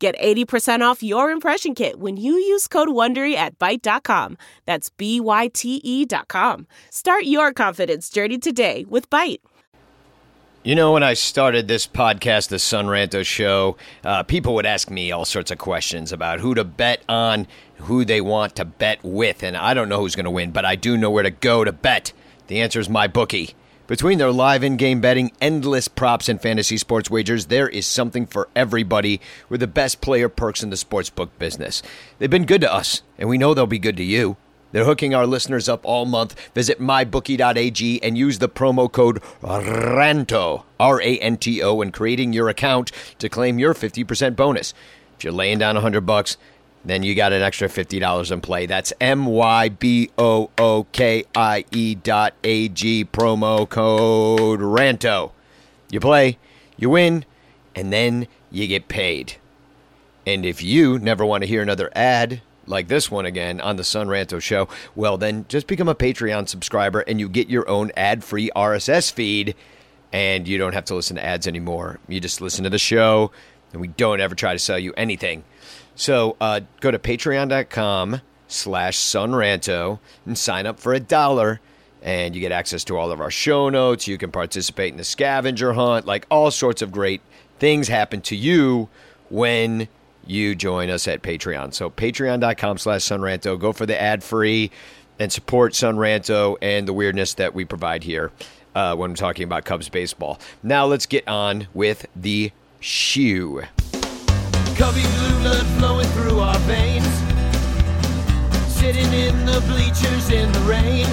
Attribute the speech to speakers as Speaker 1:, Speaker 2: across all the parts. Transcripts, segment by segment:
Speaker 1: Get 80% off your impression kit when you use code WONDERY at Byte.com. That's B-Y-T-E dot com. Start your confidence journey today with Byte.
Speaker 2: You know, when I started this podcast, the Son Ranto Show, uh, people would ask me all sorts of questions about who to bet on, who they want to bet with, and I don't know who's going to win, but I do know where to go to bet. The answer is my bookie. Between their live in game betting, endless props, and fantasy sports wagers, there is something for everybody with the best player perks in the sportsbook business. They've been good to us, and we know they'll be good to you. They're hooking our listeners up all month. Visit mybookie.ag and use the promo code RANTO, R A N T O, when creating your account to claim your 50% bonus. If you're laying down 100 bucks, then you got an extra $50 in play. That's M Y B O O K I E dot A G promo code RANTO. You play, you win, and then you get paid. And if you never want to hear another ad like this one again on the Son Ranto show, well, then just become a Patreon subscriber and you get your own ad free RSS feed and you don't have to listen to ads anymore. You just listen to the show and we don't ever try to sell you anything. So uh, go to patreon.com slash sonranto and sign up for a dollar and you get access to all of our show notes. You can participate in the scavenger hunt, like all sorts of great things happen to you when you join us at Patreon. So patreon.com slash sonranto. Go for the ad free and support Sonranto and the weirdness that we provide here uh, when we're talking about Cubs baseball. Now let's get on with the shoe.
Speaker 3: Cubby blue blood flowing through our veins. Sitting in the bleachers in the rain.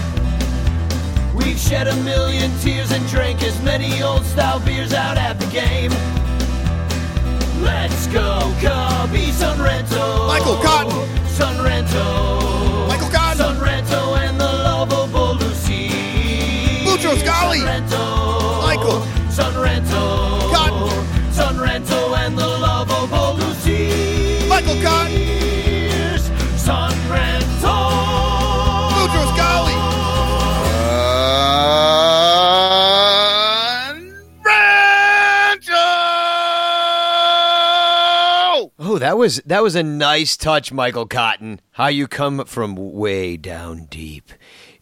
Speaker 3: We've shed a million tears and drank as many old style beers out at the game. Let's go, Cubby Son Ranto.
Speaker 4: Michael Cotton.
Speaker 3: Son Ranto.
Speaker 4: Michael Cotton.
Speaker 3: Son Ranto and the lovable Lucy.
Speaker 4: Lucho Scali.
Speaker 3: Son Ranto.
Speaker 4: Michael. Son
Speaker 2: Ranto. That was that was a nice touch, Michael Cotton. How you come from way down deep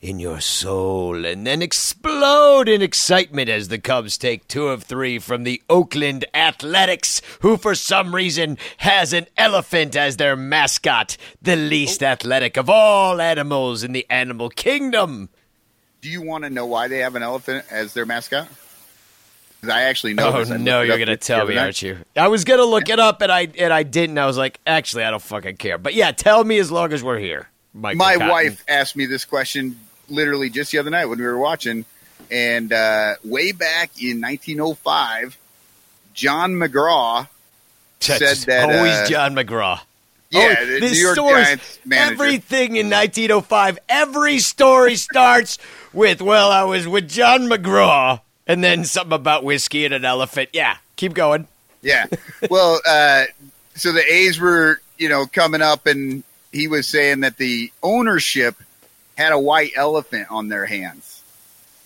Speaker 2: in your soul and then explode in excitement as the Cubs take two of three from the Oakland Athletics, who for some reason has an elephant as their mascot, the least oh. athletic of all animals in the animal kingdom.
Speaker 4: Do you want to know why they have an elephant as their mascot? I actually know.
Speaker 2: Oh no, you're gonna tell me, aren't you? I was gonna look it up and I and I didn't. I was like, actually, I don't fucking care. But yeah, tell me as long as we're here. Michael
Speaker 4: My
Speaker 2: Cotton.
Speaker 4: wife asked me this question literally just the other night when we were watching, and uh, way back in 1905, John McGraw said that
Speaker 2: always
Speaker 4: uh,
Speaker 2: John McGraw.
Speaker 4: Yeah,
Speaker 2: Oh, this
Speaker 4: New York
Speaker 2: story's-
Speaker 4: Giants manager.
Speaker 2: Everything in 1905, every story starts with, well, I was with John McGraw, and then something about whiskey and an elephant. Yeah, keep going.
Speaker 4: Yeah. Well, uh, so the A's were, you know, coming up, and he was saying that the ownership had a white elephant on their hands,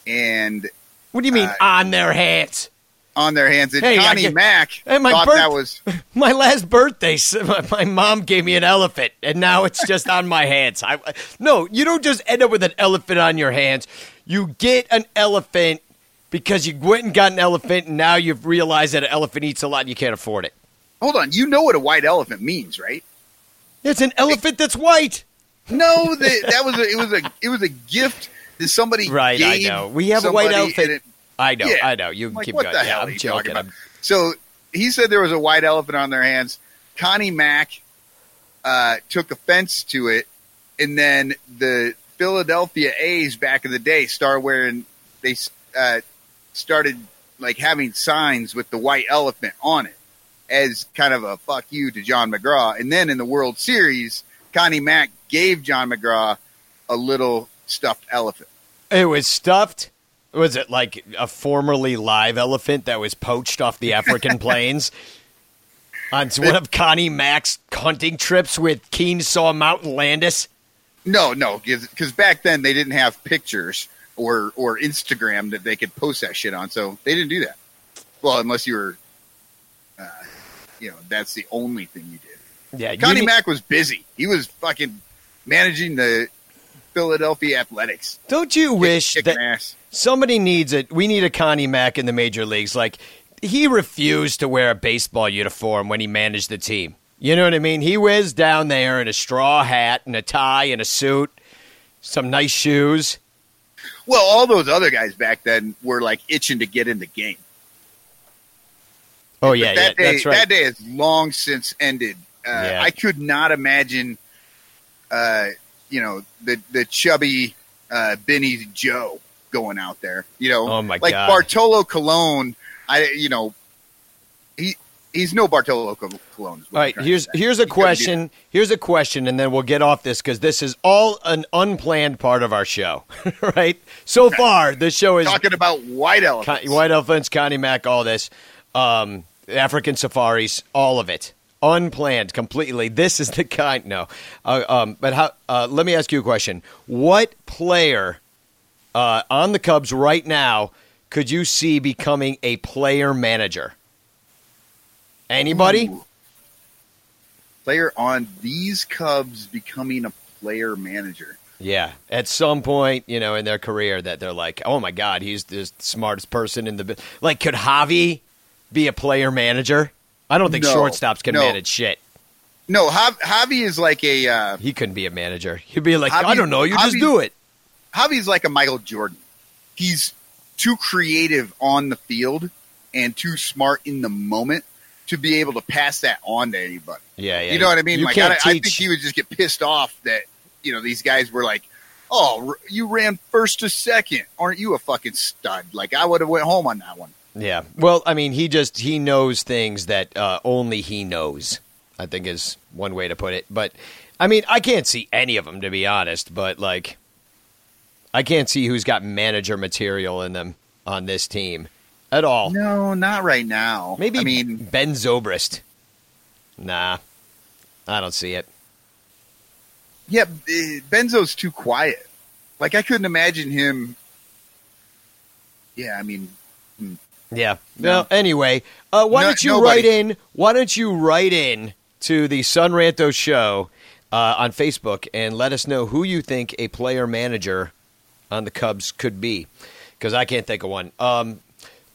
Speaker 4: and
Speaker 2: What do you mean
Speaker 4: Uh,
Speaker 2: on their hands?
Speaker 4: on their hands, and
Speaker 2: Hey,
Speaker 4: Connie
Speaker 2: get-
Speaker 4: Mack
Speaker 2: Hey, my
Speaker 4: thought
Speaker 2: birth-
Speaker 4: that was
Speaker 2: My last birthday, my, my mom gave me an elephant, and now it's just on my hands. I, no, you don't just end up with an elephant on your hands. You get an elephant because you went and got an elephant, and now you've realized that an elephant eats a lot and you can't afford it.
Speaker 4: Hold on, you know what a white elephant means, right?
Speaker 2: It's an elephant that's white.
Speaker 4: No, the, that was a, it was a it was a gift that somebody
Speaker 2: Right, I know. We have a white elephant.
Speaker 4: it-
Speaker 2: I know,
Speaker 4: Yeah.
Speaker 2: I know. You can
Speaker 4: like,
Speaker 2: keep
Speaker 4: what
Speaker 2: going.
Speaker 4: the
Speaker 2: yeah,
Speaker 4: hell
Speaker 2: I'm
Speaker 4: are you talking
Speaker 2: joking.
Speaker 4: about?
Speaker 2: I'm-
Speaker 4: So he said there was a white elephant on their hands. Connie Mack uh, took offense to it, and then the Philadelphia A's back in the day started wearing they uh, started like having signs with the white elephant on it as kind of a fuck you to John McGraw. And then in the World Series, Connie Mack gave John McGraw a little stuffed elephant.
Speaker 2: It was stuffed. Was it like a formerly live elephant that was poached off the African plains? On one of Connie Mack's hunting trips with Kenesaw Mountain Landis?
Speaker 4: No, no, because back then they didn't have pictures or or Instagram that they could post that shit on, so they didn't do that. Well, unless you were, uh, you know, that's the only thing you did.
Speaker 2: Yeah,
Speaker 4: Connie
Speaker 2: need-
Speaker 4: Mack was busy. He was fucking managing the Philadelphia Athletics.
Speaker 2: Don't you wish
Speaker 4: Kicking
Speaker 2: that somebody needs it? We need a Connie Mack in the major leagues. Like he refused to wear a baseball uniform when he managed the team. You know what I mean? He was down there in a straw hat and a tie and a suit, some nice shoes.
Speaker 4: Well, all those other guys back then were like itching to get in the game.
Speaker 2: Oh yeah, yeah,
Speaker 4: that day,
Speaker 2: that's right.
Speaker 4: That day has long since ended. Uh,
Speaker 2: Yeah.
Speaker 4: I could not imagine, uh, you know, the the chubby uh, Benny Joe going out there. You know,
Speaker 2: Oh, my
Speaker 4: like
Speaker 2: God.
Speaker 4: Bartolo Colon. I, you know, he's no Bartolo Col- Colon.
Speaker 2: All right, here's here's a question. Here's a question, and then we'll get off this because this is all an unplanned part of our show. right? So far, the show is
Speaker 4: Talking about white
Speaker 2: Con-
Speaker 4: elephants.
Speaker 2: White Elephants, Connie Mack, all this, um, African safaris, all of it, unplanned completely. This is the kind. No, uh, um, but how? Uh, let me ask you a question. What player uh, on the Cubs right now could you see becoming a player manager? Anybody?
Speaker 4: Ooh. Player on these Cubs becoming a player manager.
Speaker 2: Yeah, at some point, you know, in their career, that they're like, "Oh my God, he's the smartest person in the bu-" like." Could Javi be a player manager? I don't think
Speaker 4: No,
Speaker 2: shortstops can
Speaker 4: no.
Speaker 2: manage shit.
Speaker 4: No, Javi is like a uh,
Speaker 2: He couldn't be a manager. He'd be like,
Speaker 4: Javi-
Speaker 2: "I don't know, you just do it."
Speaker 4: Javi's like a Michael Jordan. He's too creative on the field and too smart in the moment to be able to pass that on to anybody.
Speaker 2: Yeah, yeah.
Speaker 4: You know what I mean? Like I, I think he would just get pissed off that you know these guys were like, "Oh, you ran first to second, aren't you a fucking stud?" Like I would have went home on that one.
Speaker 2: yeah. Well, I mean, he just he knows things that uh, only he knows. I think is one way to put it. But I mean, I can't see any of them to be honest. But like, I can't see who's got manager material in them on this team at all.
Speaker 4: No, not right now.
Speaker 2: Maybe
Speaker 4: I mean,
Speaker 2: Ben Zobrist. Nah, I don't see it.
Speaker 4: yeah, Benzo's too quiet. Like I couldn't imagine him. Yeah, I mean,
Speaker 2: Yeah.
Speaker 4: No.
Speaker 2: Well, anyway, uh, why
Speaker 4: No-
Speaker 2: don't you
Speaker 4: nobody.
Speaker 2: write in? Why don't you write in to the Son Ranto Show uh, on Facebook and let us know who you think a player manager on the Cubs could be? Because I can't think of one. Um,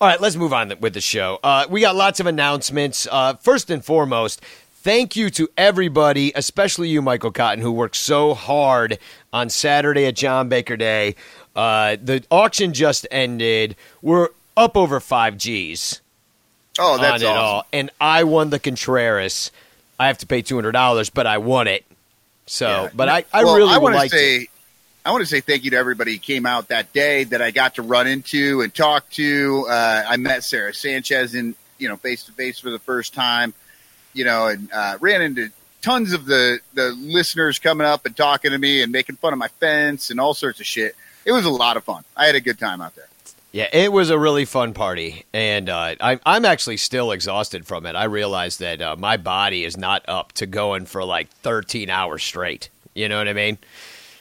Speaker 2: all right, let's move on with the show. Uh, we got lots of announcements. Uh, first and foremost, thank you to everybody, especially you, Michael Cotton, who worked so hard on Saturday at John Baker Day. Uh, the auction just ended. We're up over five G's
Speaker 4: oh, that's
Speaker 2: on it
Speaker 4: awesome.
Speaker 2: all, and I won the Contreras. I have to pay two hundred dollars, but I won it. So,
Speaker 4: Yeah.
Speaker 2: but I, I
Speaker 4: Well,
Speaker 2: really
Speaker 4: I
Speaker 2: would like to.
Speaker 4: I want to say thank you to everybody who came out that day that I got to run into and talk to. Uh, I met Sarah Sanchez in you know face to face for the first time, you know, and uh, ran into tons of the the listeners coming up and talking to me and making fun of my fence and all sorts of shit. It was a lot of fun. I had a good time out there.
Speaker 2: Yeah, it was a really fun party, and uh, I, I'm actually still exhausted from it. I realized that uh, my body is not up to going for like 13 hours straight. You know what I mean?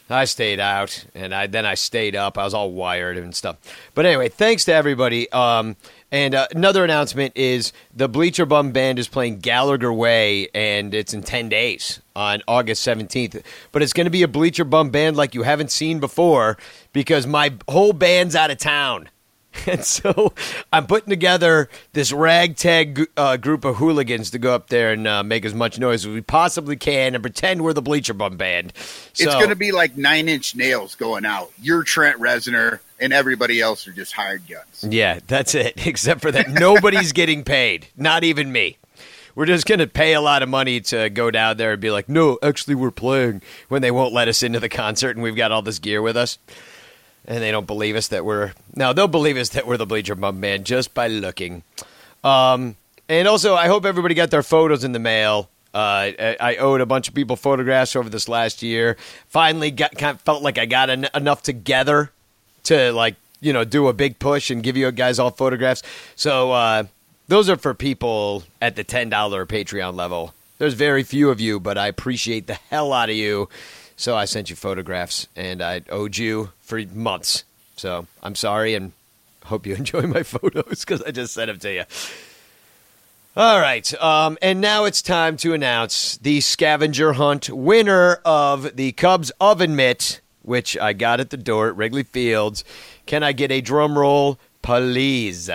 Speaker 2: I stayed out, and I then I stayed up. I was all wired and stuff. But anyway, thanks to everybody. Um, and uh, another announcement is the Bleacher Bum Band is playing Gallagher Way, and it's in 10 days on August 17th. But it's going to be a Bleacher Bum Band like you haven't seen before because my whole band's out of town. And so I'm putting together this ragtag uh, group of hooligans to go up there and uh, make as much noise as we possibly can and pretend we're the Bleacher Bum Band. So,
Speaker 4: It's going to be like nine inch nails going out. You're Trent Reznor, and everybody else are just hired guns.
Speaker 2: Yeah, that's it. Except for that, nobody's getting paid. Not even me. We're just going to pay a lot of money to go down there and be like, no, actually, we're playing when they won't let us into the concert and we've got all this gear with us. And they don't believe us that we're. now they'll believe us that we're the Bleacher Bum man just by looking. Um, and also, I hope everybody got their photos in the mail Uh, I, I owed a bunch of people photographs over this last year. Finally, got kind of felt like I got en- enough together to like you know do a big push and give you guys all photographs. So uh, those are for people at the ten dollar Patreon level. There's very few of you, but I appreciate the hell out of you. So I sent you photographs, and I owed you for months. So I'm sorry, and hope you enjoy my photos because I just sent them to you. All right, um, and now it's time to announce the scavenger hunt winner of the Cubs oven mitt, which I got at the door at Wrigley Fields. Can I get a drum roll, please?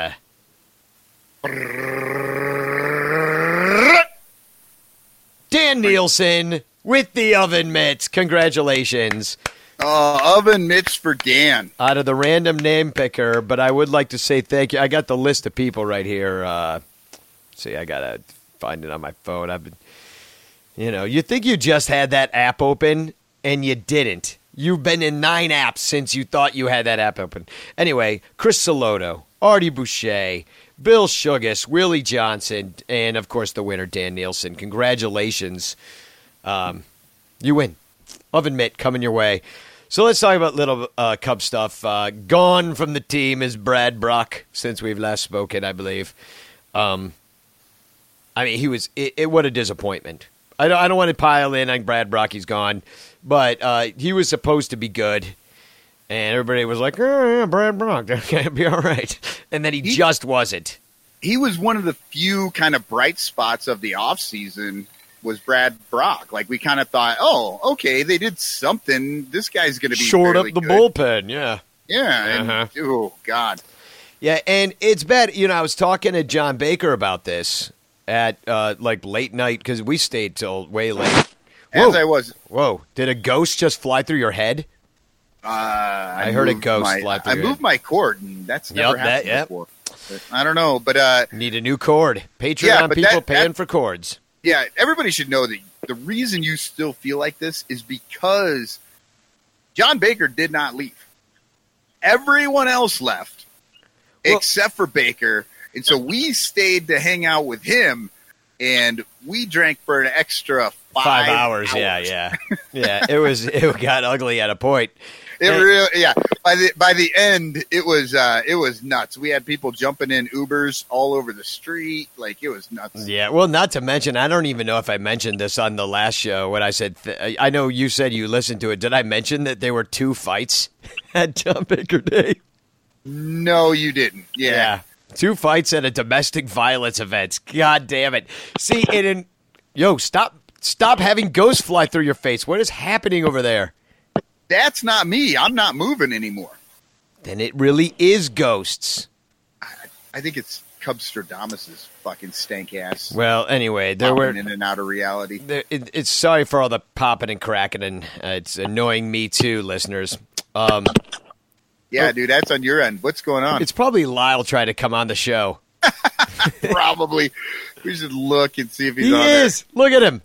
Speaker 2: Dan Nielsen with the oven mitts. Congratulations.
Speaker 4: Uh, oven mitts for Dan.
Speaker 2: Out of the random name picker, but I would like to say thank you. I got the list of people right here. Uh, see, I got to find it on my phone. I've been, you know, you think you just had that app open and you didn't. You've been in nine apps since you thought you had that app open. Anyway, Chris Saloto, Artie Boucher, Bill Sugas, Willie Johnson, and of course the winner, Dan Nielsen. Congratulations. Um, you win. Oven mitt coming your way. So let's talk about little uh, Cub stuff. Uh, gone from the team is Brad Brach since we've last spoken, I believe. Um, I mean, he was. It, it, what a disappointment. I don't, I don't want to pile in on Brad Brach. He's gone, but uh, he was supposed to be good, and everybody was like, "Oh yeah, Brad Brach, that can't be all right," and then he, he just wasn't.
Speaker 4: He was one of the few kind of bright spots of the off season was Brad Brach. Like we kind of thought, oh, okay, they did something. This guy's going to be
Speaker 2: short up the
Speaker 4: good.
Speaker 2: bullpen. Yeah,
Speaker 4: yeah.
Speaker 2: Uh-huh.
Speaker 4: And, oh God.
Speaker 2: Yeah, and it's bad. You know, I was talking to John Baker about this at uh, like late night because we stayed till way late.
Speaker 4: As I was.
Speaker 2: Whoa! Did a ghost just fly through your head?
Speaker 4: Uh, I,
Speaker 2: I heard a ghost
Speaker 4: my-
Speaker 2: fly through
Speaker 4: I moved my cord, and that's
Speaker 2: Yep,
Speaker 4: never
Speaker 2: that-
Speaker 4: happened
Speaker 2: yep.
Speaker 4: before. I don't know, but uh,
Speaker 2: Need a new cord. Patreon
Speaker 4: Yeah,
Speaker 2: people
Speaker 4: that-
Speaker 2: paying
Speaker 4: that-
Speaker 2: for cords.
Speaker 4: Yeah, everybody should know that the reason you still feel like this is because John Baker did not leave. Everyone else left
Speaker 2: Well-
Speaker 4: except for Baker, and so we stayed to hang out with him, and we drank for an extra five,
Speaker 2: Five hours. Yeah, yeah, yeah. It was. It got ugly at a point.
Speaker 4: It
Speaker 2: Hey.
Speaker 4: really, yeah. By the by the end, it was uh, it was nuts. We had people jumping in Ubers all over the street, like it was nuts.
Speaker 2: Yeah, well, not to mention, I don't even know if I mentioned this on the last show when I said, th- I know you said you listened to it. Did I mention that there were two fights at John Baker Day?
Speaker 4: No, you didn't. Yeah,
Speaker 2: Two fights at a domestic violence event. God damn it. See, and in, yo, stop stop having ghosts fly through your face. What is happening over there?
Speaker 4: That's not me. I'm not moving anymore.
Speaker 2: Then it really is ghosts.
Speaker 4: I think it's Cubstradamus's fucking stank ass.
Speaker 2: Well, anyway, there were
Speaker 4: in and out of reality.
Speaker 2: there, it, it's sorry for all the popping and cracking, and uh, it's annoying me too, listeners. Um,
Speaker 4: Yeah, dude, that's on your end. What's going on?
Speaker 2: it's probably Lyle trying to come on the show.
Speaker 4: probably. We should look and see if he's on.
Speaker 2: He
Speaker 4: on
Speaker 2: is. Look at him.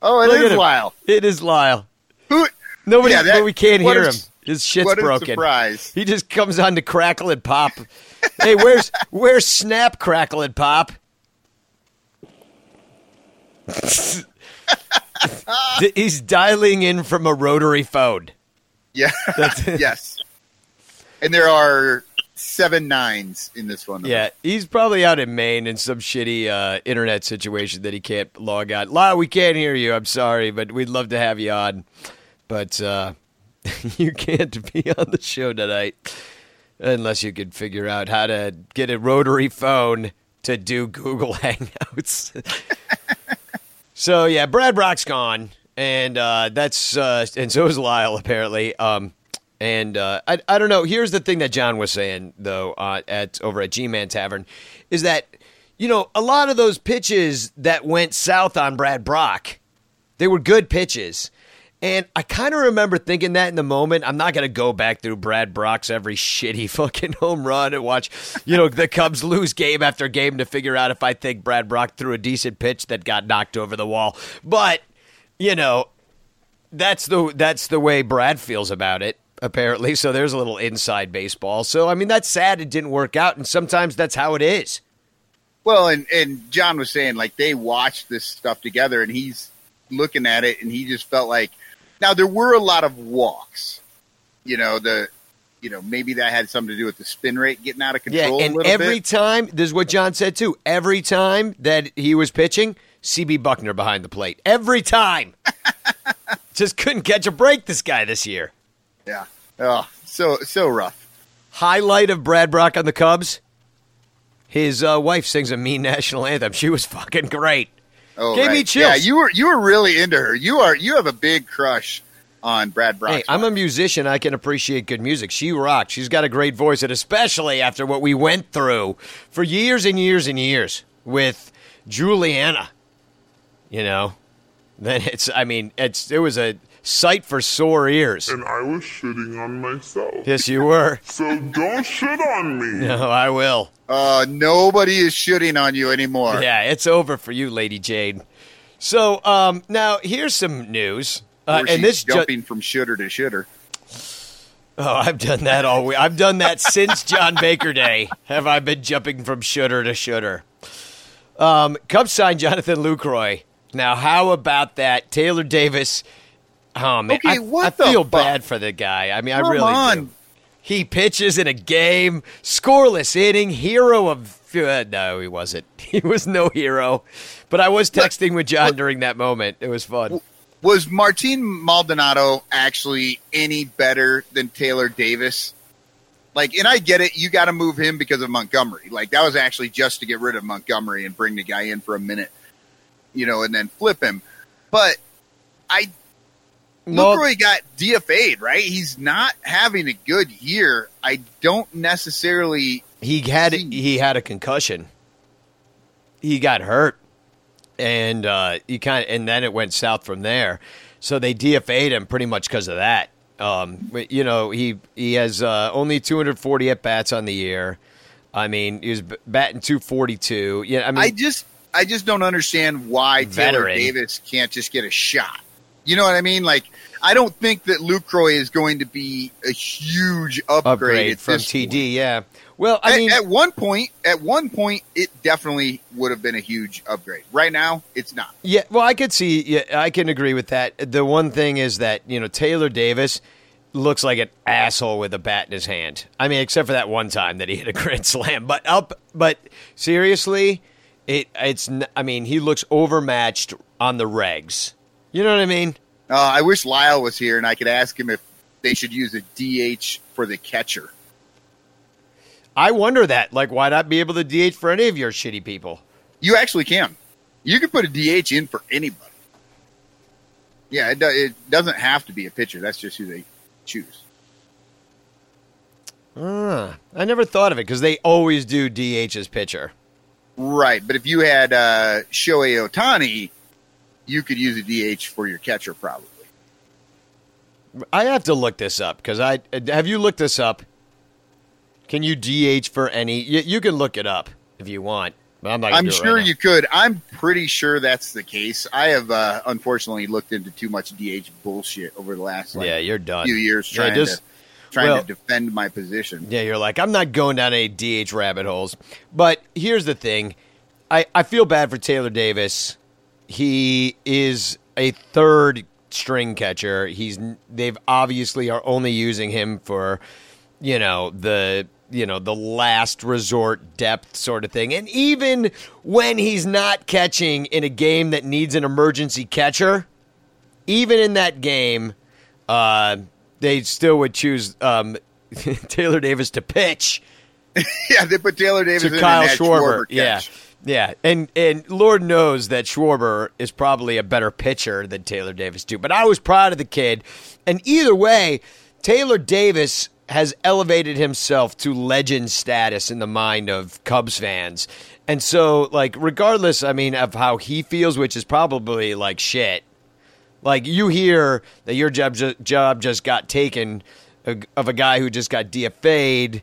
Speaker 4: Oh, it
Speaker 2: Look
Speaker 4: is. Lyle.
Speaker 2: It is Lyle.
Speaker 4: Who?
Speaker 2: Nobody,
Speaker 4: Yeah, that-
Speaker 2: but we can't hear
Speaker 4: a
Speaker 2: him. His shit's broken.
Speaker 4: surprise.
Speaker 2: He just comes on to crackle and pop. hey, where's where's Snap Crackle and Pop? He's dialing in from a rotary phone.
Speaker 4: Yeah. yes. And there are seven nines in this one.
Speaker 2: Yeah, he's probably out in Maine in some shitty uh, internet situation that he can't log on. Lyle, we can't hear you. I'm sorry, but we'd love to have you on. But uh, you can't be on the show tonight unless you can figure out how to get a rotary phone to do Google Hangouts. so yeah, Brad Brach's gone, and uh, that's uh, and so is Lyle apparently. Um, and uh, I I don't know. Here's the thing that John was saying though uh, at over at G Man Tavern is that you know a lot of those pitches that went south on Brad Brach, they were good pitches. And I kind of remember thinking that in the moment. I'm not going to go back through Brad Brach's every shitty fucking home run and watch, you know, the Cubs lose game after game to figure out if I think Brad Brach threw a decent pitch that got knocked over the wall. But, you know, that's the that's the way Brad feels about it apparently. So there's a little inside baseball. So I mean, that's sad it didn't work out, and sometimes that's how it is.
Speaker 4: Well, and and John was saying like they watched this stuff together, and he's looking at it, and he just felt like now there were a lot of walks. You know the, you know maybe that had something to do with the spin rate getting out of
Speaker 2: Yeah,
Speaker 4: control. a
Speaker 2: and every
Speaker 4: bit.
Speaker 2: time, this is what John said too. Every time that he was pitching, CB Bucknor behind the plate. Every time. Just couldn't catch a break, this guy this year.
Speaker 4: yeah, oh, so so rough.
Speaker 2: Highlight of Brad Brach on the Cubs. His uh, wife sings a mean national anthem. She was fucking great.
Speaker 4: Oh,
Speaker 2: Gave me chills.
Speaker 4: Yeah, you were you were really into her. You are you have a big crush on Brad Brach.
Speaker 2: Hey, I'm a musician. I can appreciate good music. She rocks. She's got a great voice, and especially after what we went through for years and years and years with Juliana. You know, then it's. I mean, it's. It was a sight for sore ears.
Speaker 5: and I was shitting on myself.
Speaker 2: Yes, you were.
Speaker 5: So don't shit on me.
Speaker 2: No, I will.
Speaker 4: Uh, nobody is shooting on you anymore.
Speaker 2: Yeah, it's over for you, Lady Jade. So um, now here's some news. Uh, and this ju-
Speaker 4: jumping from shooter to shooter.
Speaker 2: Oh, I've done that all week. I've done that since John Baker Day. Have I been jumping from shooter to shooter? Um, Cubs signed Jonathan Lucroy. Now, how about that? Taylor Davis. Oh man,
Speaker 4: Okay,
Speaker 2: I, I feel
Speaker 4: fuck?
Speaker 2: bad for the guy. I mean, I really
Speaker 4: on.
Speaker 2: do. He pitches in a game, scoreless inning, hero of. Uh, no, he wasn't. He was no hero. But I was texting with John during that moment. It was fun.
Speaker 4: Was Martin Maldonado actually any better than Taylor Davis? Like, and I get it. You got to move him because of Montgomery. Like, that was actually just to get rid of Montgomery and bring the guy in for a minute, you know, and then flip him. But I,
Speaker 2: Mal-
Speaker 4: Lucroy got DFA'd, right? He's not having a good year. I don't necessarily.
Speaker 2: he had
Speaker 4: See.
Speaker 2: he had a concussion. He got hurt, and uh, he kind of and then it went south from there. So they DFA'd him pretty much because of that. Um, you know, he he has uh, only 240 at bats on the year. I mean, he was batting 242. Yeah, I mean,
Speaker 4: I just, I just don't understand why Taylor Davis can't just get a shot. You know what I mean? Like, I don't think that Lucroy is going to be a huge upgrade,
Speaker 2: upgrade from TD.
Speaker 4: point.
Speaker 2: Yeah. Well, I
Speaker 4: At,
Speaker 2: mean,
Speaker 4: at one point, at one point, it definitely would have been a huge upgrade. Right now, it's not.
Speaker 2: Yeah, well, I could see. Yeah, I can agree with that. The one thing is that you know Taylor Davis looks like an asshole with a bat in his hand. I mean, except for that one time that he hit a grand slam. But up, but seriously, it it's. I mean, he looks overmatched on the regs. You know what I mean?
Speaker 4: Uh, I wish Lyle was here and I could ask him if they should use a DH for the catcher.
Speaker 2: I wonder that. Like, why not be able to DH for any of your shitty people?
Speaker 4: You actually can. You can put a DH in for anybody. Yeah, it, do, it doesn't have to be a pitcher. That's just who they choose.
Speaker 2: Ah, I never thought of it because they always do DH as pitcher.
Speaker 4: Right, but if you had uh, Shohei Ohtani, you could use a DH for your catcher probably.
Speaker 2: I have to look this up because I have you looked this up. Can you DH for any? You, you can look it up if you want. But I'm not.
Speaker 4: I'm sure
Speaker 2: right
Speaker 4: you could. I'm pretty sure that's the case. I have uh, unfortunately looked into too much DH bullshit over the last like,
Speaker 2: yeah, you're done.
Speaker 4: few years
Speaker 2: Yeah,
Speaker 4: trying
Speaker 2: just-
Speaker 4: to trying
Speaker 2: well-
Speaker 4: to defend my position.
Speaker 2: Yeah, you're like I'm not going down any DH rabbit holes. But here's the thing, I I feel bad for Taylor Davis. He is a third string catcher. He's they've obviously are only using him for, you know the you know the last resort depth sort of thing. And even when he's not catching in a game that needs an emergency catcher, even in that game, uh, they still would choose um, Taylor Davis to pitch
Speaker 4: yeah, they put Taylor Davis
Speaker 2: to
Speaker 4: in
Speaker 2: Kyle Schwarber.
Speaker 4: Schwarber
Speaker 2: Yeah. Yeah, and and Lord knows that Schwarber is probably a better pitcher than Taylor Davis too. But I was proud of the kid, and either way, Taylor Davis has elevated himself to legend status in the mind of Cubs fans. And so, like, regardless, I mean, of how he feels, which is probably like shit. Like you hear that your job ju- job just got taken of a guy who just got DFA'd,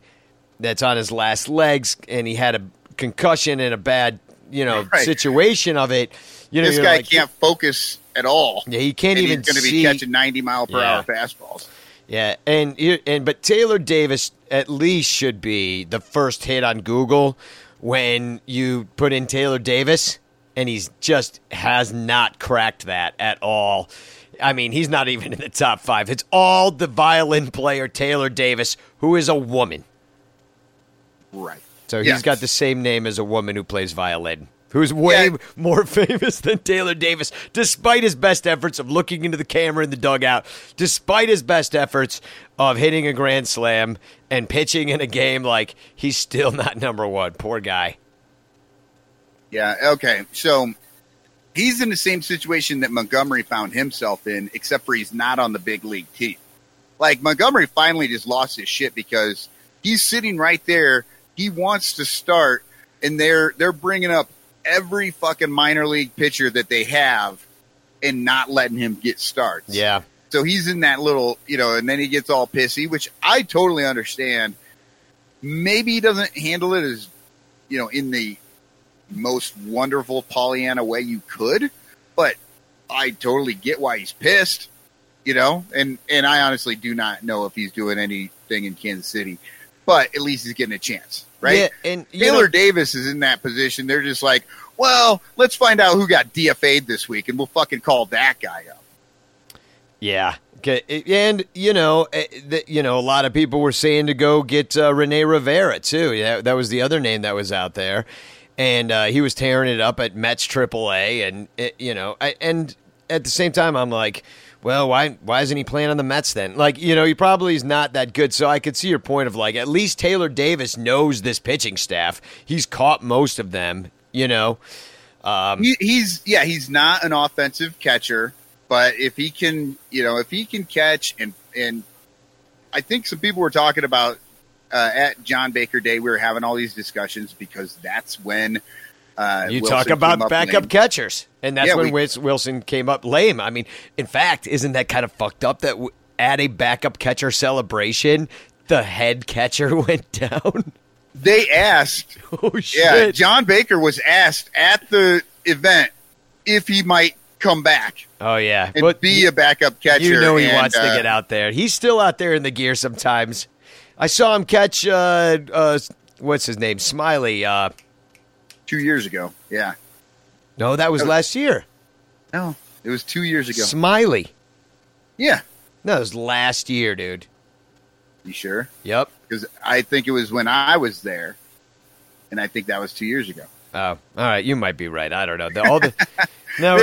Speaker 2: that's on his last legs, and he had a concussion and a bad, you know,
Speaker 4: Right.
Speaker 2: situation of it. You know,
Speaker 4: This guy
Speaker 2: like,
Speaker 4: can't focus at all.
Speaker 2: Yeah, he can't even
Speaker 4: He's going to be catching 90 mile per
Speaker 2: Yeah.
Speaker 4: hour fastballs.
Speaker 2: Yeah, and and but Taylor Davis at least should be the first hit on Google when you put in Taylor Davis, and he's just has not cracked that at all. I mean, he's not even in the top five. It's all the violin player Taylor Davis, who is a woman.
Speaker 4: Right.
Speaker 2: So he's
Speaker 4: Yes.
Speaker 2: got the same name as a woman who plays violin, who's way
Speaker 4: Yeah.
Speaker 2: more famous than Taylor Davis, despite his best efforts of looking into the camera in the dugout, despite his best efforts of hitting a grand slam and pitching in a game. Like he's still not number one. Poor guy.
Speaker 4: Yeah. Okay. So he's in the same situation that Montgomery found himself in, except for he's not on the big league team. Like Montgomery finally just lost his shit because he's sitting right there. He wants to start, and they're they're bringing up every fucking minor league pitcher that they have, and not letting him get starts.
Speaker 2: Yeah.
Speaker 4: So he's in that little, you know, and then he gets all pissy, which I totally understand. Maybe he doesn't handle it as, you know, in the most wonderful Pollyanna way you could, but I totally get why he's pissed, you know, and, and I honestly do not know if he's doing anything in Kansas City, but at least he's getting a chance, right?
Speaker 2: Yeah, and
Speaker 4: Taylor
Speaker 2: know-
Speaker 4: Davis is in that position. They're just like, well, let's find out who got DFA'd this week and we'll fucking call that guy up.
Speaker 2: Yeah. Okay, And you know, eh, you know, a lot of people were saying to go get uh, Rene Rivera too. Yeah, that was the other name that was out there, and uh, he was tearing it up at Mets AAA, and it, you know, I, and at the same time, I'm like, well, why why isn't he playing on the Mets then? Like, you know, he probably is not that good. So I could see your point of like, at least Taylor Davis knows this pitching staff. He's caught most of them. You know, um,
Speaker 4: He, he's yeah, he's not an offensive catcher, but if he can, you know, if he can catch and and I think some people were talking about uh, at John Baker Day. We were having all these discussions because that's when uh,
Speaker 2: You
Speaker 4: Wilson
Speaker 2: talk about backup
Speaker 4: lame.
Speaker 2: catchers, and that's
Speaker 4: Yeah,
Speaker 2: when
Speaker 4: we-
Speaker 2: Wilson came up lame. I mean, in fact, isn't that kind of fucked up that w- at a backup catcher celebration, the head catcher went down?
Speaker 4: They asked,
Speaker 2: oh shit!
Speaker 4: yeah, John Baker was asked at the event if he might come back
Speaker 2: oh yeah,
Speaker 4: and
Speaker 2: but
Speaker 4: be a backup catcher.
Speaker 2: you know he
Speaker 4: and,
Speaker 2: wants to
Speaker 4: uh,
Speaker 2: get out there. He's still out there in the gear sometimes. I saw him catch uh, uh, what's his name, Smiley.
Speaker 4: Two years ago. Yeah,
Speaker 2: no, that was
Speaker 4: Oh.
Speaker 2: last year.
Speaker 4: no, it was two years ago.
Speaker 2: Smiley.
Speaker 4: Yeah,
Speaker 2: No, it was last year, dude.
Speaker 4: you sure?
Speaker 2: Yep.
Speaker 4: Because I think it was when I was there, and I think that was two years ago.
Speaker 2: Oh, all right. You might be right. I don't know. The, all the no,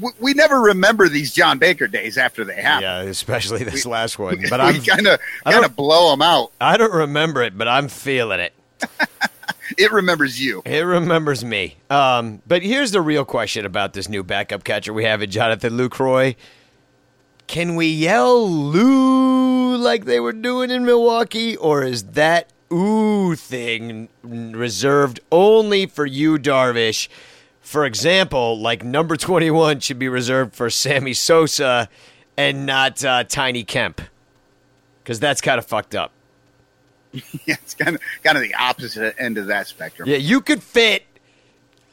Speaker 4: we, we never remember these John Baker days after they happen.
Speaker 2: Yeah, especially this last one. But I'm
Speaker 4: kind of kind of blow them out.
Speaker 2: I don't remember it, but I'm feeling it.
Speaker 4: It remembers you.
Speaker 2: It remembers me. Um, but here's the real question about this new backup catcher we have in Jonathan Lucroy. Can we yell Lou like they were doing in Milwaukee, or is that ooh thing reserved only for you, Darvish? For example, like number 21 should be reserved for Sammy Sosa and not uh, Tiny Kemp. Because that's kind of fucked up.
Speaker 4: Yeah, it's kind of kind of the opposite end of that spectrum.
Speaker 2: Yeah, you could fit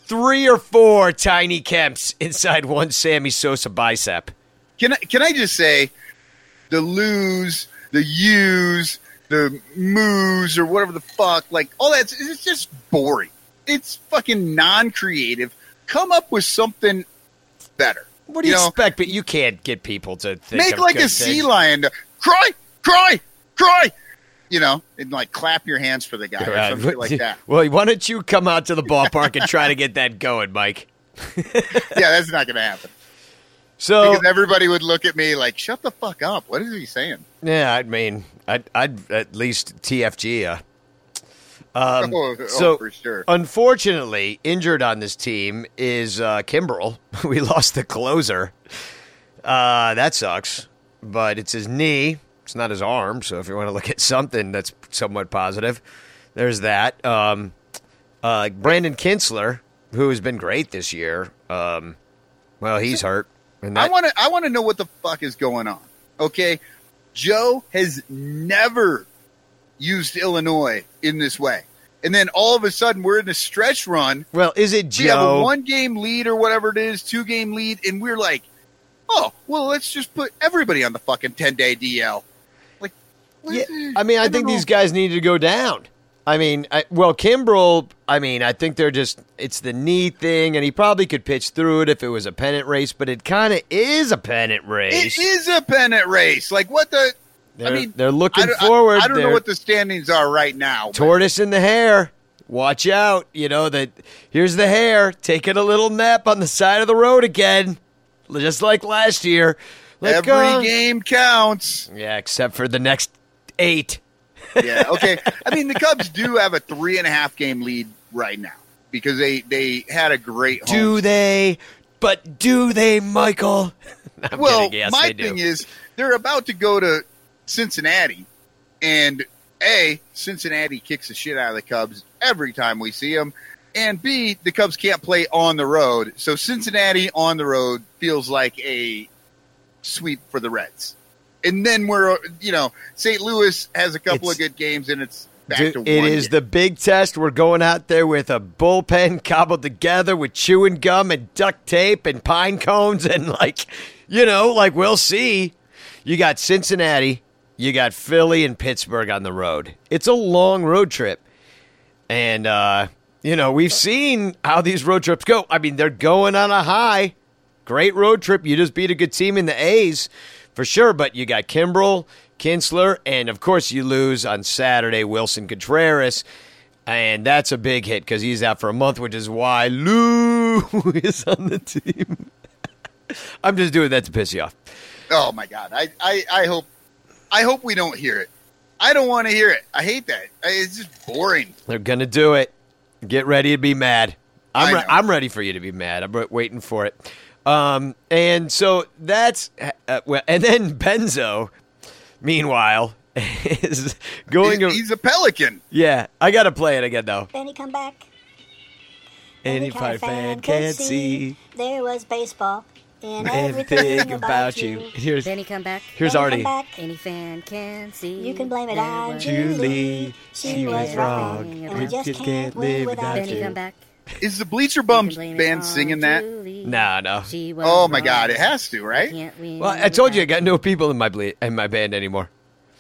Speaker 2: three or four Tiny Kemps inside one Sammy Sosa bicep.
Speaker 4: Can I can I just say the lose, the use, the moos, or whatever the fuck, like all that it's just boring. It's fucking non-creative. Come up with something better.
Speaker 2: What do you,
Speaker 4: know,
Speaker 2: expect? But you can't get people to think
Speaker 4: make like a sea lion to cry, cry, cry. You know, and like clap your hands for the guy or something like that.
Speaker 2: Well, why don't you come out to the ballpark and try to get that going, Mike?
Speaker 4: Yeah, that's not going to happen
Speaker 2: So
Speaker 4: because everybody would look at me like, "Shut the fuck up! What is he saying?"
Speaker 2: yeah, I mean, I'd, I'd at least TFG. Uh, um,
Speaker 4: oh, oh,
Speaker 2: so
Speaker 4: for sure.
Speaker 2: Unfortunately, injured on this team is uh, Kimbrel. we lost the closer. Uh, that sucks, but it's his knee. It's not his arm. So if you want to look at something that's somewhat positive, there's that. Um, uh, Brandon Kintzler, who has been great this year. Um, well, he's hurt. And
Speaker 4: I want to. I want to know what the fuck is going on. Okay, Joe has never used Illinois in this way, and then all of a sudden we're in a stretch run.
Speaker 2: well, is it
Speaker 4: We have a
Speaker 2: Joe?
Speaker 4: one game lead or whatever it is, two game lead, and we're like, oh well, let's just put everybody on the fucking ten day DL.
Speaker 2: Yeah, I mean, I, think these guys need to go down. I mean, I, well, Kimbrel. I mean, I think they're just it's the knee thing, and he probably could pitch through it if it was a pennant race, but it kind of is a pennant race.
Speaker 4: It is a pennant race. Like what the?
Speaker 2: They're,
Speaker 4: I mean,
Speaker 2: they're looking
Speaker 4: I don't- I-
Speaker 2: forward.
Speaker 4: I, don't know
Speaker 2: They're-
Speaker 4: what the standings are right now. but-
Speaker 2: tortoise in the hare. Watch out. You know that here's the hare taking a little nap on the side of the road again. Just like last year.
Speaker 4: Every game counts.
Speaker 2: Yeah, except for the next eight.
Speaker 4: Yeah. Okay. I mean, the Cubs do have a three and a half game lead right now because they they had a great. Home
Speaker 2: Do they? But do they, Michael?
Speaker 4: Well.
Speaker 2: Yes,
Speaker 4: my thing is they're about to go to Cincinnati, and a Cincinnati kicks the shit out of the Cubs every time we see them, and b the Cubs can't play on the road, so Cincinnati on the road feels like a sweep for the Reds. And then we're you know St. Louis has a couple
Speaker 2: It's-
Speaker 4: of good games, and it's back to
Speaker 2: it is
Speaker 4: game.
Speaker 2: the big test. We're going out there with a bullpen cobbled together with chewing gum and duct tape and pine cones and like, you know, like we'll see. You got Cincinnati, you got Philly and Pittsburgh on the road. It's a long road trip. And uh, you know, we've seen how these road trips go. I mean, they're going on a high. Great road trip. You just beat a good team in the A's for sure, but you got Kimbrel, Kintzler, and of course you lose on Saturday Wilson Contreras. And that's a big hit because he's out for a month, which is why Lou is on the team. I'm just doing that to piss you off.
Speaker 4: Oh my god! I, I, I hope I hope we don't hear it. I don't want to hear it. I hate that. It's just boring.
Speaker 2: They're gonna do it. Get ready to be mad. I'm re-. I'm ready for you to be mad. I'm re- waiting for it. Um, and so that's uh, well, and then Benzo, meanwhile, is going.
Speaker 4: He- he's a pelican.
Speaker 2: yeah, I gotta play it again though.
Speaker 6: Benny come back.
Speaker 2: Any Pirate fan can see
Speaker 6: there was baseball in
Speaker 2: everything
Speaker 6: everything
Speaker 2: about you. Here's
Speaker 7: Benny come back.
Speaker 2: here's
Speaker 6: Benny
Speaker 2: Artie.
Speaker 6: come back.
Speaker 7: Any fan can see.
Speaker 6: You can blame it on
Speaker 7: was
Speaker 6: Julie. She was wrong, and we just can't live without
Speaker 7: Benny
Speaker 6: you.
Speaker 7: come back.
Speaker 4: Is the Bleacher
Speaker 7: You
Speaker 4: Bums
Speaker 7: can blame it
Speaker 4: band singing that?
Speaker 7: Julie.
Speaker 2: No, no.
Speaker 4: Oh my
Speaker 7: wrong.
Speaker 4: god, it has to, right?
Speaker 2: Well, I told you I got no people in my ble- in my band anymore.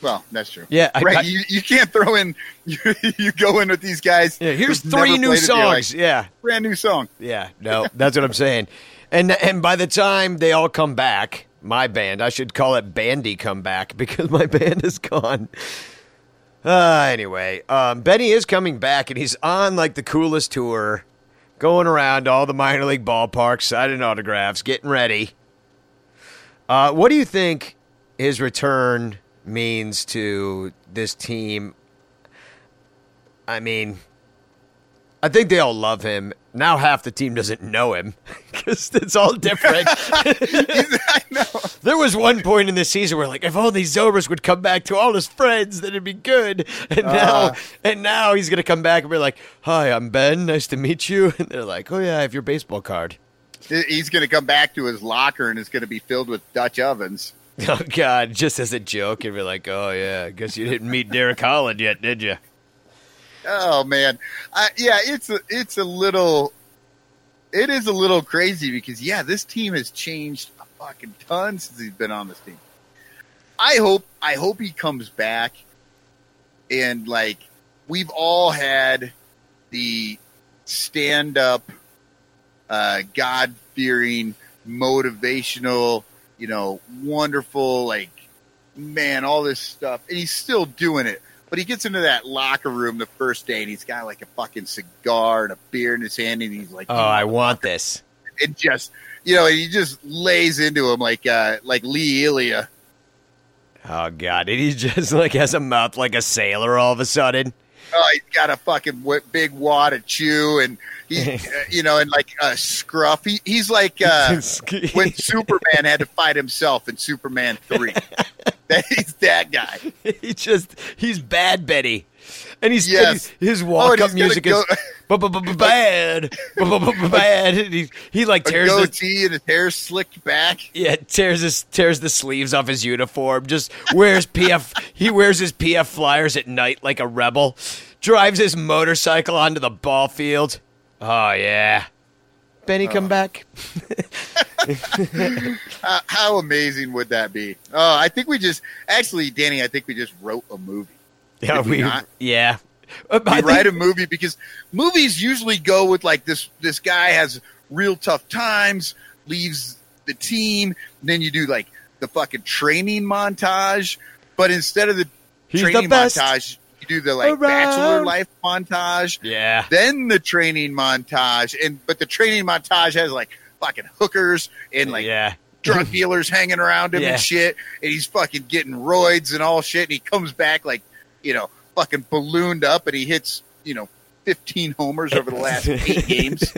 Speaker 4: Well, that's true.
Speaker 2: Yeah, I-
Speaker 4: right.
Speaker 2: I-
Speaker 4: you, you can't throw in. You, you go in with these guys.
Speaker 2: Yeah, here's three new
Speaker 4: played like,
Speaker 2: songs. Yeah.
Speaker 4: brand new song.
Speaker 2: Yeah, no, that's what I'm saying. And and by the time they all come back, my band, I should call it Bandy Come Back because my band is gone. Uh, anyway, um, Benny is coming back and he's on like the coolest tour, going around all the minor league ballparks, signing autographs, getting ready. Uh, what do you think his return means to this team? I mean, I think they all love him. Now half the team doesn't know him because it's all different.
Speaker 4: I know.
Speaker 2: there was one point in the season where, like, if only Zobrist would come back to all his friends, then it'd be good. And ah. now, and now he's gonna come back and be like, "Hi, I'm Ben. Nice to meet you." And they're like, "Oh yeah, I have your baseball card."
Speaker 4: He's going to come back to his locker and it's going to be filled with Dutch ovens.
Speaker 2: Oh God, just as a joke, and be like, "Oh yeah, I guess you didn't meet Derek Holland yet, did you?"
Speaker 4: Oh man, I, yeah, it's a it's a little, it is a little crazy because yeah, this team has changed a fucking ton since he's been on this team. I hope I hope he comes back, and like we've all had the stand up, uh, God fearing, motivational, you know, wonderful like man, all this stuff, and he's still doing it. But he gets into that locker room the first day, and he's got like a fucking cigar and a beer in his hand, and he's like,
Speaker 2: Oh, I want this.
Speaker 4: it just, you know, he just lays into him like, uh, like Lee Elia.
Speaker 2: Oh God, and he just like has a mouth like a sailor all of a sudden.
Speaker 4: Oh, he's got a fucking big wad of chew, and he, uh, you know, and like a scruff. He, he's like uh, when Superman had to fight himself in Superman three. he's that guy.
Speaker 2: he just he's bad Betty. And he's
Speaker 4: Yes.
Speaker 2: his, his
Speaker 4: Oh,
Speaker 2: walk
Speaker 4: and
Speaker 2: up
Speaker 4: he's gonna
Speaker 2: music
Speaker 4: go-
Speaker 2: is bad. Bad. He, he like
Speaker 4: A
Speaker 2: tears the,
Speaker 4: goatee and his hair slicked back.
Speaker 2: yeah, tears his tears the sleeves off his uniform. Just wears PF he wears his PF flyers at night like a rebel. Drives his motorcycle onto the ball field. Oh yeah. Benny oh. come back.
Speaker 4: How, how amazing would that be? Oh, I think we just actually, Danny. I think we just wrote a movie.
Speaker 2: Yeah,
Speaker 4: Did we
Speaker 2: we
Speaker 4: not?
Speaker 2: yeah. I think-
Speaker 4: write a movie because movies usually go with like this. This guy has real tough times, leaves the team. Then you do like the fucking training montage, but instead of the
Speaker 2: He's the
Speaker 4: training
Speaker 2: best
Speaker 4: montage, you do the like
Speaker 2: around.
Speaker 4: bachelor life montage.
Speaker 2: yeah.
Speaker 4: Then the training montage, and but the training montage has like fucking hookers and like
Speaker 2: yeah.
Speaker 4: drug dealers hanging around him
Speaker 2: Yeah.
Speaker 4: and shit, and he's fucking getting roids and all shit, and he comes back like, you know, fucking ballooned up, and he hits, you know, fifteen homers over the last eight games.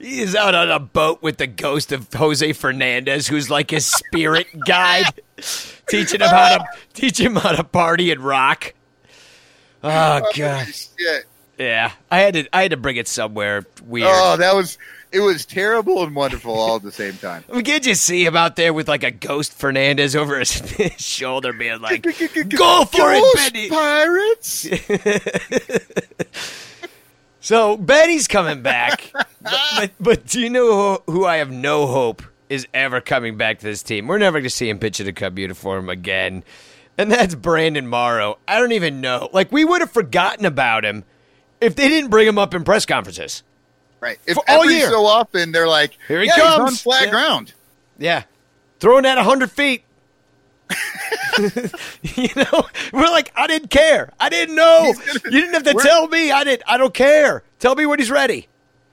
Speaker 2: He is out on a boat with the ghost of Jose Fernandez, who's like his spirit guide, teaching him how to teach him how to party and rock. Oh, oh god,
Speaker 4: Shit.
Speaker 2: yeah. I had to I had to bring it somewhere weird.
Speaker 4: Oh, that was it was terrible and wonderful all at the same time.
Speaker 2: I mean, can't you see him out there with like a ghost Fernandez over his, his shoulder, being like, "Go for it, Benny!"
Speaker 4: Pirates.
Speaker 2: So Benny's coming back, but, but, but do you know who, who I have no hope is ever coming back to this team? We're never going to see him pitch in a Cub uniform again, and that's Brandon Morrow. I don't even know. Like we would have forgotten about him if they didn't bring him up in press conferences.
Speaker 4: Right. If
Speaker 2: For all
Speaker 4: every
Speaker 2: year.
Speaker 4: so often they're like,
Speaker 2: Here he
Speaker 4: yeah,
Speaker 2: comes."
Speaker 4: on flat
Speaker 2: Yeah.
Speaker 4: ground.
Speaker 2: Yeah, throwing at hundred feet. you know, we're like, I didn't care. I didn't know.
Speaker 4: Gonna-
Speaker 2: you didn't have to tell me. I didn't. I don't care. Tell me when he's ready.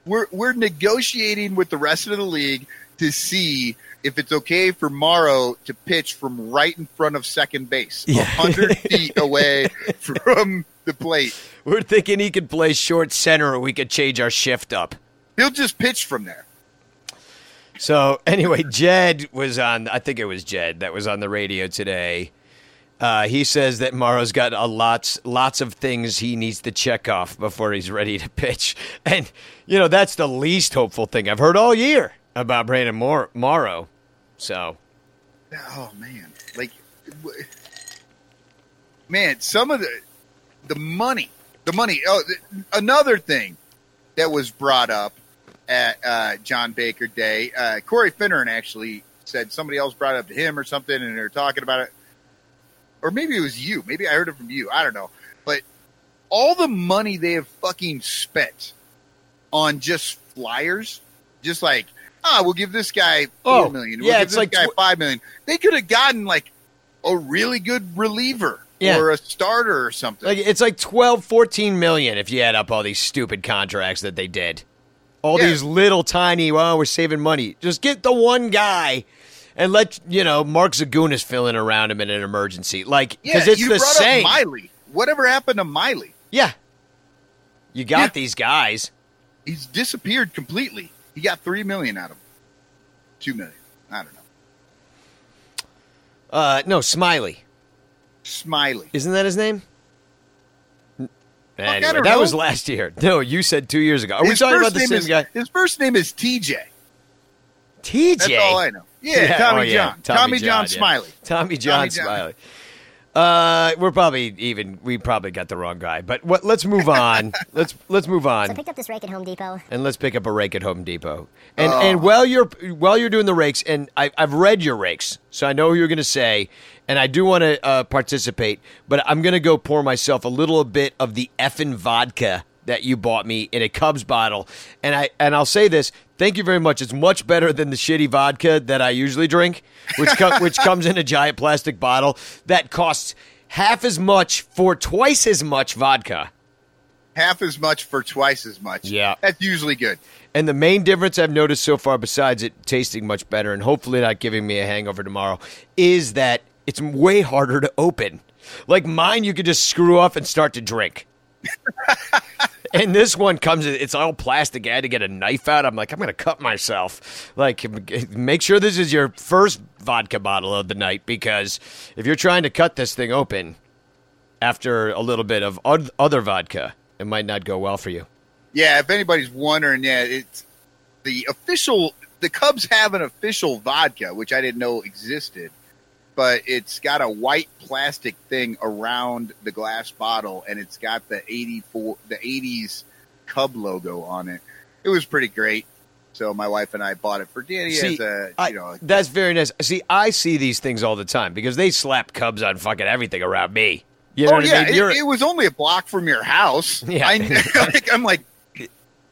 Speaker 4: we're we're negotiating with the rest of the league to see if it's okay for Morrow to pitch from right in front of second base, a
Speaker 2: Yeah.
Speaker 4: hundred feet away from the plate.
Speaker 2: We're thinking he could play short center, or we could change our shift up.
Speaker 4: He'll just pitch from there.
Speaker 2: So anyway, Jed was on. I think it was Jed that was on the radio today. Uh, he says that Morrow's got a lots lots of things he needs to check off before he's ready to pitch, and you know that's the least hopeful thing I've heard all year about Brandon Mor- Morrow. So
Speaker 4: Oh man, like man, some of the the money, the money. Oh, th- another thing that was brought up at uh, John Baker Day. Uh, Corey Finneran actually said somebody else brought it up to him or something, and they were talking about it. Or maybe it was you. Maybe I heard it from you. I don't know. But all the money they have fucking spent on just flyers, just like, ah, we'll give this guy four
Speaker 2: Oh,
Speaker 4: million.
Speaker 2: yeah,
Speaker 4: We'll give
Speaker 2: it's
Speaker 4: this
Speaker 2: like
Speaker 4: guy
Speaker 2: tw-
Speaker 4: five million. They could have gotten like a really good reliever
Speaker 2: Yeah.
Speaker 4: or a starter or something.
Speaker 2: like it's like 12, 14 million if you add up all these stupid contracts that they did. All
Speaker 4: Yeah.
Speaker 2: these little tiny, well, we're saving money. Just get the one guy and let you know Mark Zagunis fill in around him in an emergency. Like
Speaker 4: yeah,
Speaker 2: because it's
Speaker 4: you
Speaker 2: the same.
Speaker 4: Miley. Whatever happened to Miley?
Speaker 2: Yeah. You got
Speaker 4: Yeah.
Speaker 2: these guys.
Speaker 4: He's disappeared completely. He got three million out of him. Two million. I don't know.
Speaker 2: Uh, no, Smiley.
Speaker 4: Smiley.
Speaker 2: Isn't that his name? Anyway, that
Speaker 4: know.
Speaker 2: was last year. No, you said two years ago. Are we
Speaker 4: His
Speaker 2: talking about the same
Speaker 4: is,
Speaker 2: guy?
Speaker 4: His first name is TJ.
Speaker 2: TJ.
Speaker 4: That's all I know. Yeah,
Speaker 2: Yeah,
Speaker 4: Tommy
Speaker 2: oh, yeah.
Speaker 4: John. Tommy, John,
Speaker 2: yeah.
Speaker 4: Smiley.
Speaker 2: Tommy John
Speaker 4: Tommy John.
Speaker 2: Uh, we're probably even. We probably got the wrong guy. But what? Let's move on. let's let's move on.
Speaker 6: So I picked up this rake at Home Depot.
Speaker 2: and let's pick up a rake at Home Depot. And
Speaker 4: Oh.
Speaker 2: and while you're while you're doing the rakes, and I, I've read your rakes, so I know who you're going to say, and I do want to uh, participate. But I'm going to go pour myself a little bit of the effing vodka that you bought me in a Cubs bottle, and I and I'll say this. Thank you very much. It's much better than the shitty vodka that I usually drink, which co- which comes in a giant plastic bottle that costs half as much for twice as much vodka.
Speaker 4: Half as much for twice as much.
Speaker 2: Yeah.
Speaker 4: That's usually good.
Speaker 2: And the main difference I've noticed so far, besides it tasting much better and hopefully not giving me a hangover tomorrow, is that it's way harder to open. Like mine, you could just screw off and start to drink. and this one comes, it's all plastic. I had to get a knife out. I'm like, I'm going to cut myself. Like, make sure this is your first vodka bottle of the night because if you're trying to cut this thing open after a little bit of other vodka, it might not go well for you.
Speaker 4: Yeah, if anybody's wondering, yeah, it's the official. The Cubs have an official vodka, which I didn't know existed, but it's got a white plastic thing around the glass bottle, and it's got the eighty four, the eighties Cub logo on it. It was pretty great. So my wife and I bought it for Danny
Speaker 2: See,
Speaker 4: as a,
Speaker 2: I-
Speaker 4: you know,
Speaker 2: that's very nice. See, I see these things all the time because they slap Cubs on fucking everything around me. You know
Speaker 4: oh
Speaker 2: what
Speaker 4: yeah,
Speaker 2: I mean?
Speaker 4: It, it was only a block from your house.
Speaker 2: Yeah.
Speaker 4: I, like, I'm like,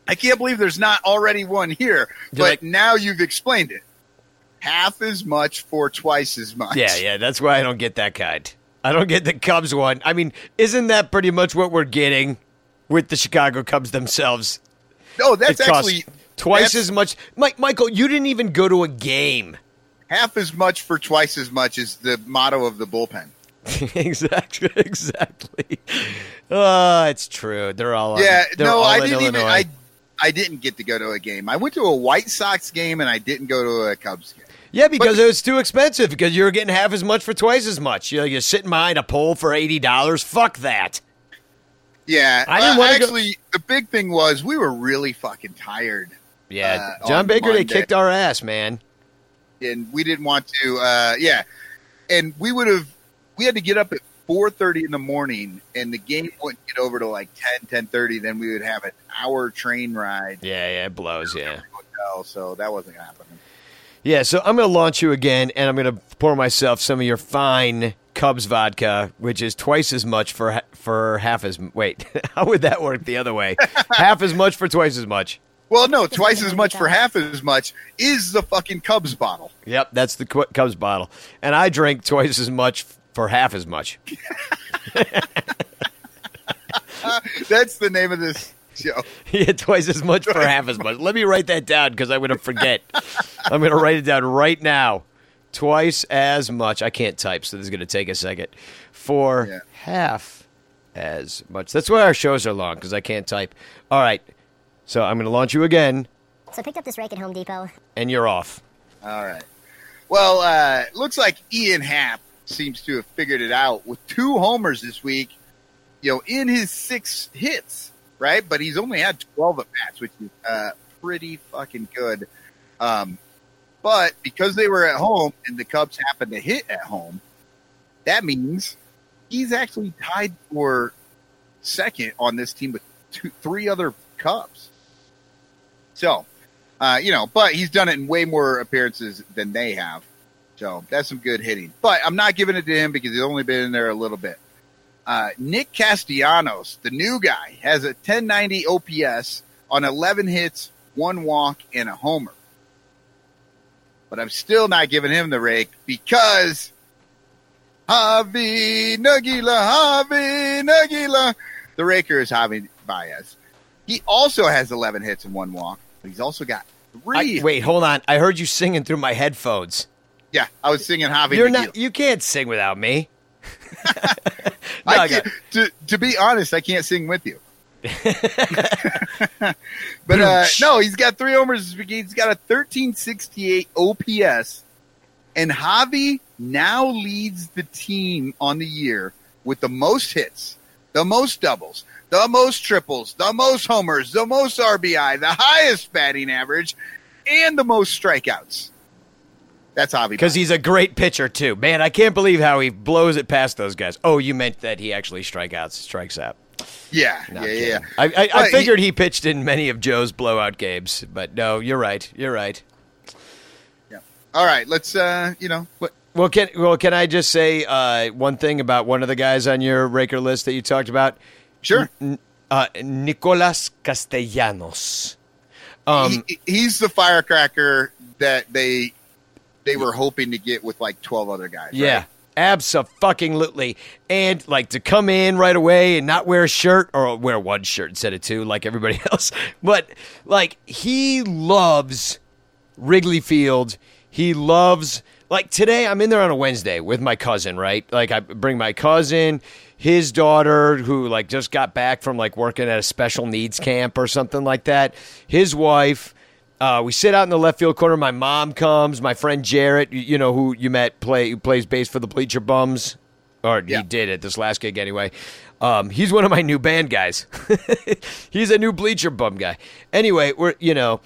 Speaker 4: I can't believe there's not already one here. But
Speaker 2: like-
Speaker 4: now you've explained it. Half as much for twice as much.
Speaker 2: Yeah, yeah, that's why I don't get that kind. I don't get the Cubs one. I mean, isn't that pretty much what we're getting with the Chicago Cubs themselves?
Speaker 4: No, that's actually
Speaker 2: twice
Speaker 4: that's
Speaker 2: as much. Mike, Michael, you didn't even go to a game.
Speaker 4: half as much for twice as much is the motto of the bullpen.
Speaker 2: exactly, exactly. Oh, it's true. They're all on-
Speaker 4: Yeah,
Speaker 2: they're
Speaker 4: no,
Speaker 2: all
Speaker 4: I didn't even. I I didn't get to go to a game. I went to a White Sox game and I didn't go to a Cubs game.
Speaker 2: Yeah, because it was too expensive. Because you're getting half as much for twice as much. You're, you're sitting behind a pole for eighty dollars. Fuck that.
Speaker 4: Yeah,
Speaker 2: I didn't
Speaker 4: uh,
Speaker 2: wanna go-
Speaker 4: actually. The big thing was we were really fucking tired,
Speaker 2: Yeah,
Speaker 4: Uh,
Speaker 2: John
Speaker 4: on
Speaker 2: Baker, they kicked our ass, man.
Speaker 4: and we didn't want to. Uh, yeah, and we would have. We had to get up at four thirty in the morning, and the game wouldn't get over to like 10, 10.30. Then we would have an hour train ride
Speaker 2: Yeah, yeah, it blows. Yeah.
Speaker 4: hotel, so that wasn't happening.
Speaker 2: Yeah, so I'm going to launch you again, and I'm going to pour myself some of your fine Cubs vodka, which is twice as much for for half as. Wait, how would that work the other way? half as much for twice as much.
Speaker 4: Well, no, twice as much for half as much is the fucking Cubs bottle.
Speaker 2: Yep, that's the Qu- Cubs bottle, and I drink twice as much for half as much.
Speaker 4: That's the name of this show.
Speaker 2: yeah, twice as much for half as much. Let me write that down because I'm going to forget. I'm going to write it down right now. Twice as much. I can't type, so this is going to take a second. For
Speaker 4: Yeah.
Speaker 2: half as much. That's why our shows are long because I can't type. All right. So I'm going to launch you again,
Speaker 6: So I picked up this rake at Home Depot.
Speaker 2: and you're off.
Speaker 4: All right. Well, uh, looks like Ian Happ seems to have figured it out with two homers this week. You know, in his six hits, right? But he's only had twelve at bats, which is uh, pretty fucking good. Um, but because they were at home and the Cubs happened to hit at home, that means he's actually tied for second on this team with two, three other Cubs. So, uh, you know, but he's done it in way more appearances than they have. So that's some good hitting. But I'm not giving it to him because he's only been in there a little bit. Uh, Nick Castellanos, the new guy, has a 1090 OPS on 11 hits, one walk, and a homer. But I'm still not giving him the rake because Javi Nagila, Javi Nagila. The raker is Javi Baez. He also has 11 hits and one walk, but he's also got three.
Speaker 2: I, wait, hold on. I heard you singing through my headphones.
Speaker 4: Yeah, I was singing Javi.
Speaker 2: You're
Speaker 4: Nagila.
Speaker 2: not. You can't sing without me. No,
Speaker 4: I
Speaker 2: I
Speaker 4: can't, to to be honest, I can't sing with you. but uh, no, he's got three homers. He's got a 1368 OPS, and Javi now leads the team on the year with the most hits, the most doubles, the most triples, the most homers, the most RBI, the highest batting average, and the most strikeouts. That's Javi.
Speaker 2: Because he's a great pitcher too, man. I can't believe how he blows it past those guys. Oh, you meant that he actually strikeouts, strikes out.
Speaker 4: yeah,
Speaker 2: No,
Speaker 4: yeah,
Speaker 2: kidding.
Speaker 4: yeah.
Speaker 2: I, I, I
Speaker 4: But he-
Speaker 2: figured he, pitched in many of Joe's blowout games, but no, you're right. You're right. Yeah.
Speaker 4: All right, let's uh, you know,
Speaker 2: Well- Well, can well can I just say uh, one thing about one of the guys on your Raker list that you talked about?
Speaker 4: sure.
Speaker 2: Uh, Nicholas Castellanos. Um,
Speaker 4: he, he's the firecracker that they they were hoping to get with like 12 other guys.
Speaker 2: Yeah.
Speaker 4: right?
Speaker 2: Absolutely. And like to come in right away and not wear a shirt or wear one shirt instead of two like everybody else. But like he loves Wrigley Field. He loves like today I'm in there on a Wednesday with my cousin, right? Like I bring my cousin, his daughter who like just got back from like working at a special needs camp or something like that. His wife uh, we sit out in the left field corner. My mom comes. My friend Jarrett, you, you know who you met, play who plays bass for the Bleacher Bums, or
Speaker 4: Yeah.
Speaker 2: he did at this last gig anyway. Um, he's one of my new band guys. he's a new Bleacher Bum guy. Anyway, we're you know,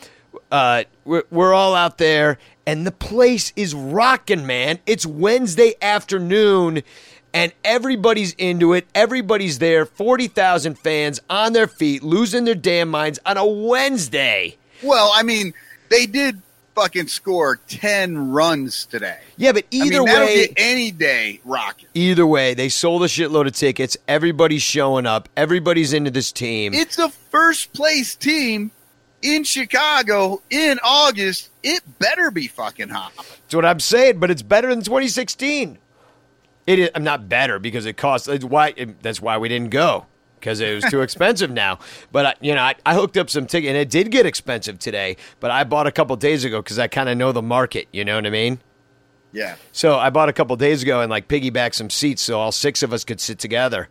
Speaker 2: uh, we're we're all out there, and the place is rocking, man. It's Wednesday afternoon. And everybody's into it. Everybody's there. 40,000 fans on their feet, losing their damn minds on a Wednesday.
Speaker 4: Well, I mean, they did fucking score ten runs today.
Speaker 2: Yeah, but
Speaker 4: I
Speaker 2: either
Speaker 4: mean, that'll
Speaker 2: way,
Speaker 4: any day rocking.
Speaker 2: either way, they sold a shitload of tickets. Everybody's showing up. Everybody's into this team.
Speaker 4: It's a first place team in Chicago in August. It better be fucking hot.
Speaker 2: That's what I'm saying, but it's better than 2016. It is. I'm not better because it costs. It's why. That's why we didn't go because it was too expensive now. But I, you know, I, I hooked up some tickets, and it did get expensive today. But I bought a couple days ago because I kind of know the market. You know what I mean?
Speaker 4: Yeah.
Speaker 2: So I bought a couple days ago and like piggyback some seats so all six of us could sit together.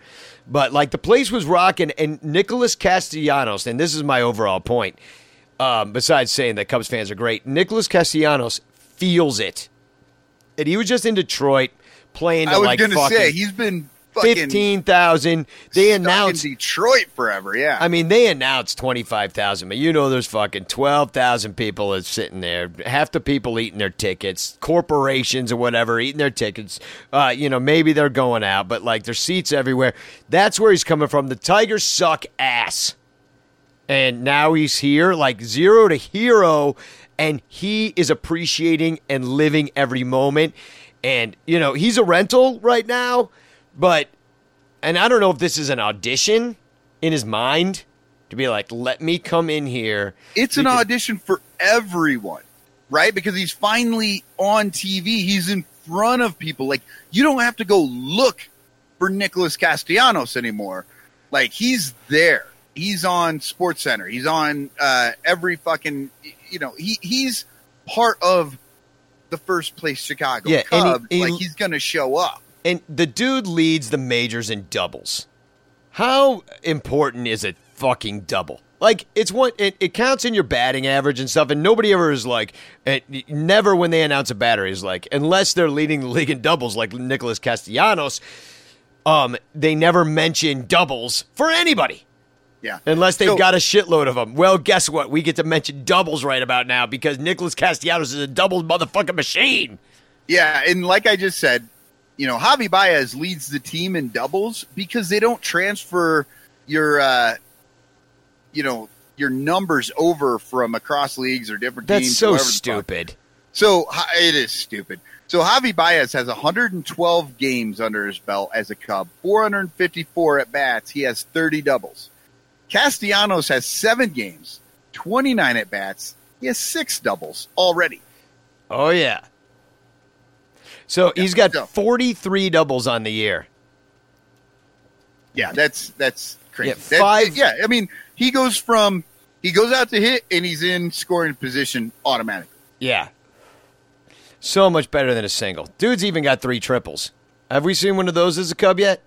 Speaker 2: But like the place was rocking, and Nicholas Castellanos, and this is my overall point. Um, besides saying that Cubs fans are great, Nicholas Castellanos feels it, and he was just in Detroit playing to
Speaker 4: I was
Speaker 2: like
Speaker 4: gonna
Speaker 2: fucking
Speaker 4: say he's been
Speaker 2: fifteen thousand. They announced.
Speaker 4: in Detroit forever. Yeah.
Speaker 2: I mean, they announced twenty five thousand, but you know, there's fucking twelve thousand people that's sitting there. Half the people eating their tickets, corporations or whatever eating their tickets. Uh, you know, maybe they're going out, but like there's seats everywhere. That's where he's coming from. The Tigers suck ass, and now he's here, like zero to hero, and he is appreciating and living every moment. And you know, he's a rental right now, but and I don't know if this is an audition in his mind to be like, let me come in here.
Speaker 4: it's an audition for everyone, right? Because he's finally on TV. He's in front of people. Like you don't have to go look for Nicholas Castellanos anymore. Like he's there. He's on Sports Center. He's on uh, every fucking. You know, he he's part of the first place Chicago
Speaker 2: Yeah, and he-
Speaker 4: Cubs.
Speaker 2: he-
Speaker 4: like he's gonna show up.
Speaker 2: And the dude leads the majors in doubles. How important is a fucking double? Like it's one, it, it counts in your batting average and stuff, and nobody ever is like, it, never when they announce a batter is like, unless they're leading the league in doubles, like Nicholas Castellanos, um, they never mention doubles for anybody.
Speaker 4: Yeah,
Speaker 2: Unless they've
Speaker 4: So-
Speaker 2: got a shitload of them. Well, guess what? We get to mention doubles right about now because Nicholas Castellanos is a double motherfucking machine.
Speaker 4: Yeah, and like I just said, you know, Javi Baez leads the team in doubles because they don't transfer your, uh, you know, your numbers over from across leagues or different
Speaker 2: That's
Speaker 4: teams.
Speaker 2: so
Speaker 4: the fuck.
Speaker 2: stupid.
Speaker 4: So it is stupid. So Javi Baez has 112 games under his belt as a Cub, 454 at bats. He has 30 doubles. Castellanos has seven games, 29 at bats. He has six doubles already.
Speaker 2: Oh, yeah. So he's got
Speaker 4: so-
Speaker 2: 43 doubles on the year.
Speaker 4: Yeah, that's that's crazy.
Speaker 2: Yeah,
Speaker 4: That-
Speaker 2: five-
Speaker 4: yeah, I mean, he goes from he goes out to hit and he's in scoring position automatically.
Speaker 2: Yeah. So much better than a single. Dude's even got three triples. Have we seen one of those as a Cub yet?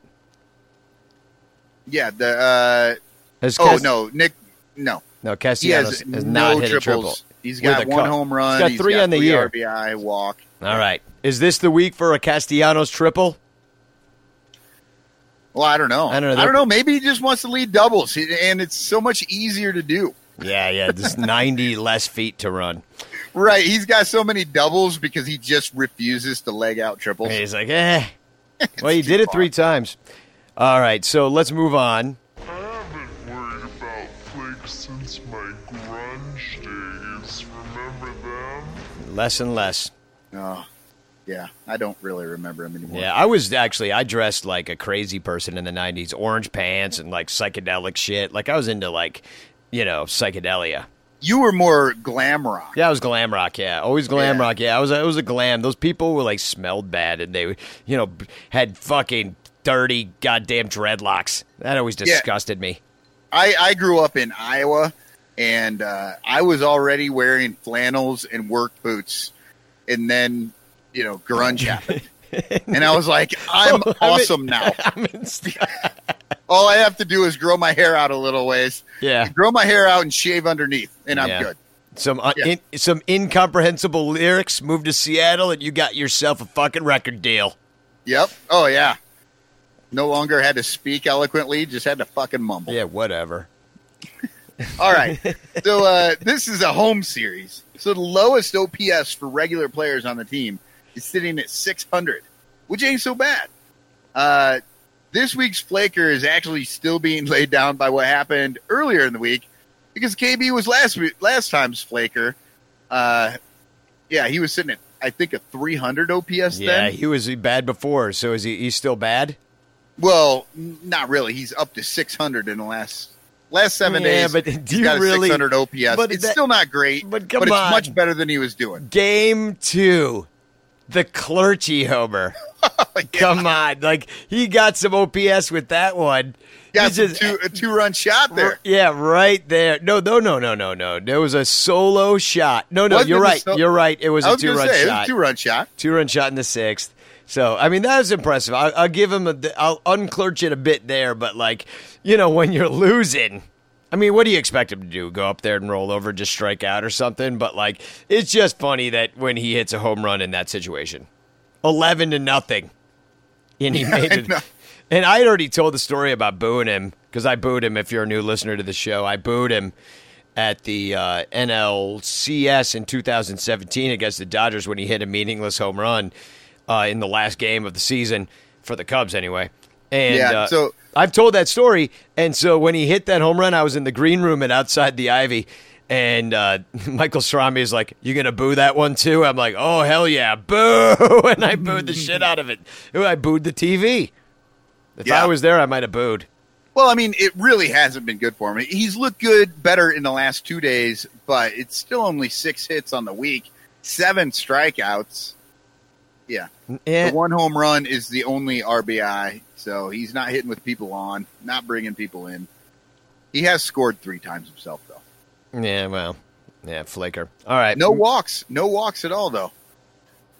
Speaker 4: Yeah, the uh,
Speaker 2: Has
Speaker 4: oh no, Nick, no,
Speaker 2: No, Castellanos
Speaker 4: has,
Speaker 2: has,
Speaker 4: no
Speaker 2: not hit
Speaker 4: triples.
Speaker 2: a triple.
Speaker 4: He's got one home run.
Speaker 2: He's got three on the
Speaker 4: three
Speaker 2: year.
Speaker 4: RBI walk.
Speaker 2: All right. Is this the week for a Castellanos triple?
Speaker 4: Well, I don't know.
Speaker 2: I don't know.
Speaker 4: I don't know. Maybe he just wants to lead doubles, and it's so much easier to do.
Speaker 2: Yeah, yeah. Just 90 less feet to run.
Speaker 4: Right? He's got so many doubles because he just refuses to leg out triples.
Speaker 2: And he's like, eh. Well,
Speaker 4: he
Speaker 2: did it
Speaker 4: far.
Speaker 2: three times. All right, so let's move on.
Speaker 5: I haven't worried about flakes since my grunge days. Remember them?
Speaker 2: Less and less.
Speaker 4: Oh, yeah. I don't really remember him anymore.
Speaker 2: Yeah, I was actually I dressed like a crazy person in the '90s, orange pants and like psychedelic shit. Like I was into like, you know, psychedelia.
Speaker 4: You were more glam rock.
Speaker 2: Yeah, I was glam rock. Yeah, always glam
Speaker 4: Yeah.
Speaker 2: rock. Yeah, I was. I was a glam. Those people were like smelled bad, and they, you know, had fucking dirty goddamn dreadlocks. That always
Speaker 4: Yeah.
Speaker 2: disgusted me.
Speaker 4: I, I grew up in Iowa, and uh, I was already wearing flannels and work boots, and then you know grunge happened, and I was like, I'm
Speaker 2: Oh,
Speaker 4: awesome now.
Speaker 2: I'm in-
Speaker 4: All I have to do is grow my hair out a little ways,
Speaker 2: yeah,
Speaker 4: grow my hair out, and shave underneath, and I'm
Speaker 2: Yeah.
Speaker 4: good.
Speaker 2: some uh,
Speaker 4: Yeah.
Speaker 2: in, some incomprehensible lyrics. Move to Seattle, and you got yourself a fucking record deal.
Speaker 4: Yep. Oh yeah. No longer had to speak eloquently, just had to fucking mumble.
Speaker 2: Yeah, whatever.
Speaker 4: All right. So uh, this is a home series. So the lowest OPS for regular players on the team is sitting at 600, which ain't so bad. Uh, this week's flaker is actually still being laid down by what happened earlier in the week because KB was last week, last time's flaker. Uh, Yeah, he was sitting at I think a 300 OPS
Speaker 2: Yeah,
Speaker 4: then.
Speaker 2: he was bad before, so is he? He's still bad.
Speaker 4: Well, not really. He's up to 600 in the last last seven
Speaker 2: Yeah,
Speaker 4: days.
Speaker 2: but
Speaker 4: he's
Speaker 2: do you
Speaker 4: got
Speaker 2: really-
Speaker 4: 600 OPS.
Speaker 2: but
Speaker 4: it's
Speaker 2: that-
Speaker 4: still not great,
Speaker 2: but come
Speaker 4: it's
Speaker 2: on.
Speaker 4: much better than he was doing.
Speaker 2: Game two, the Clerchy homer. Oh, Come on, like he got some OPS with that one.
Speaker 4: Got
Speaker 2: just-
Speaker 4: two, a two run shot there.
Speaker 2: Yeah, right there. No, no, no, no, no, no. There was a solo shot. No, no,
Speaker 4: Wasn't
Speaker 2: you're right.
Speaker 4: so-
Speaker 2: you're right. It was
Speaker 4: I
Speaker 2: a
Speaker 4: was two-run
Speaker 2: shot.
Speaker 4: a two run shot.
Speaker 2: Two run shot in the sixth. So I mean that was impressive. I, I'll give him a. I'll unclurch it a bit there, but like you know when you're losing. I mean, what do you expect him to do? Go up there and roll over, just strike out or something? But like, it's just funny that when he hits a home run in that situation, eleven to nothing, and he made it.
Speaker 4: know.
Speaker 2: And I had already told the story about booing him because I booed him. If you're a new listener to the show, I booed him at the uh, NLCS in 2017 against the Dodgers when he hit a meaningless home run uh, in the last game of the season for the Cubs, anyway. And
Speaker 4: Yeah,
Speaker 2: uh,
Speaker 4: so-
Speaker 2: I've told that story. And so when he hit that home run, I was in the green room and outside the Ivy. And uh, Michael Strami is like, "You gonna boo that one too?" I'm like, "Oh hell yeah, boo!" And I booed the shit out of it. I booed the TV. If
Speaker 4: Yeah.
Speaker 2: I was there, I might have booed.
Speaker 4: Well, I mean, it really hasn't been good for him. He's looked good, better in the last two days, but it's still only six hits on the week, seven strikeouts. Yeah, the one home run is the only RBI, so he's not hitting with people on, not bringing people in. He has scored three times himself, though.
Speaker 2: yeah, well, yeah, flaker. All right,
Speaker 4: No walks, no walks at all, though.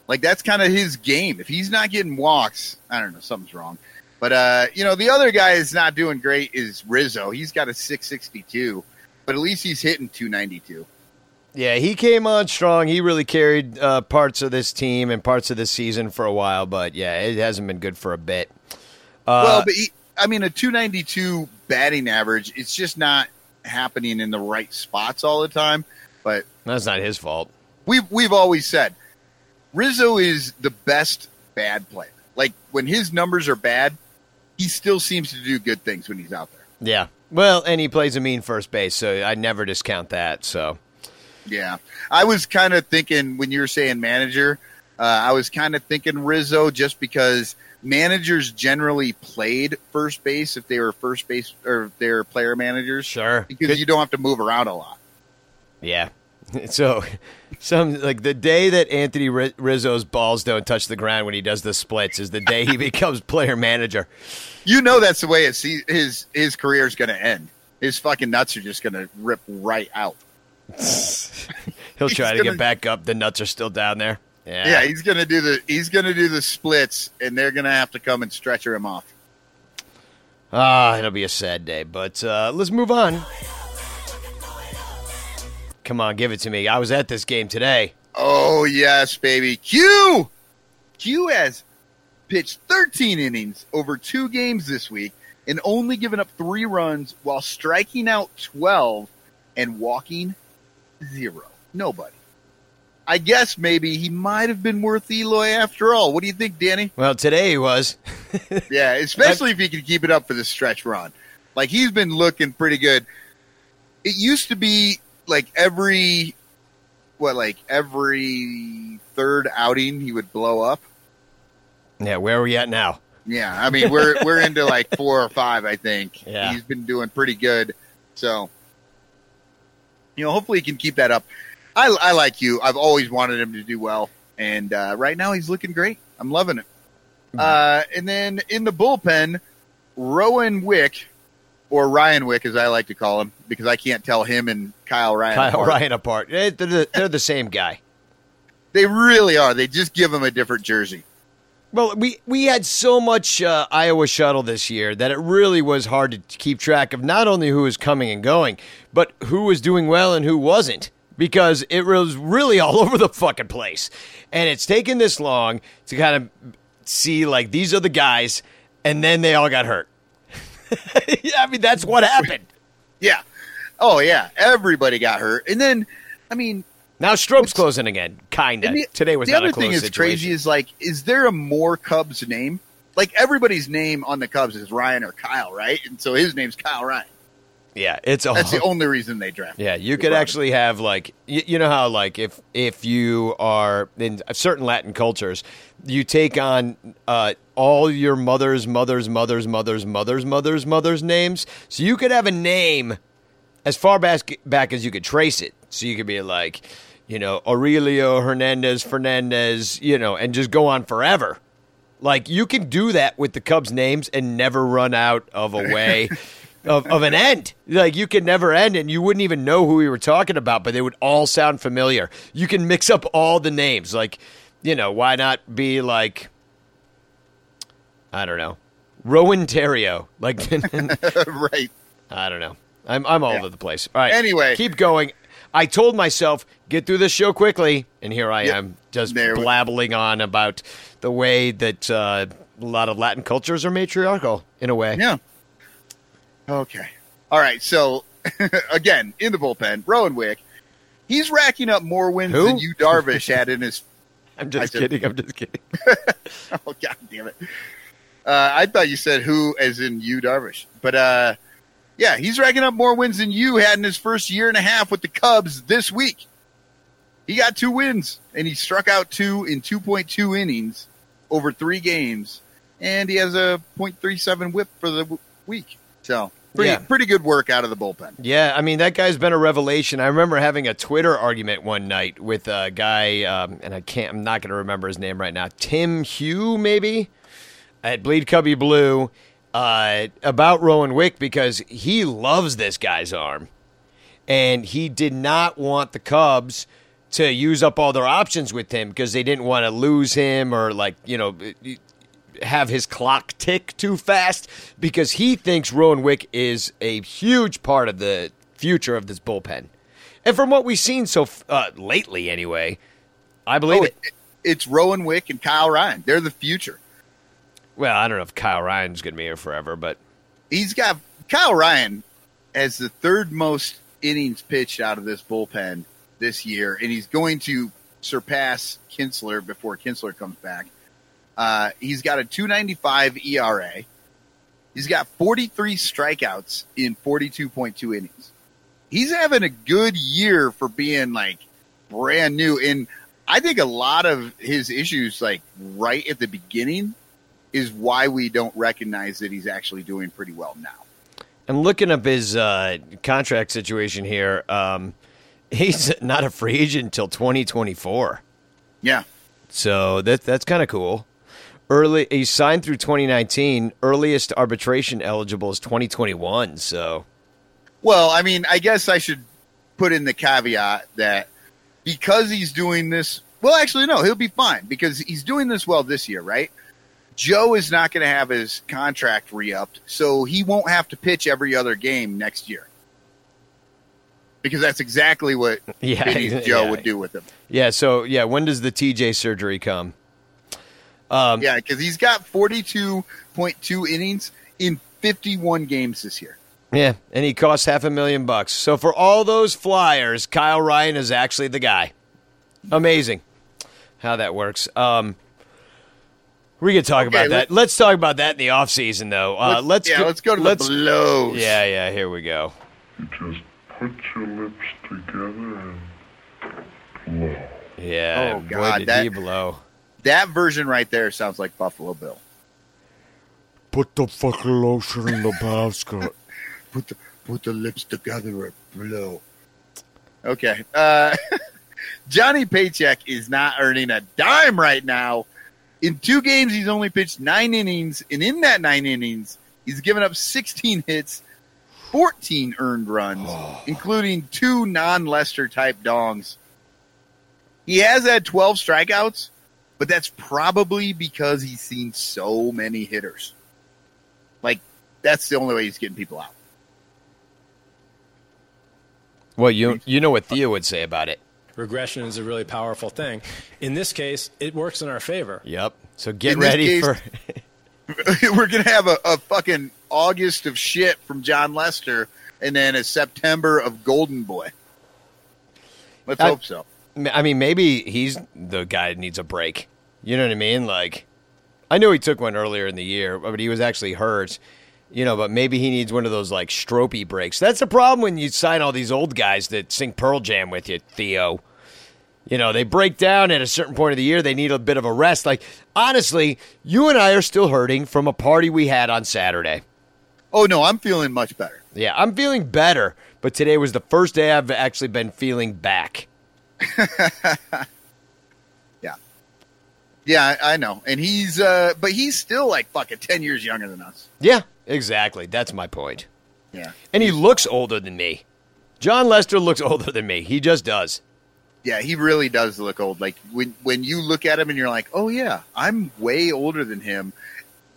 Speaker 4: Like that's kind of his game. If he's not getting walks, I don't know, something's wrong. But uh, you know, the other guy is not doing great is Rizzo. He's got a 662, but at least he's hitting 292.
Speaker 2: Yeah, he came on strong. He really carried uh, parts of this team and parts of this season for a while, but yeah, it hasn't been good for a bit. Uh,
Speaker 4: well, but he, I mean, a 292 batting average, it's just not happening in the right spots all the time. But
Speaker 2: that's not his fault.
Speaker 4: we've we've always said Rizzo is the best bad player. Like when his numbers are bad, he still seems to do good things when he's out there.
Speaker 2: Yeah. Well, and he plays a mean first base, so I never discount that. So
Speaker 4: Yeah, I was kind of thinking when you were saying manager, uh, I was kind of thinking Rizzo just because managers generally played first base if they were first base or if they're player managers.
Speaker 2: Sure.
Speaker 4: because
Speaker 2: Good-
Speaker 4: you don't have to move around a lot.
Speaker 2: yeah. So, some like the day that Anthony Rizzo's balls don't touch the ground when he does the splits is the day he becomes player manager.
Speaker 4: You know that's the way it's, his his career is going to end. His fucking nuts are just going to rip right out.
Speaker 2: He'll try to
Speaker 4: gonna-
Speaker 2: get back up. The nuts are still down there. Yeah.
Speaker 4: Yeah, he's going to do the he's to do the splits, and they're going to have to come and stretcher him off.
Speaker 2: Ah, it'll be a sad day, but uh, let's move on. Come on, give it to me. I was at this game today.
Speaker 4: Oh yes, baby. Q Q has pitched 13 innings over two games this week and only given up three runs while striking out 12 and walking zero. Nobody. I guess maybe he might have been worth Eloy after all. What do you think, Danny?
Speaker 2: Well, today he was.
Speaker 4: Yeah, especially if he can keep it up for the stretch run. Like he's been looking pretty good. It used to be like every what, like every third outing he would blow up.
Speaker 2: Yeah, where are we at now?
Speaker 4: Yeah, I mean we're we're into like four or five, I think.
Speaker 2: Yeah.
Speaker 4: He's been doing pretty good. So you know, hopefully he can keep that up. I I like you. I've always wanted him to do well. And uh, right now he's looking great. I'm loving it. Uh, and then in the bullpen, Rowan Wick, or Ryan Wick as I like to call him, because I can't tell him and Kyle Ryan.
Speaker 2: Kyle
Speaker 4: apart.
Speaker 2: Ryan apart. They're the, they're the same guy.
Speaker 4: They really are. They just give him a different jersey.
Speaker 2: Well, we, we had so much uh, Iowa shuttle this year that it really was hard to keep track of not only who was coming and going, but who was doing well and who wasn't. Because it was really all over the fucking place. And it's taken this long to kind of see, like, these are the guys, and then they all got hurt. yeah, I mean, that's what happened.
Speaker 4: Yeah. Oh yeah. Everybody got hurt, and then I mean,
Speaker 2: Now Strop's closing again, kind of. Today was
Speaker 4: the
Speaker 2: not
Speaker 4: other
Speaker 2: a close
Speaker 4: thing is crazy is like, is there a more Cubs name? Like everybody's name on the Cubs is Ryan or Kyle, right? And so his name's Kyle Ryan.
Speaker 2: Yeah, it's a
Speaker 4: That's the only reason they draft.
Speaker 2: Yeah, you could actually have like you, you know how like if if you are in certain Latin cultures, you take on uh, all your mother's mother's mother's mother's mother's mother's mother's names, so you could have a name as far back back as you could trace it. So you could be like, you know, Aurelio Hernandez Fernandez, you know, and just go on forever. Like you can do that with the Cubs names and never run out of a way of, of an end. Like you can never end and you wouldn't even know who we were talking about, but they would all sound familiar. You can mix up all the names. Like, you know, why not be like I don't know. Rowan Terrio. Like
Speaker 4: right.
Speaker 2: I don't know. I'm I'm all
Speaker 4: Yeah.
Speaker 2: over the place. All right.
Speaker 4: Anyway.
Speaker 2: keep going. I told myself get through this show quickly, and here I
Speaker 4: Yep.
Speaker 2: am just
Speaker 4: There we-
Speaker 2: blabbling on about the way that uh, a lot of Latin cultures are matriarchal in a way.
Speaker 4: Yeah. Okay. All right. So again, in the bullpen, Rowan Wick, he's racking up more wins
Speaker 2: Who?
Speaker 4: than Yu Darvish had in his.
Speaker 2: I'm just
Speaker 4: said-
Speaker 2: kidding. I'm just kidding.
Speaker 4: Oh God damn it! Uh, I thought you said who, as in Yu Darvish, but uh, yeah, he's racking up more wins than you had in his first year and a half with the Cubs this week. He got two wins, and he struck out two in 2.2 innings over three games, and he has a .37 WHIP for the w- week. So pretty
Speaker 2: Yeah.
Speaker 4: pretty good work out of the bullpen.
Speaker 2: Yeah, I mean that guy's been a revelation. I remember having a Twitter argument one night with a guy, um, and I can't. I'm not going to remember his name right now. Tim Hugh, maybe at Bleed Cubbie Blue, uh, about Rowan Wick because he loves this guy's arm, and he did not want the Cubs to use up all their options with him because they didn't want to lose him or like you know have his clock tick too fast because he thinks Rowan Wick is a huge part of the future of this bullpen. And from what we've seen so uh, lately, anyway, I believe
Speaker 4: Oh,
Speaker 2: it.
Speaker 4: it, it's Rowan Wick and Kyle Ryan. They're the future.
Speaker 2: Well, I don't know if Kyle Ryan's going to be here forever, but
Speaker 4: he's got Kyle Ryan as the third most innings pitched out of this bullpen this year, and he's going to surpass Kintzler before Kintzler comes back. Uh, he's got a 295 ERA. He's got 43 strikeouts in 42.2 innings. He's having a good year for being like brand new. And I think a lot of his issues, like right at the beginning, is why we don't recognize that he's actually doing pretty well now.
Speaker 2: I'm looking up his uh, contract situation here. Um, he's not a free agent until 2024.
Speaker 4: Yeah.
Speaker 2: So that that's kind of cool. Early, he signed through 2019. Earliest arbitration eligible is 2021. So
Speaker 4: Well, I mean, I guess I should put in the caveat that because he's doing this, well, actually, no, he'll be fine because he's doing this well this year, right? Joe is not going to have his contract re upped, so he won't have to pitch every other game next year. Because that's exactly what
Speaker 2: Yeah,
Speaker 4: Vinny's Joe
Speaker 2: yeah.
Speaker 4: would do with him.
Speaker 2: yeah, so yeah, when does the TJ surgery come? Um,
Speaker 4: Yeah, because he's got 42.2 innings in 51 games this year.
Speaker 2: Yeah, and he costs half a million bucks. So for all those flyers, Kyle Ryan is actually the guy. Amazing how that works. Um, we could talk
Speaker 4: Okay,
Speaker 2: about that.
Speaker 4: let's-
Speaker 2: Let's talk about that in the off season, though. Uh, let's,
Speaker 4: yeah,
Speaker 2: go,
Speaker 4: let's go to
Speaker 2: let's,
Speaker 4: the blows.
Speaker 2: Yeah, yeah. Here we go.
Speaker 5: You just put your lips together and blow.
Speaker 2: Yeah.
Speaker 4: Oh,
Speaker 2: boy,
Speaker 4: God,
Speaker 2: did
Speaker 4: that-
Speaker 2: he blow.
Speaker 4: That version right there sounds like Buffalo Bill.
Speaker 6: Put the fucking lotion in the basket.
Speaker 4: put the put the lips together and blow. Okay. Uh, Johnny Paycheck is not earning a dime right now. In two games, he's only pitched nine innings, and in that nine innings, he's given up 16 hits, 14 earned runs, oh. including two non-Lester type dongs. He has had 12 strikeouts, but that's probably because he's seen so many hitters. Like that's the only way he's getting people out.
Speaker 2: Well, you you know what Theo would say about it.
Speaker 7: Regression is a really powerful thing. In this case, it works in our favor.
Speaker 2: Yep. So get
Speaker 4: In
Speaker 2: ready
Speaker 4: case-
Speaker 2: for.
Speaker 4: we're gonna have a, a fucking August of shit from Jon Lester, and then a September of Golden Boy. Let's
Speaker 2: I-
Speaker 4: hope so.
Speaker 2: I mean, maybe he's the guy that needs a break. You know what I mean? Like, I know he took one earlier in the year, but he was actually hurt. You know, but maybe he needs one of those like stropey breaks. That's the problem when you sign all these old guys that sing Pearl Jam with you, Theo. You know, they break down at a certain point of the year. They need a bit of a rest. Like, honestly, you and I are still hurting from a party we had on Saturday.
Speaker 4: Oh no, I'm feeling much better.
Speaker 2: Yeah, I'm feeling better, but today was the first day I've actually been feeling back.
Speaker 4: yeah, yeah, I, I know. And he's, uh, but he's still like fucking ten years younger than us.
Speaker 2: Yeah, exactly. That's my point.
Speaker 4: Yeah,
Speaker 2: And he looks older than me. Jon Lester looks older than me. He just does.
Speaker 4: yeah, he really does look old. Like when when you look at him and you're like, oh yeah, I'm way older than him.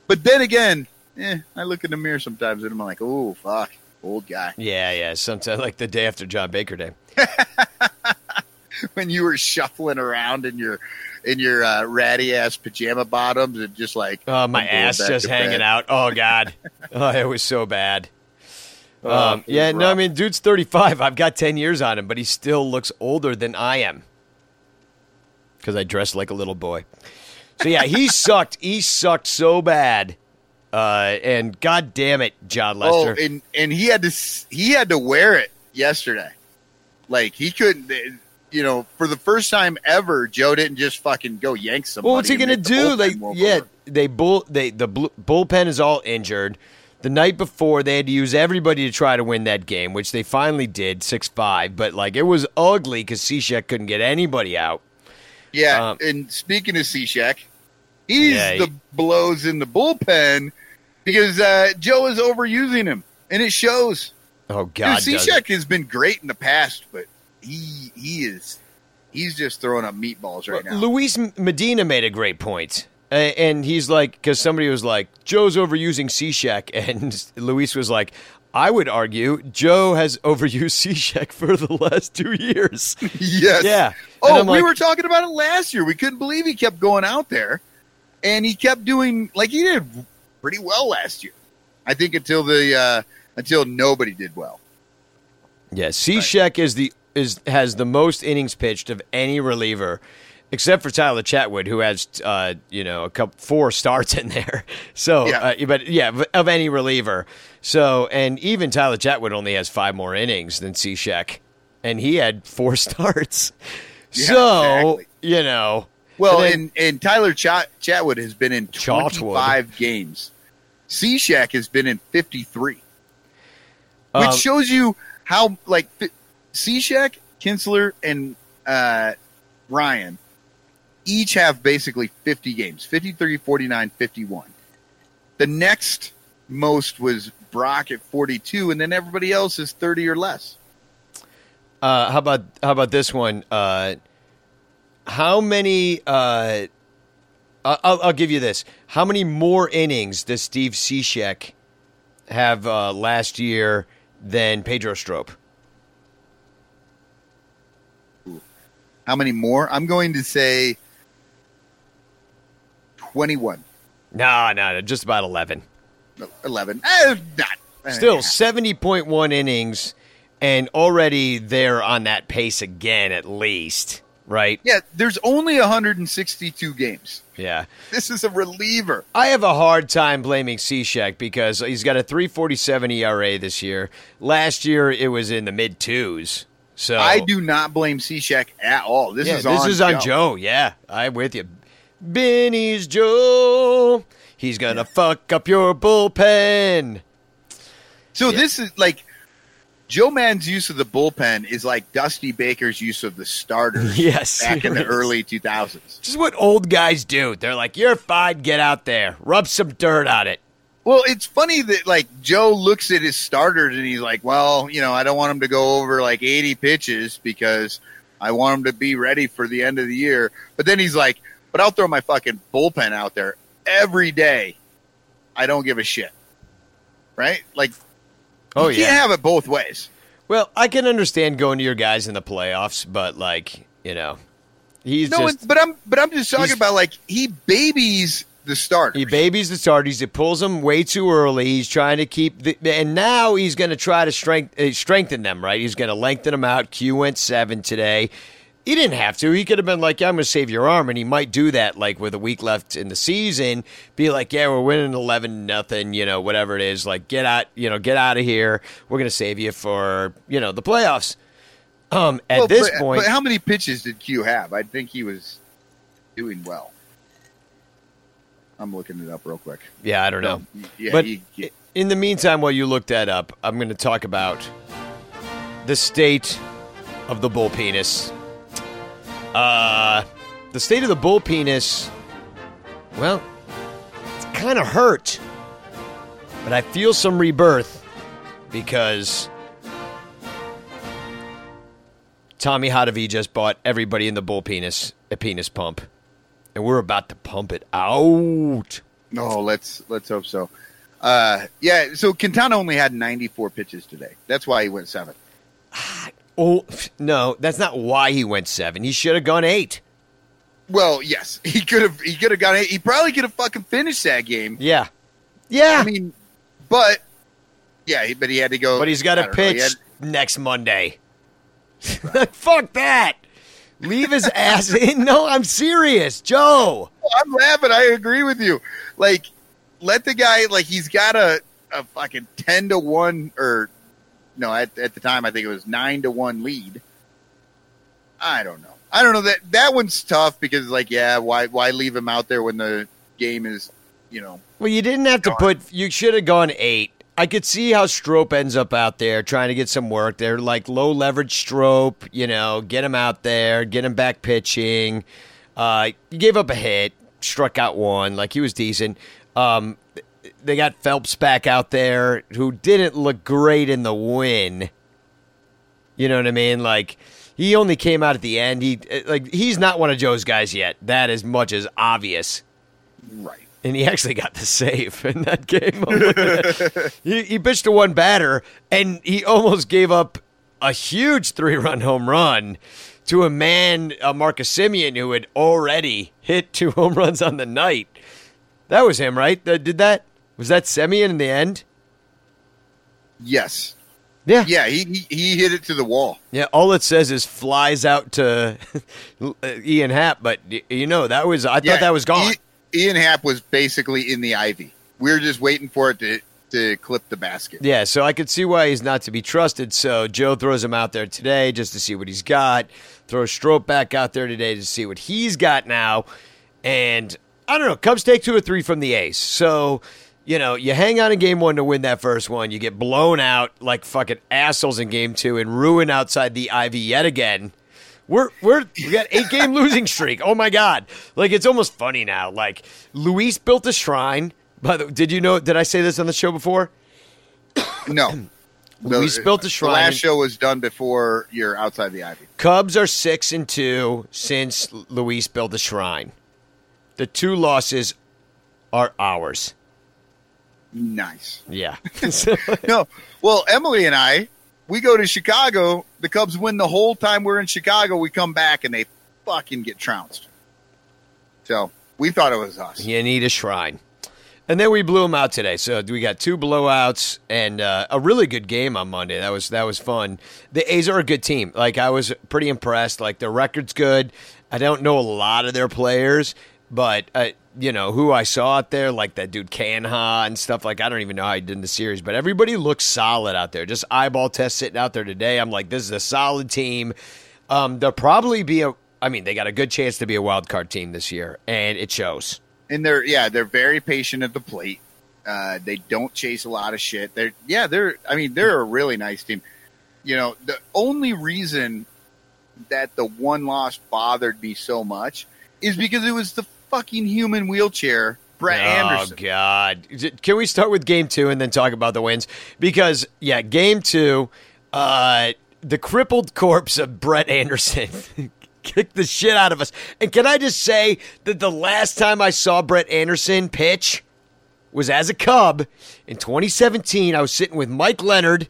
Speaker 4: But then again, eh, I look in the mirror sometimes and I'm like, oh fuck, old guy.
Speaker 2: Yeah, yeah. Sometimes like the day after John Baker Day.
Speaker 4: when you were shuffling around in your in your uh, ratty ass pajama bottoms and just like
Speaker 2: Oh, my ass just hanging
Speaker 4: bed.
Speaker 2: out. Oh God. oh, it was so bad.
Speaker 4: Oh,
Speaker 2: Um, yeah, no, I mean, dude's 35. I've got 10 years on him, but he still looks older than I am because I dress like a little boy. So yeah, he sucked. He sucked so bad. Uh, and God damn it, Jon Lester.
Speaker 4: Oh,
Speaker 2: Lester.
Speaker 4: and and he had to he had to wear it yesterday. Like he couldn't, you know, for the first time ever, Joe didn't just fucking go yank somebody.
Speaker 2: well, what's he gonna do? Like, yeah,
Speaker 4: work.
Speaker 2: they bull. They the bullpen is all injured. The night before, they had to use everybody to try to win that game, which they finally did, six five. But like, it was ugly because Cishek couldn't get anybody out.
Speaker 4: yeah.
Speaker 2: um,
Speaker 4: and speaking of Cishek, he's
Speaker 2: Yeah, he-
Speaker 4: the blows in the bullpen because uh, Joe is overusing him, and it shows.
Speaker 2: Oh God.
Speaker 4: Cishek has been great in the past, but he he is he's just throwing up meatballs right now.
Speaker 2: Luis Medina made a great point. And he's like, because somebody was like, Joe's overusing Cishek. And Luis was like, I would argue Joe has overused Cishek for the last two years.
Speaker 4: Yes.
Speaker 2: Yeah.
Speaker 4: Oh, we
Speaker 2: like-
Speaker 4: were talking about it last year. We couldn't believe he kept going out there, and he kept doing like he did pretty well last year. I think until the uh, until nobody did well.
Speaker 2: Yeah, Cishek is the is has the most innings pitched of any reliever, except for Tyler Chatwood, who has uh, you know a couple four starts in there. So,
Speaker 4: Yeah.
Speaker 2: uh, but yeah, of- any reliever. So, and even Tyler Chatwood only has five more innings than Cishek, and he had four starts.
Speaker 4: Yeah,
Speaker 2: so
Speaker 4: exactly.
Speaker 2: you know,
Speaker 4: Well,
Speaker 2: and
Speaker 4: and, and Tyler Chat- Chatwood has been in
Speaker 2: Chatwood.
Speaker 4: twenty five games. Cishek has been in fifty three, which
Speaker 2: Um,
Speaker 4: shows you how like Cishek, Kintzler, and uh, Ryan each have basically 50 games 53 49 51 the next most was Brach at 42 and then everybody else is 30 or less
Speaker 2: Uh, how about how about this one? Uh, how many? Uh, I'll, I'll give you this. How many more innings does Steve Cishek have uh, last year than Pedro Strop?
Speaker 4: How many more i'm going to say 21
Speaker 2: No, no, no, just about eleven.
Speaker 4: 11 eh, not eh,
Speaker 2: Still seventy point one innings, and already they're on that pace again, at least. Right?
Speaker 4: yeah there's only 162 games
Speaker 2: Yeah.
Speaker 4: this is a reliever
Speaker 2: I have a hard time blaming Cishek because he's got a 347 ERA this year. Last year it was in the mid twos. So
Speaker 4: i do not blame Cishek at all this
Speaker 2: Yeah,
Speaker 4: is
Speaker 2: this
Speaker 4: on
Speaker 2: is on Joe. Yeah, I'm with you. Benny's Joe. He's gonna fuck up your bullpen.
Speaker 4: So
Speaker 2: Yeah.
Speaker 4: this is like Joe Maddon's use of the bullpen is like Dusty Baker's use of the starters
Speaker 2: Yes,
Speaker 4: back in the
Speaker 2: is.
Speaker 4: early 2000s.
Speaker 2: This is what old guys do. They're like, "You're fine. Get out there. Rub some dirt on it."
Speaker 4: Well, it's funny that like Joe looks at his starters and he's like, "Well, you know, I don't want him to go over like 80 pitches because I want him to be ready for the end of the year." But then he's like, "But I'll throw my fucking bullpen out there every day. I don't give a shit." Right? Like
Speaker 2: Oh
Speaker 4: you can't have it both ways.
Speaker 2: Well, I can understand going to your guys in the playoffs, but like you know, he's
Speaker 4: No,
Speaker 2: just
Speaker 4: but I'm but I'm just talking about like he babies the starters.
Speaker 2: He babies the starters. He pulls them way too early. He's trying to keep, the, and now he's going to try to strength, uh, strengthen them. Right? He's going to lengthen them out. Q went seven today. He didn't have to. He could have been like, yeah, I'm going to save your arm. And he might do that, like, with a week left in the season, be like, yeah, we're winning 11 nothing, you know, whatever it is. Like, get out, you know, get out of here. We're going to save you for, you know, the playoffs. Um, at
Speaker 4: Well,
Speaker 2: this
Speaker 4: but,
Speaker 2: point,
Speaker 4: but how many pitches did Q have? I think he was doing well. I'm looking it up real quick.
Speaker 2: yeah, I don't know.
Speaker 4: Yeah,
Speaker 2: but
Speaker 4: he- he-
Speaker 2: in the meantime, while you look that up, I'm going to talk about the state of the bull penis. Uh, the state of the bull penis, well, it's kind of hurt. But I feel some rebirth because Tommy Hottovy just bought everybody in the bull penis a penis pump. And we're about to pump it out.
Speaker 4: No, let's let's hope so. Uh, yeah, so Quintana only had 94 pitches today. That's why he went seven.
Speaker 2: Oh no, that's not why he went seven. He should have gone eight.
Speaker 4: Well, yes, he could have. He could have got. He probably could have fucking finished that game.
Speaker 2: Yeah, yeah.
Speaker 4: I mean, but yeah, but he had to go.
Speaker 2: but he's got
Speaker 4: a
Speaker 2: to
Speaker 4: don't know,
Speaker 2: pitch
Speaker 4: had-
Speaker 2: next Monday. Fuck that. Leave his ass in. No, I'm serious, Joe.
Speaker 4: I'm laughing. I agree with you. Like, let the guy. Like, he's got a a fucking ten to one or no. At at the time, I think it was nine to one lead. I don't know. I don't know that that one's tough because like, yeah, why why leave him out there when the game is, you know,
Speaker 2: Well, you didn't have to put. You should have gone eight. I could see how Strop ends up out there trying to get some work. They're like low leverage Strop, you know, get him out there, get him back pitching. Uh, he gave up a hit, struck out one, like he was decent. Um, they got Phelps back out there, who didn't look great in the win. You know what I mean? Like he only came out at the end. He like he's not one of Joe's guys yet. That as much as obvious
Speaker 4: right.
Speaker 2: And he actually got the save in that game. I'm looking at- he, he pitched to one batter, and he almost gave up a huge three-run home run to a man, uh, Marcus Semien, who had already hit two home runs on the night. That was him, right? That did that? Was that Semien in the end?
Speaker 4: Yes.
Speaker 2: Yeah.
Speaker 4: Yeah. He he, he hit it to the wall.
Speaker 2: Yeah, all it says is flies out to Ian Happ, but you know that was I
Speaker 4: Yeah,
Speaker 2: thought that was gone.
Speaker 4: Ian Happ was basically in the ivy. We were just waiting for it to to clip the basket.
Speaker 2: Yeah, so I could see why he's not to be trusted. So Joe throws him out there today just to see what he's got. Throws Strop back out there today to see what he's got now. And I don't know, Cubs take two or three from the ace. So, you know, you hang on in game one to win that first one. You get blown out like fucking assholes in game two and ruin outside the Ivy yet again. We're we're we got eight game losing streak. Oh my god! Like it's almost funny now. Like Luis built a shrine. By the did you know? Did I say this on the show before?
Speaker 4: No.
Speaker 2: Luis built a
Speaker 4: The
Speaker 2: shrine.
Speaker 4: last show was done before you're outside the ivy.
Speaker 2: Cubs are six and two since Luis built a shrine. The two losses are ours.
Speaker 4: Nice.
Speaker 2: Yeah.
Speaker 4: No. Well, Emily and I, we go to Chicago. The Cubs win the whole time we're in Chicago. We come back and they fucking get trounced. So we thought it was us.
Speaker 2: you need a shrine. And then we blew them out today. So we got two blowouts and uh, a really good game on Monday. That was that was fun. The A's are a good team. Like I was pretty impressed. Like their record's good. I don't know a lot of their players, but uh, you know who I saw out there, like that dude Canha and stuff. Like I don't even know how he did in the series, but everybody looks solid out there. Just eyeball test sitting out there today. I'm like, this is a solid team. Um, they'll probably be a. I mean, they got a good chance to be a wild card team this year, and it shows.
Speaker 4: and they're yeah they're very patient at the plate. Uh, they don't chase a lot of shit. They're yeah they're I mean they're a really nice team. You know the only reason that the one loss bothered me so much is because it was the fucking human wheelchair Brett Anderson.
Speaker 2: Oh God! Can we start with game two and then talk about the wins? Because yeah, game two, uh, the crippled corpse of Brett Anderson kicked the shit out of us. And can I just say that the last time I saw Brett Anderson pitch was as a Cub in 2017. I was sitting with Mike Leonard,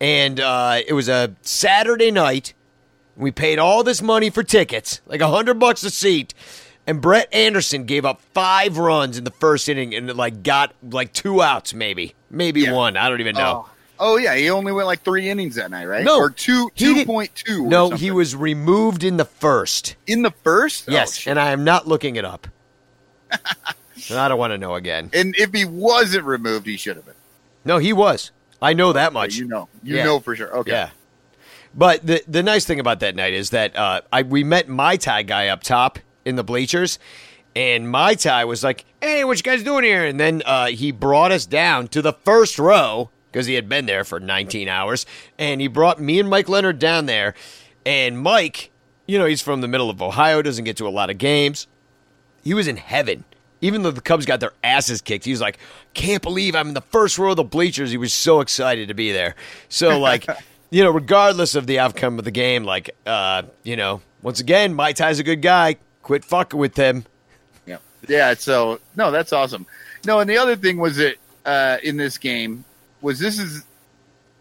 Speaker 2: and uh, it was a Saturday night. We paid all this money for tickets, like a hundred bucks a seat, and Brett Anderson gave up five runs in the first inning and like got like two outs, maybe, maybe
Speaker 4: Yeah.
Speaker 2: one. I don't even know.
Speaker 4: Oh, Oh yeah, he only went like three innings that night, right?
Speaker 2: No,
Speaker 4: or two
Speaker 2: two point
Speaker 4: two.
Speaker 2: two didn't-
Speaker 4: point two.
Speaker 2: No, he was removed in the first.
Speaker 4: in the first. Oh,
Speaker 2: Yes,
Speaker 4: shit.
Speaker 2: and I am not looking it up. and I don't want to know again.
Speaker 4: and if he wasn't removed, he should have been.
Speaker 2: No, he was. I know that much.
Speaker 4: You know, you
Speaker 2: Yeah.
Speaker 4: know for sure. Okay.
Speaker 2: Yeah. But the the nice thing about that night is that uh, I we met my Thai guy up top in the bleachers, and my Thai was like, "Hey, what you guys doing here?" And then uh, he brought us down to the first row because he had been there for 19 hours, and he brought me and Mike Leonard down there. And Mike, you know, he's from the middle of Ohio, doesn't get to a lot of games. He was in heaven. Even though the Cubs got their asses kicked, he was like, "Can't believe I'm in the first row of the bleachers." He was so excited to be there. So, like, you know, regardless of the outcome of the game, like, uh, you know, once again, Mai Tai's a good guy. Quit fucking with him.
Speaker 4: Yeah. Yeah. So no, that's awesome. No, and the other thing was that uh, in this game was this is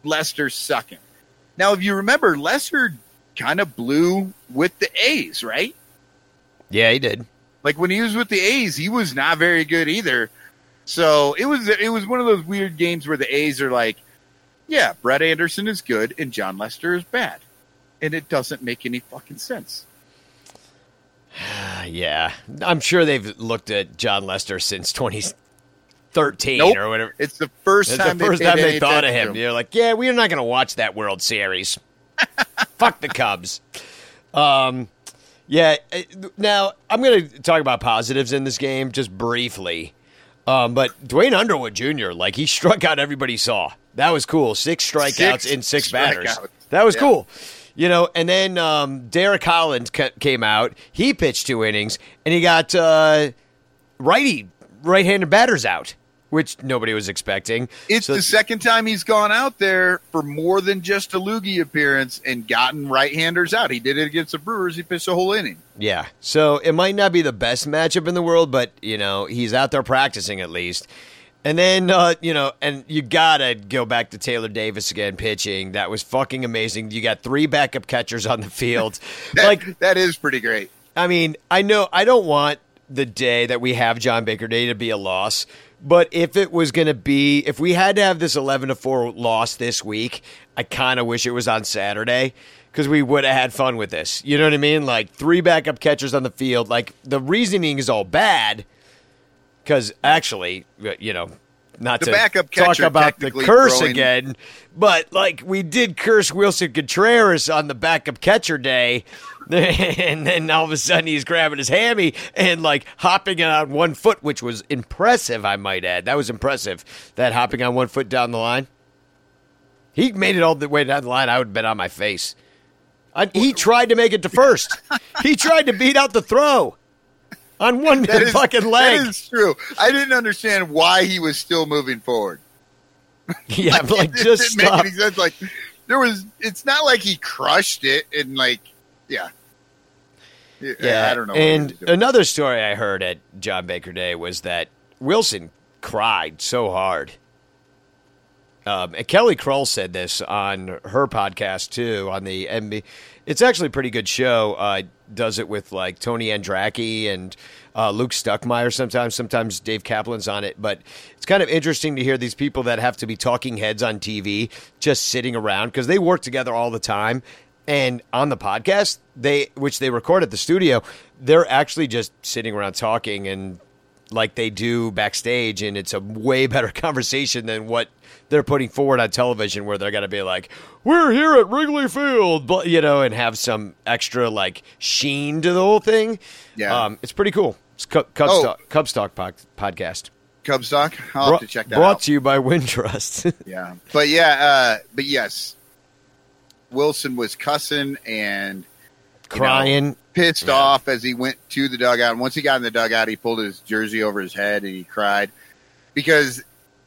Speaker 4: Lester sucking. Now, if you remember, Lester kind of blew with the A's, right?
Speaker 2: Yeah, he did.
Speaker 4: Like when he was with the A's, he was not very good either. So it was it was one of those weird games where the A's are like, yeah, Brett Anderson is good and Jon Lester is bad, and it doesn't make any fucking sense.
Speaker 2: Yeah, I'm sure they've looked at Jon Lester since 2013
Speaker 4: Nope.
Speaker 2: or whatever.
Speaker 4: It's the first
Speaker 2: It's
Speaker 4: time
Speaker 2: the first
Speaker 4: they
Speaker 2: time they thought of him. You're like, yeah, we're not going to watch that World Series. Fuck the Cubs. Um, yeah. eh, Now I'm going to talk about positives in this game just briefly. Um, but Duane Underwood Jr. like he struck out everybody saw. That was cool. Six strikeouts
Speaker 4: Six
Speaker 2: in six batters. That was
Speaker 4: Yeah.
Speaker 2: cool. You know, and then um, Derek Holland ca- came out. He pitched two innings, and he got uh, righty right-handed batters out, which nobody was expecting.
Speaker 4: It's
Speaker 2: So-
Speaker 4: the second time he's gone out there for more than just a loogie appearance and gotten right-handers out. He did it against the Brewers. He pitched a whole inning.
Speaker 2: Yeah. So it might not be the best matchup in the world, but you know he's out there practicing at least. And then uh, you know, and you gotta go back to Taylor Davis again pitching. That was fucking amazing. You got three backup catchers on the field.
Speaker 4: That,
Speaker 2: like,
Speaker 4: that is pretty great.
Speaker 2: I mean, I know I don't want the day that we have John Baker Day to be a loss. But if it was going to be, if we had to have this 11 to 4 loss this week, I kind of wish it was on Saturday because we would have had fun with this. You know what I mean? Like three backup catchers on the field. Like the reasoning is all bad because actually, you know, not
Speaker 4: The
Speaker 2: to talk about the curse
Speaker 4: throwing-
Speaker 2: again, but like we did curse Willson Contreras on the backup catcher day, and then all of a sudden he's grabbing his hammy and like hopping it on one foot, which was impressive, I might add. That was impressive. That hopping on one foot down the line. He made it all the way down the line. I would have been on my face. I, he tried to make it to first. he tried to beat out the throw on one
Speaker 4: is,
Speaker 2: fucking leg.
Speaker 4: That is true. I didn't understand why he was still moving forward.
Speaker 2: yeah, I'm like
Speaker 4: it
Speaker 2: just
Speaker 4: didn't
Speaker 2: stop.
Speaker 4: make any sense. Like there was, it's not like he crushed it and like, yeah,
Speaker 2: Yeah,
Speaker 4: I don't know.
Speaker 2: And another story I heard at John Baker Day was that Wilson cried so hard. Um, and Kelly Crull said this on her podcast too on the MB. It's actually a pretty good show. Uh, does it with like Tony Andracki and uh, Luke Stuckmeyer sometimes. Sometimes Dave Kaplan's on it, but it's kind of interesting to hear these people that have to be talking heads on TV just sitting around because they work together all the time. And on the podcast, they which they record at the studio, they're actually just sitting around talking and like they do backstage, and it's a way better conversation than what they're putting forward on television, where they're going to be like, "We're here at Wrigley Field," but you know, and have some extra like sheen to the whole thing.
Speaker 4: Yeah.
Speaker 2: um, it's pretty cool. It's Cub, Cubs,
Speaker 4: Oh.
Speaker 2: Talk, Cubs Talk pod- podcast.
Speaker 4: Cub stock. I'll have to check that out.
Speaker 2: brought
Speaker 4: out.
Speaker 2: to you by Wintrust.
Speaker 4: Yeah, but yeah, uh, but yes, Wilson was cussing and you know,
Speaker 2: Crying.
Speaker 4: pissed
Speaker 2: Yeah.
Speaker 4: off as he went to the dugout. And once he got in the dugout, he pulled his jersey over his head and he cried because,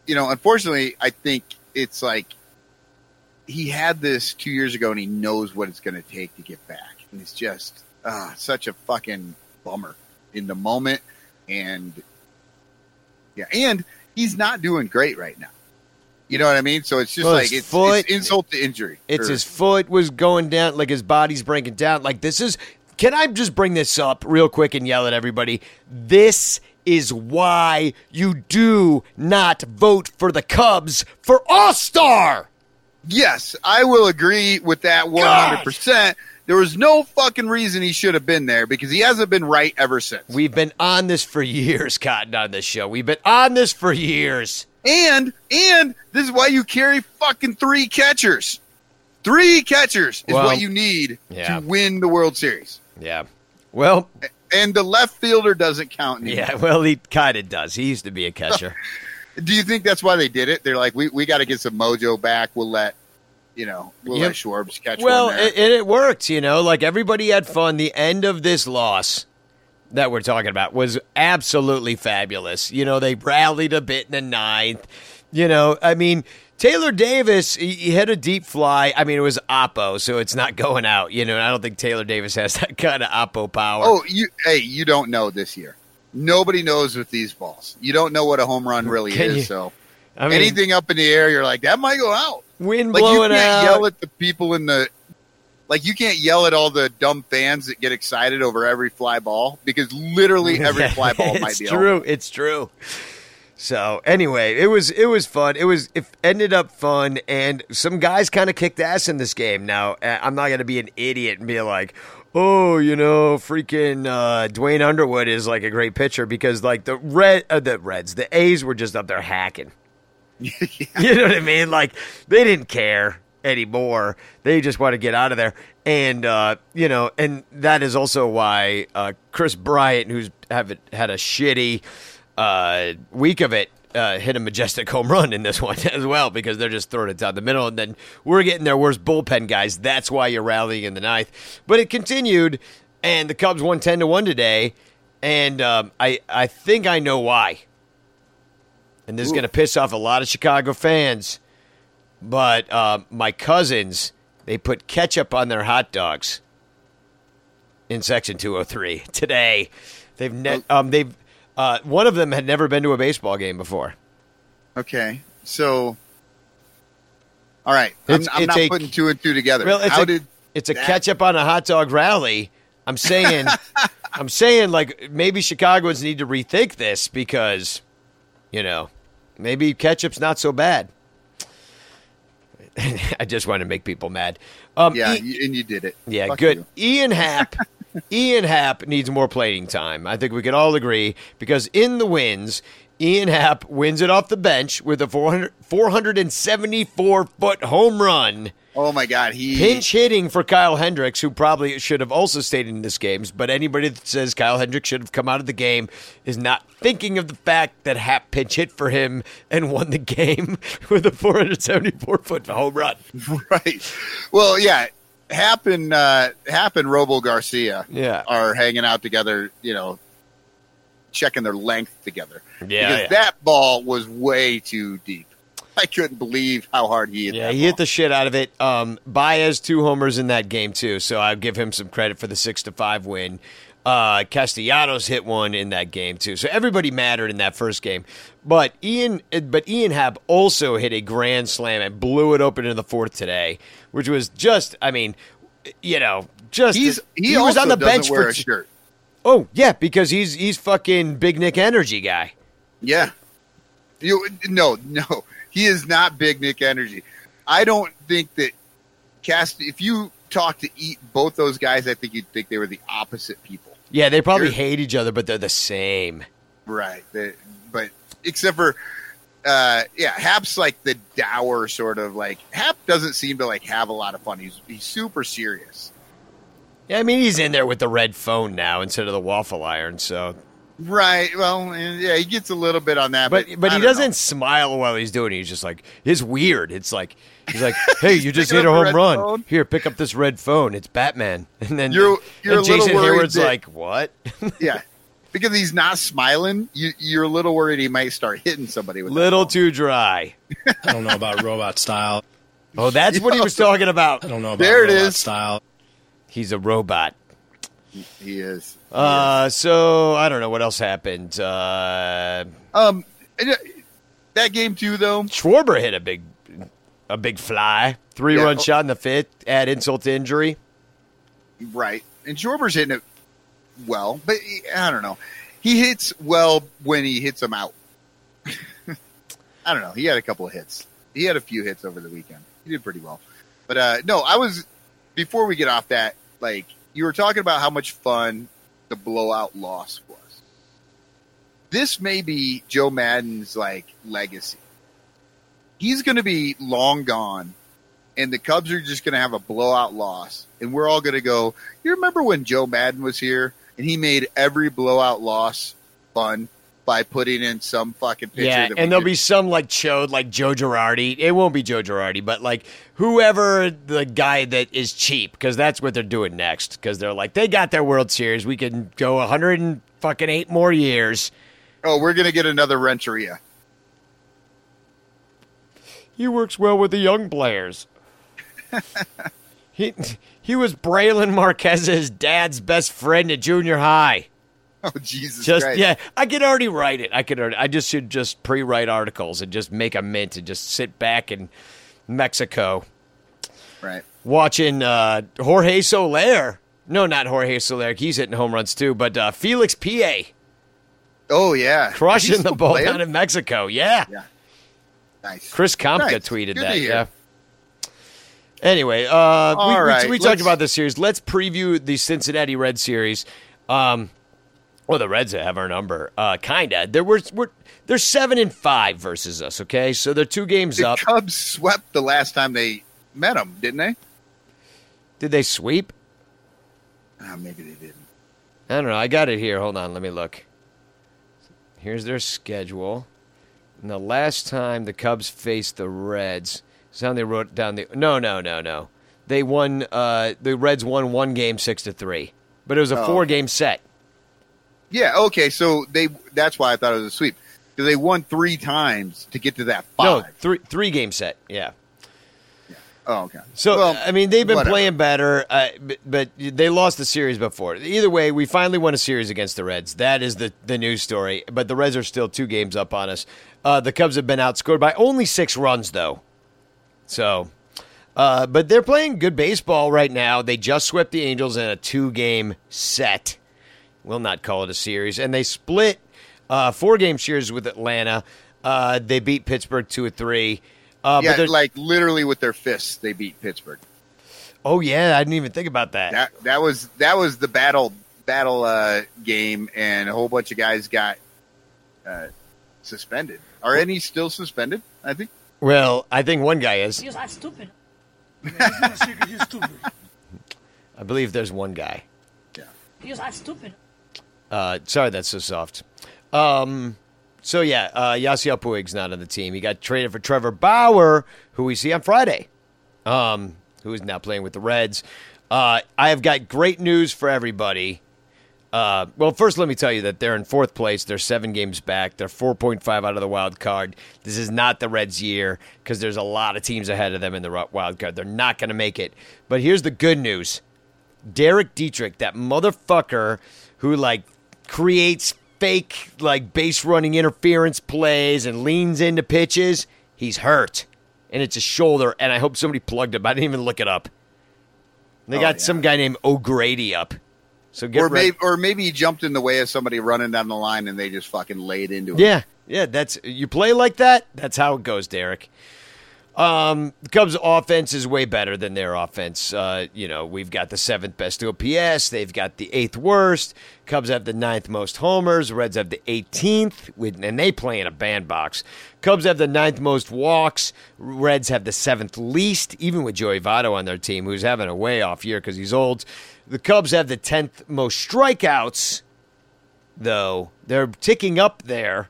Speaker 4: you know, unfortunately, I think it's like he had this two years ago and he knows what it's going to take to get back. And it's just ah, such a fucking bummer in the moment. And yeah, and he's not doing great right now. You know what I mean? So it's just
Speaker 2: Well,
Speaker 4: like it's,
Speaker 2: foot-
Speaker 4: it's insult to injury.
Speaker 2: It's
Speaker 4: Or-
Speaker 2: his foot was going down, like his body's breaking down. Like this is. Can I just bring this up real quick and yell at everybody? This is why you do not vote for the Cubs for All Star.
Speaker 4: Yes, I will agree with that 100%. There was no fucking reason he should have been there because he hasn't been right ever since.
Speaker 2: We've been on this for years, Cotton, on this show. We've been on this for years.
Speaker 4: And and this is why you carry fucking three catchers. Three catchers is
Speaker 2: Well,
Speaker 4: what you need
Speaker 2: yeah.
Speaker 4: to win the World Series.
Speaker 2: Yeah. Well,
Speaker 4: And the left fielder doesn't count anymore.
Speaker 2: yeah, well, he kind of does. He used to be a catcher.
Speaker 4: Do you think that's why they did it? They're like, we, we got to get some mojo back. We'll let, you know, we'll
Speaker 2: Yep.
Speaker 4: let Schwarbs catch
Speaker 2: well,
Speaker 4: one
Speaker 2: it, and it worked, you know. Like everybody had fun. The end of this loss that we're talking about was absolutely fabulous. You know, they rallied a bit in the ninth. You know, I mean, Taylor Davis, he, he hit a deep fly. I mean, it was Oppo, so it's not going out. You know, and I don't think Taylor Davis has that kind of Oppo power.
Speaker 4: oh, you, hey, you don't know this year. Nobody knows with these balls. You don't know what a home run really
Speaker 2: Can
Speaker 4: is.
Speaker 2: you-
Speaker 4: so
Speaker 2: I mean,
Speaker 4: anything up in the air, you're like, that might go out.
Speaker 2: wind
Speaker 4: Like you can't
Speaker 2: out.
Speaker 4: yell at the people in the like you can't yell at all the dumb fans that get excited over every fly ball because literally every fly ball might
Speaker 2: it's
Speaker 4: be
Speaker 2: true.
Speaker 4: over.
Speaker 2: It's true. So anyway, it was it was fun. It was it ended up fun, and some guys kind of kicked ass in this game. Now uh, I'm not going to be an idiot and be like, oh, you know, freaking uh, Duane Underwood is like a great pitcher because like the red uh, the Reds, the A's were just up there hacking. You know what I mean? Like they didn't care anymore. They just want to get out of there. And uh, you know, and that is also why uh, Chris Bryant, who's have had a shitty uh, week of it, uh, hit a majestic home run in this one as well because they're just throwing it down the middle. And then we're getting their worst bullpen guys. That's why you're rallying in the ninth. But it continued, and the Cubs won ten to one today. And um, I I think I know why and this is going to piss off a lot of Chicago fans. But uh, my cousins, they put ketchup on their hot dogs in Section 203 today. They've ne- um, they've uh, one of them had never been to a baseball game before.
Speaker 4: Okay, so all right, I'm,
Speaker 2: It's-
Speaker 4: I'm
Speaker 2: it's
Speaker 4: not
Speaker 2: a-
Speaker 4: putting two and two together.
Speaker 2: Well, it's
Speaker 4: How
Speaker 2: a,
Speaker 4: did
Speaker 2: it's a
Speaker 4: that-
Speaker 2: ketchup on a hot dog rally. I'm saying, I'm saying, like maybe Chicagoans need to rethink this because, you know, maybe ketchup's not so bad. I just want to make people mad. Um,
Speaker 4: Yeah,
Speaker 2: E-
Speaker 4: and you did it.
Speaker 2: Yeah,
Speaker 4: Fuck
Speaker 2: good.
Speaker 4: you.
Speaker 2: Ian Happ. Ian Happ needs more playing time. I think we can all agree because in the wins, Ian Happ wins it off the bench with a 400, 474 foot home run.
Speaker 4: Oh my God, he
Speaker 2: Pinch hitting for Kyle Hendricks, who probably should have also stayed in this game. But anybody that says Kyle Hendricks should have come out of the game is not thinking of the fact that Happ pinch hit for him and won the game with a 474 foot home run.
Speaker 4: right. Well, yeah, Happ and uh, Happ and Robo Garcia
Speaker 2: Yeah.
Speaker 4: are hanging out together. You know, checking their length together.
Speaker 2: Yeah,
Speaker 4: because
Speaker 2: yeah.
Speaker 4: that ball was way too deep. I couldn't believe how hard he hit.
Speaker 2: Yeah, he hit the shit out of it. Um, Baez two homers in that game too, so I'll give him some credit for the six to five win. Uh, Castellanos hit one in that game too, so everybody mattered in that first game. But Ian, but Ian Happ also hit a grand slam and blew it open in the fourth today, which was just, I mean, you know, just
Speaker 4: He's he,
Speaker 2: was on the bench for
Speaker 4: a shirt.
Speaker 2: oh yeah, because he's he's fucking big Nick energy guy.
Speaker 4: Yeah. You no no he is not big Nick Energy. I don't think that Cast. If you talk to eat both those guys, I think you'd think they were the opposite people.
Speaker 2: Yeah, they probably
Speaker 4: You're-
Speaker 2: hate each other, but they're the same.
Speaker 4: Right. They, but except for uh yeah, Happ's like the dour sort of like Happ doesn't seem to like have a lot of fun. He's he's super serious.
Speaker 2: Yeah, I mean he's in there with the red phone now instead of the waffle iron, so
Speaker 4: Right. Well, yeah, he gets a little bit on that,
Speaker 2: But
Speaker 4: but
Speaker 2: but he doesn't
Speaker 4: know.
Speaker 2: smile while he's doing it. He's just like it's weird. It's like he's like, hey, you just hit a home run.
Speaker 4: phone?
Speaker 2: Here, pick up this red phone. It's Batman. And then
Speaker 4: You're- you're
Speaker 2: and
Speaker 4: a
Speaker 2: Jason
Speaker 4: worried
Speaker 2: Hayward's
Speaker 4: that-
Speaker 2: like, what?
Speaker 4: Yeah. Because he's not smiling, you, you're a little worried he might start hitting somebody with that
Speaker 2: Little
Speaker 4: phone.
Speaker 2: too dry.
Speaker 7: I don't know about robot style.
Speaker 2: Oh, that's what he was talking about.
Speaker 7: I don't know about
Speaker 4: There it
Speaker 7: robot
Speaker 4: is.
Speaker 7: style.
Speaker 2: He's a robot.
Speaker 4: He is.
Speaker 2: Uh, so I don't know what else happened. Uh,
Speaker 4: Um, uh, that game too, though.
Speaker 2: Schwarber hit a big, a big fly, three
Speaker 4: Yeah.
Speaker 2: run shot in the fifth. Add insult to injury.
Speaker 4: Right, and Schwarber's hitting it well, but he- I don't know. He hits well when he hits them out. I don't know. He had a couple of hits. He had a few hits over the weekend. he did pretty well. But uh, no, I was before we get off that. Like you were talking about how much fun the blowout loss was. This may be Joe Maddon's like legacy. He's going to be long gone, and the Cubs are just going to have a blowout loss, and we're all going to go. You remember when Joe Maddon was here and he made every blowout loss fun by putting in some fucking picture.
Speaker 2: Yeah, and there'll be some like chode like Joe Girardi. It won't be Joe Girardi, but like whoever the guy that is cheap, because that's what they're doing next. Because they're like they got their World Series, we can go a hundred and fucking eight more years.
Speaker 4: Oh, we're gonna get another Renteria.
Speaker 2: He works well with the young players. he he was Braylon Marquez's dad's best friend at junior high.
Speaker 4: Oh Jesus
Speaker 2: Just
Speaker 4: Christ!
Speaker 2: yeah, I could already write it. I could. Already, I just should just pre-write articles and just make a mint and just sit back in Mexico
Speaker 4: right.
Speaker 2: watching uh, Jorge Soler. No, not Jorge Soler. He's hitting home runs too, but uh, Felix Pa
Speaker 4: Oh yeah,
Speaker 2: crushing the ball
Speaker 4: playing?
Speaker 2: down in Mexico. Yeah,
Speaker 4: Yeah, nice.
Speaker 2: Chris Kamka
Speaker 4: Nice.
Speaker 2: tweeted
Speaker 4: Good
Speaker 2: that. Yeah. Anyway, uh, we,
Speaker 4: All
Speaker 2: we-
Speaker 4: right,
Speaker 2: we, talked about the series. Let's preview the Cincinnati Red series. Um, well, the Reds have our number, uh, kinda. There were, we're, they're seven and five versus us. Okay, so they're two games up.
Speaker 4: The
Speaker 2: up.
Speaker 4: Cubs swept the last time they met them, didn't they?
Speaker 2: Did they sweep?
Speaker 4: Ah, maybe they didn't.
Speaker 2: I don't know. I got it here. Hold on. Let me look. Here's their schedule. And the last time the Cubs faced the Reds, so they wrote down the. No, no, no, no. They won. Uh, the Reds won one game six to three, but it was a
Speaker 4: Oh.
Speaker 2: four game set.
Speaker 4: Yeah. Okay. So they. That's why I thought it was a sweep. Because they won three times to get to that
Speaker 2: No,
Speaker 4: five.
Speaker 2: three three game set. Yeah.
Speaker 4: Oh, okay.
Speaker 2: So
Speaker 4: Well,
Speaker 2: I mean, they've been
Speaker 4: whatever.
Speaker 2: playing better, uh, but, but they lost the series before. Either way, we finally won a series against the Reds. That is the the news story. But the Reds are still two games up on us. Uh, the Cubs have been outscored by only six runs, though. So, uh, but they're playing good baseball right now. They just swept the Angels in a two game set. We'll not call it a series, and they split uh, four game series with Atlanta. Uh, they beat Pittsburgh two or three. Uh,
Speaker 4: yeah,
Speaker 2: they're-
Speaker 4: like literally with their fists, they beat Pittsburgh.
Speaker 2: Oh yeah, I didn't even think about that.
Speaker 4: That that was that was the battle battle uh, game, and a whole bunch of guys got uh, suspended. Are any still suspended? I think.
Speaker 2: Well, I think one guy is.
Speaker 6: Because I'm stupid.
Speaker 2: I believe there's one guy.
Speaker 6: Because I'm stupid.
Speaker 2: Uh, sorry, that's so soft. Um, so yeah, uh, Yasiel Puig's not on the team. He got traded for Trevor Bauer, who we see on Friday, um, who is now playing with the Reds. Uh, I have got great news for everybody. Uh, well, first, let me tell you that they're in fourth place. They're seven games back. They're 4.5 out of the wild card. This is not the Reds' year because there's a lot of teams ahead of them in the wild card. They're not going to make it. But here's the good news Derek Dietrich, that motherfucker who, like, creates fake, like, base running interference plays and leans into pitches, he's hurt. And it's a shoulder, and I hope somebody plugged him. I didn't even look it up. They
Speaker 4: Oh,
Speaker 2: got
Speaker 4: yeah.
Speaker 2: some guy named O'Grady up. So get
Speaker 4: Or maybe, or maybe he jumped in the way of somebody running down the line, and they just fucking laid into him.
Speaker 2: Yeah, yeah, that's you play like that. That's how it goes, Derek. Um, the Cubs' offense is way better than their offense. Uh, you know, we've got the seventh best OPS. They've got the eighth worst. Cubs have the ninth most homers. Reds have the 18th, with, and they play in a bandbox. Cubs have the ninth most walks. Reds have the seventh least, even with Joey Votto on their team, who's having a way off year because he's old. The Cubs have the 10th most strikeouts though. They're ticking up there.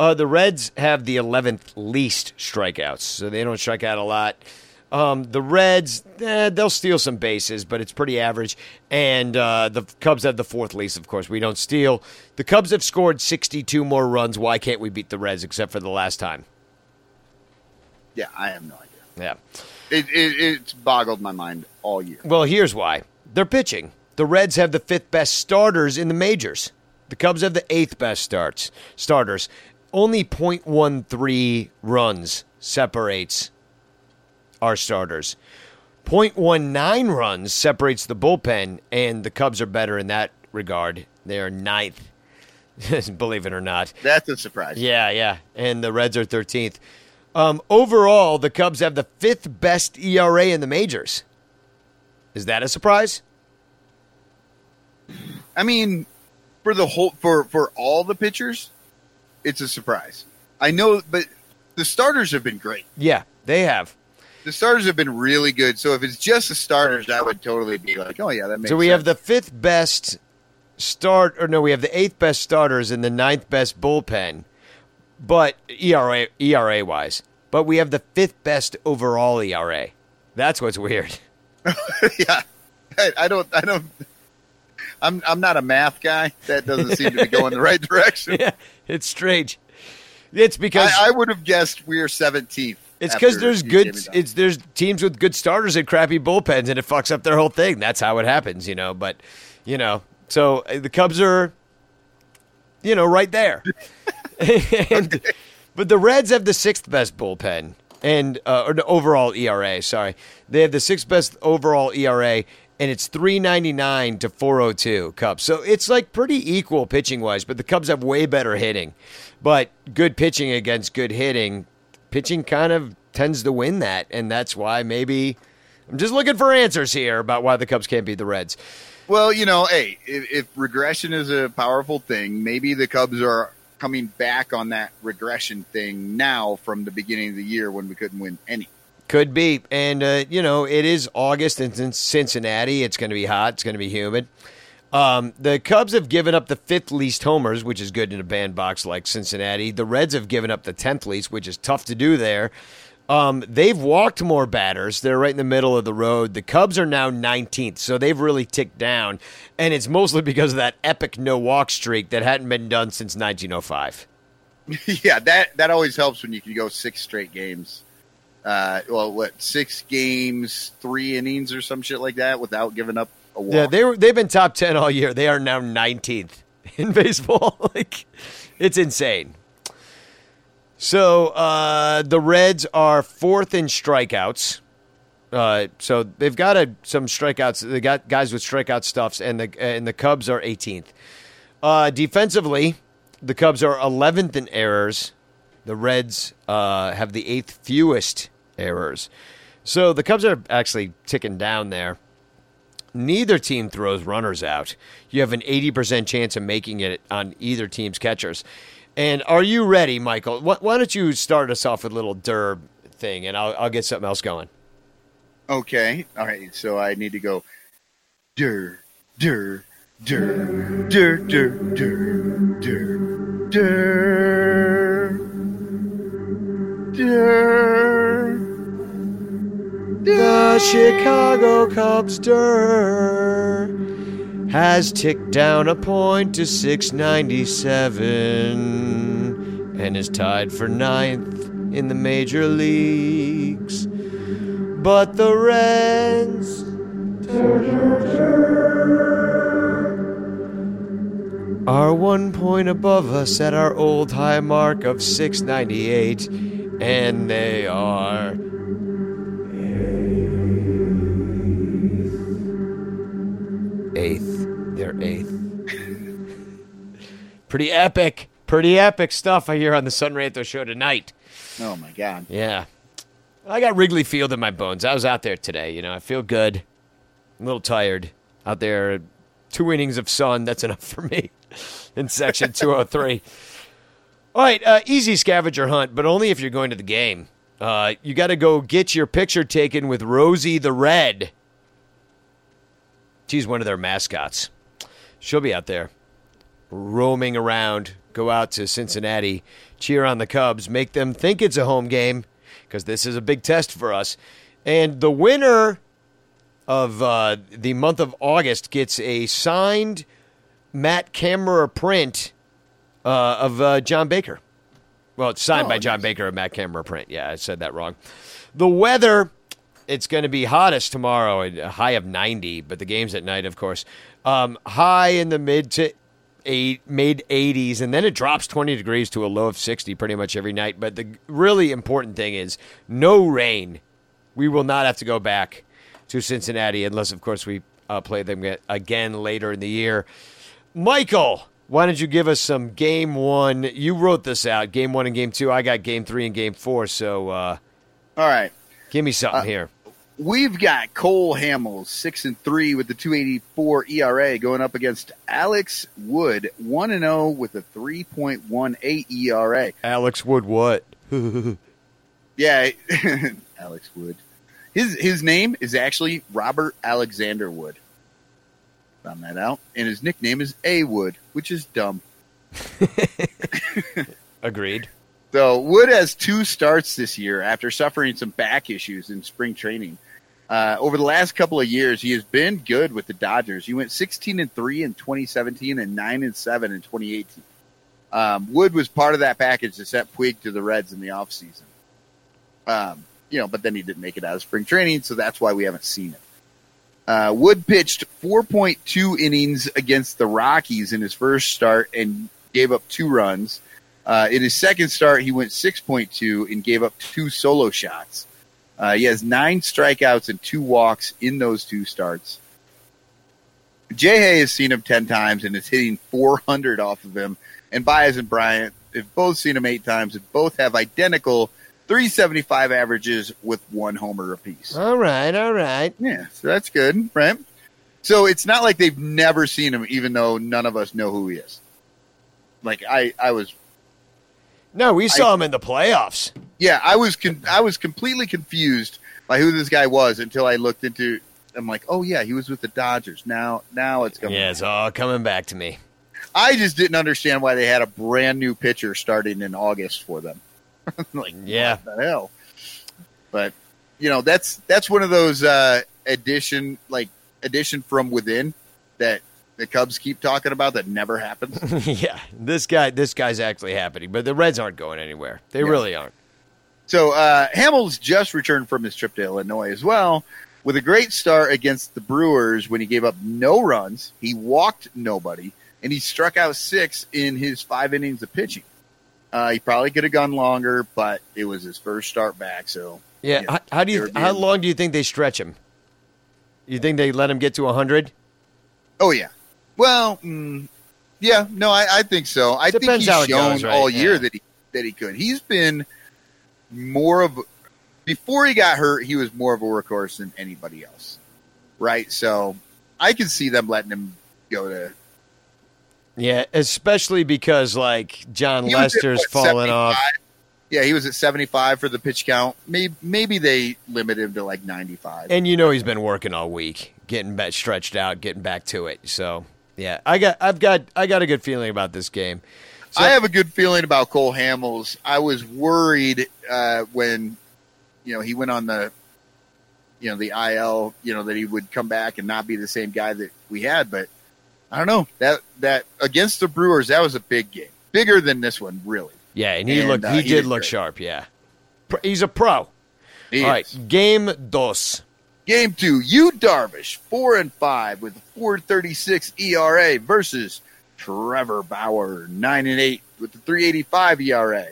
Speaker 2: Uh, the Reds have the 11th least strikeouts, so they don't strike out a lot. Um, the Reds, eh, they'll steal some bases, but it's pretty average. And uh, the Cubs have the fourth least, of course. We don't steal. The Cubs have scored 62 more runs. Why can't we beat the Reds except for the last time?
Speaker 4: Yeah, I have no idea.
Speaker 2: Yeah.
Speaker 4: It, it, it's boggled my mind all year.
Speaker 2: Well, here's why. They're pitching. The Reds have the fifth best starters in the majors. The Cubs have the eighth best starts starters. Only 0.13 runs separates our starters. 0.19 runs separates the bullpen, and the Cubs are better in that regard. They are ninth, believe it or not.
Speaker 4: That's a surprise.
Speaker 2: Yeah, yeah. And the Reds are 13th. Um, overall, the Cubs have the fifth best ERA in the majors. Is that a surprise?
Speaker 4: I mean, for the whole for for all the pitchers, it's a surprise. I know, but the starters have been great.
Speaker 2: Yeah, they have.
Speaker 4: The starters have been really good. So if it's just the starters, that would totally be like, oh yeah, that makes.
Speaker 2: So we
Speaker 4: sense.
Speaker 2: have the fifth best start, or no, we have the eighth best starters and the ninth best bullpen, but ERA ERA wise, but we have the fifth best overall ERA. That's what's weird.
Speaker 4: yeah. I, I don't. I don't. I'm I'm not a math guy. That doesn't seem to be going the right direction.
Speaker 2: yeah, it's strange. It's because
Speaker 4: I, I would have guessed we are 17th.
Speaker 2: It's because there's good.
Speaker 4: gave me that.
Speaker 2: It's there's teams with good starters and crappy bullpens, and it fucks up their whole thing. That's how it happens, you know. But you know, so uh, the Cubs are, you know, right there. and, But the Reds have the sixth best bullpen and uh, or the overall ERA. Sorry, they have the sixth best overall ERA, and it's three ninety nine to four hundred two Cubs. So it's like pretty equal pitching wise. But the Cubs have way better hitting, but good pitching against good hitting. Pitching kind of tends to win that, and that's why maybe I'm just looking for answers here about why the Cubs can't beat the Reds.
Speaker 4: Well, you know, hey, if, if regression is a powerful thing, maybe the Cubs are coming back on that regression thing now from the beginning of the year when we couldn't win any.
Speaker 2: Could be. And, uh, you know, it is August in Cincinnati. It's going to be hot. It's going to be humid. Um, the Cubs have given up the fifth least homers, which is good in a bandbox like Cincinnati. The Reds have given up the 10th least, which is tough to do there. Um, they've walked more batters. They're right in the middle of the road. The Cubs are now 19th, so they've really ticked down. And it's mostly because of that epic no walk streak that hadn't been done since 1905.
Speaker 4: yeah, that that always helps when you can go six straight games. Uh, well, what six games, three innings, or some shit like that, without giving up a walk.
Speaker 2: Yeah, they were they've been top 10 all year. They are now 19th in baseball. like it's insane. So uh, the Reds are fourth in strikeouts. Uh, so they've got a, some strikeouts. They got guys with strikeout stuffs, and the and the Cubs are 18th. Uh, defensively, the Cubs are 11th in errors. The Reds uh, have the eighth fewest errors. So the Cubs are actually ticking down there. Neither team throws runners out. You have an 80% chance of making it on either team's catchers. And are you ready, Michael? Why, don't you start us off with a little derb thing, and I'll, I'll get something else going.
Speaker 4: Okay, all right. So I need to go. Dur, dur, dur, dur, dur, dur, dur, dur, dur.
Speaker 2: The Chicago Cubs der has ticked down a point to 697 and is tied for ninth in the major leagues. But the Reds are one point above us at our old high mark of 698, and they are eighth. They're eighth. Pretty epic. Pretty epic stuff I hear on the Son Ranto show tonight.
Speaker 4: Oh my god.
Speaker 2: Yeah. I got Wrigley Field in my bones. I was out there today. You know, I feel good. I'm a little tired out there. Two innings of sun. That's enough for me in section 203. All right. Uh, easy scavenger hunt, but only if you're going to the game. Uh, you got to go get your picture taken with Rosie the Red. She's one of their mascots. She'll be out there roaming around. Go out to Cincinnati, cheer on the Cubs, make them think it's a home game because this is a big test for us. And the winner of uh, the month of August gets a signed Matt Camera print uh, of uh, John Baker. Well, it's signed
Speaker 4: Oh,
Speaker 2: by John
Speaker 4: nice.
Speaker 2: Baker, a Matt Camera print. Yeah, I said that wrong. The weather, it's going to be hottest tomorrow, a high of 90, but the game's at night, of course. Um, high in the mid to eight, mid 80s, and then it drops 20 degrees to a low of 60 pretty much every night. But the really important thing is no rain. We will not have to go back to Cincinnati unless, of course, we uh, play them again later in the year. Michael, why don't you give us some game one? You wrote this out, game one and game two. I got game three and game four. So, uh,
Speaker 4: All right.
Speaker 2: give me something
Speaker 4: Uh,
Speaker 2: here.
Speaker 4: We've got Cole Hamels, six and three with the two eighty four ERA, going up against Alex Wood, one and zero with a three point one eight ERA.
Speaker 2: Alex Wood, what?
Speaker 4: Yeah, Alex Wood. His his name is actually Robert Alexander Wood. Found that out, and his nickname is A Wood, which is dumb.
Speaker 2: Agreed.
Speaker 4: So Wood has two starts this year after suffering some back issues in spring training. Uh, over the last couple of years, he has been good with the Dodgers. He went 16 and three in 2017 and nine and seven in 2018. Um, Wood was part of that package that sent Puig to the Reds in the offseason. Um, you know, but then he didn't make it out of spring training, so that's why we haven't seen it. Uh, Wood pitched 4.2 innings against the Rockies in his first start and gave up two runs. Uh, in his second start, he went 6.2 and gave up two solo shots. Uh, he has nine strikeouts and two walks in those two starts. Jay Hay has seen him 10 times and is hitting 400 off of him. And Baez and Bryant have both seen him eight times and both have identical 375 averages with one homer apiece.
Speaker 2: All right, all right.
Speaker 4: Yeah, so that's good, right? So it's not like they've never seen him, even though none of us know who he is. Like I, I was,
Speaker 2: No, we saw him in the playoffs.
Speaker 4: yeah, I was, con- I was completely confused by who this guy was until I looked into. I'm like, oh yeah, he was with the Dodgers. Now, now it's coming.
Speaker 2: Yeah, it's all coming back to me.
Speaker 4: I just didn't understand why they had a brand new pitcher starting in August for them. like,
Speaker 2: Yeah.
Speaker 4: what the hell? But you know, that's that's one of those uh, addition like addition from within that the Cubs keep talking about that never happens.
Speaker 2: yeah, this guy, this guy's actually happening, but the Reds aren't going anywhere. They really aren't.
Speaker 4: so uh, Hamels just returned from his trip to Illinois as well. With a great start against the Brewers when he gave up no runs, he walked nobody, and he struck out six in his five innings of pitching. Uh, he probably could have gone longer, but it was his first start back. So
Speaker 2: Yeah.
Speaker 4: Yeah,
Speaker 2: How, how do you? How long do you think they stretch him? You think they let him get to hundred?
Speaker 4: Oh yeah. Well, mm, yeah. No, I, I think so. I
Speaker 2: Depends
Speaker 4: think he's
Speaker 2: how
Speaker 4: shown
Speaker 2: goes, right?
Speaker 4: all year
Speaker 2: Yeah.
Speaker 4: that he that he could. He's been more of before he got hurt. He was more of a workhorse than anybody else, right? So I can see them letting him go to.
Speaker 2: Yeah, especially because like John
Speaker 4: at,
Speaker 2: Lester's
Speaker 4: what,
Speaker 2: fallen off.
Speaker 4: Yeah, he was at seventy five for the pitch count. Maybe maybe they limit him to like ninety five.
Speaker 2: And you know he's been working all week, getting back stretched out, getting back to it. So yeah, I got, I've got, I got a good feeling about this game. So-
Speaker 4: I have a good feeling about Cole Hamels. I was worried uh, when, you know, he went on the, you know, the IL, you know, that he would come back and not be the same guy that we had. But I don't know that that against the Brewers, that was a big game, bigger than this one, really.
Speaker 2: Yeah, and he
Speaker 4: And,
Speaker 2: looked,
Speaker 4: uh,
Speaker 2: he,
Speaker 4: he
Speaker 2: did look
Speaker 4: great.
Speaker 2: sharp. Yeah, he's a pro.
Speaker 4: He
Speaker 2: All right,
Speaker 4: is.
Speaker 2: game dos.
Speaker 4: Game two, Yu Darvish, four and five with a four thirty six ERA versus Trevor Bauer, nine and eight with the three eighty five ERA.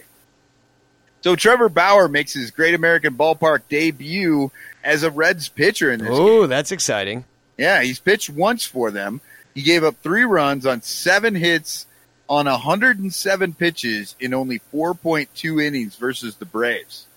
Speaker 4: So Trevor Bauer makes his Great American Ballpark debut as a Reds pitcher in this.
Speaker 2: Oh, that's exciting.
Speaker 4: Yeah, he's pitched once for them. He gave up three runs on seven hits on 107 pitches in only 4.2 innings versus the Braves.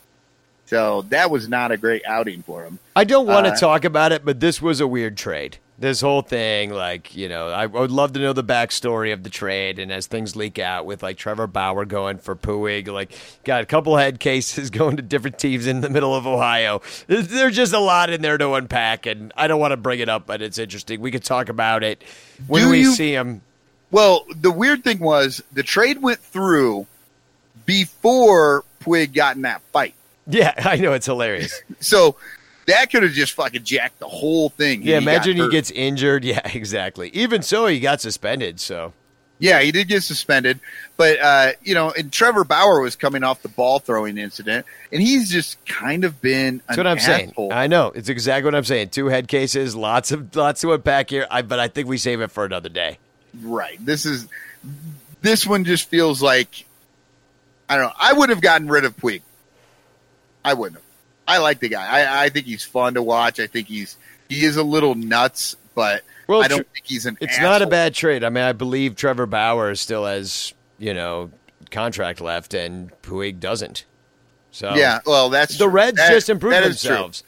Speaker 4: So that was not a great outing for him.
Speaker 2: I don't want to
Speaker 4: Uh,
Speaker 2: talk about it, but this was a weird trade. This whole thing, like, you know, I would love to know the backstory of the trade. And as things leak out with like Trevor Bauer going for Puig, like, got a couple head cases going to different teams in the middle of Ohio. There's just a lot in there to unpack. And I don't want to bring it up, but it's interesting. We could talk about it when we
Speaker 4: you-
Speaker 2: see him.
Speaker 4: Well, the weird thing was the trade went through before Puig got in that fight.
Speaker 2: Yeah, I know. It's hilarious.
Speaker 4: So that could have just fucking jacked the whole thing.
Speaker 2: Yeah, imagine he gets injured. Yeah, exactly. Even so, he got suspended. So.
Speaker 4: Yeah, he did get suspended, but uh, you know, and Trevor Bauer was coming off the ball throwing incident, and he's just kind of been
Speaker 2: That's what I'm
Speaker 4: asshole.
Speaker 2: saying. I know it's exactly what I'm saying. Two head cases, lots of lots to unpack here. I, but I think we save it for another day.
Speaker 4: right. This is this one just feels like I don't know. I would have gotten rid of Puig. I wouldn't have. I like the guy. I, I think he's fun to watch. I think he's he is a little nuts, but
Speaker 2: Well,
Speaker 4: I don't think he's an.
Speaker 2: It's not a bad trade. I mean, I believe Trevor Bauer still has, you know, contract left and Puig doesn't. So
Speaker 4: Yeah, well, that's
Speaker 2: the. Reds
Speaker 4: That-
Speaker 2: just improved
Speaker 4: that is true.
Speaker 2: themselves.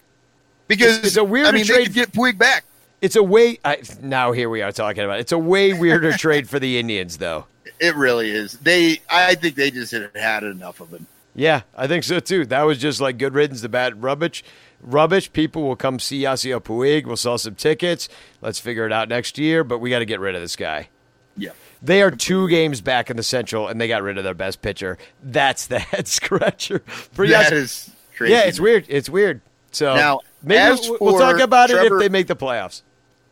Speaker 4: because
Speaker 2: It's- it's a weirder
Speaker 4: I mean, they
Speaker 2: trade-
Speaker 4: could get Puig back.
Speaker 2: It's a way. I, now here we are talking about. It. It's a way weirder trade for the Indians, though.
Speaker 4: It really is. They, I think they just had had enough of him.
Speaker 2: Yeah, I think so too. That was just like good riddance to bad rubbish. Rubbish. People will come see Yasiel Puig. We'll sell some tickets. Let's figure it out next year. But we got to get rid of this guy.
Speaker 4: Yeah.
Speaker 2: They are two games back in the Central, and they got rid of their best pitcher. That's the head scratcher for
Speaker 4: That
Speaker 2: Yas-
Speaker 4: is crazy.
Speaker 2: Yeah, it's weird. It's weird. So
Speaker 4: Now,
Speaker 2: maybe we'll, talk about it if they make the playoffs.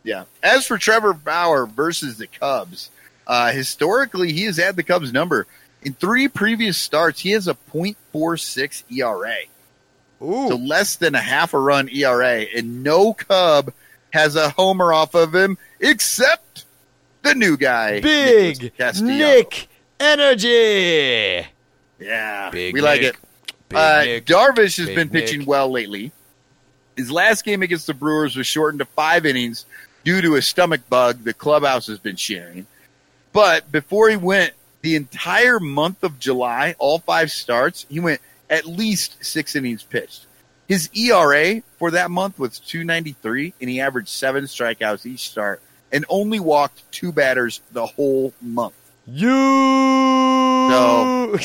Speaker 4: Yeah. As for Trevor Bauer versus the Cubs, uh, historically he has had the Cubs number. In three previous starts, he has a .46 ERA,
Speaker 2: Ooh,
Speaker 4: so less than a half a run ERA, and no Cub has a homer off of him except the new guy,
Speaker 2: big Nick energy.
Speaker 4: Yeah,
Speaker 2: Big
Speaker 4: we like it. Uh,
Speaker 2: Nick.
Speaker 4: Darvish has
Speaker 2: Big
Speaker 4: been pitching
Speaker 2: Nick.
Speaker 4: well lately. His last game against the Brewers was shortened to five innings due to a stomach bug the clubhouse has been sharing. But before he went the entire month of July, all five starts, he went at least six innings pitched. His ERA for that month was 293, and he averaged seven strikeouts each start and only walked two batters the whole month.
Speaker 2: You.
Speaker 4: No.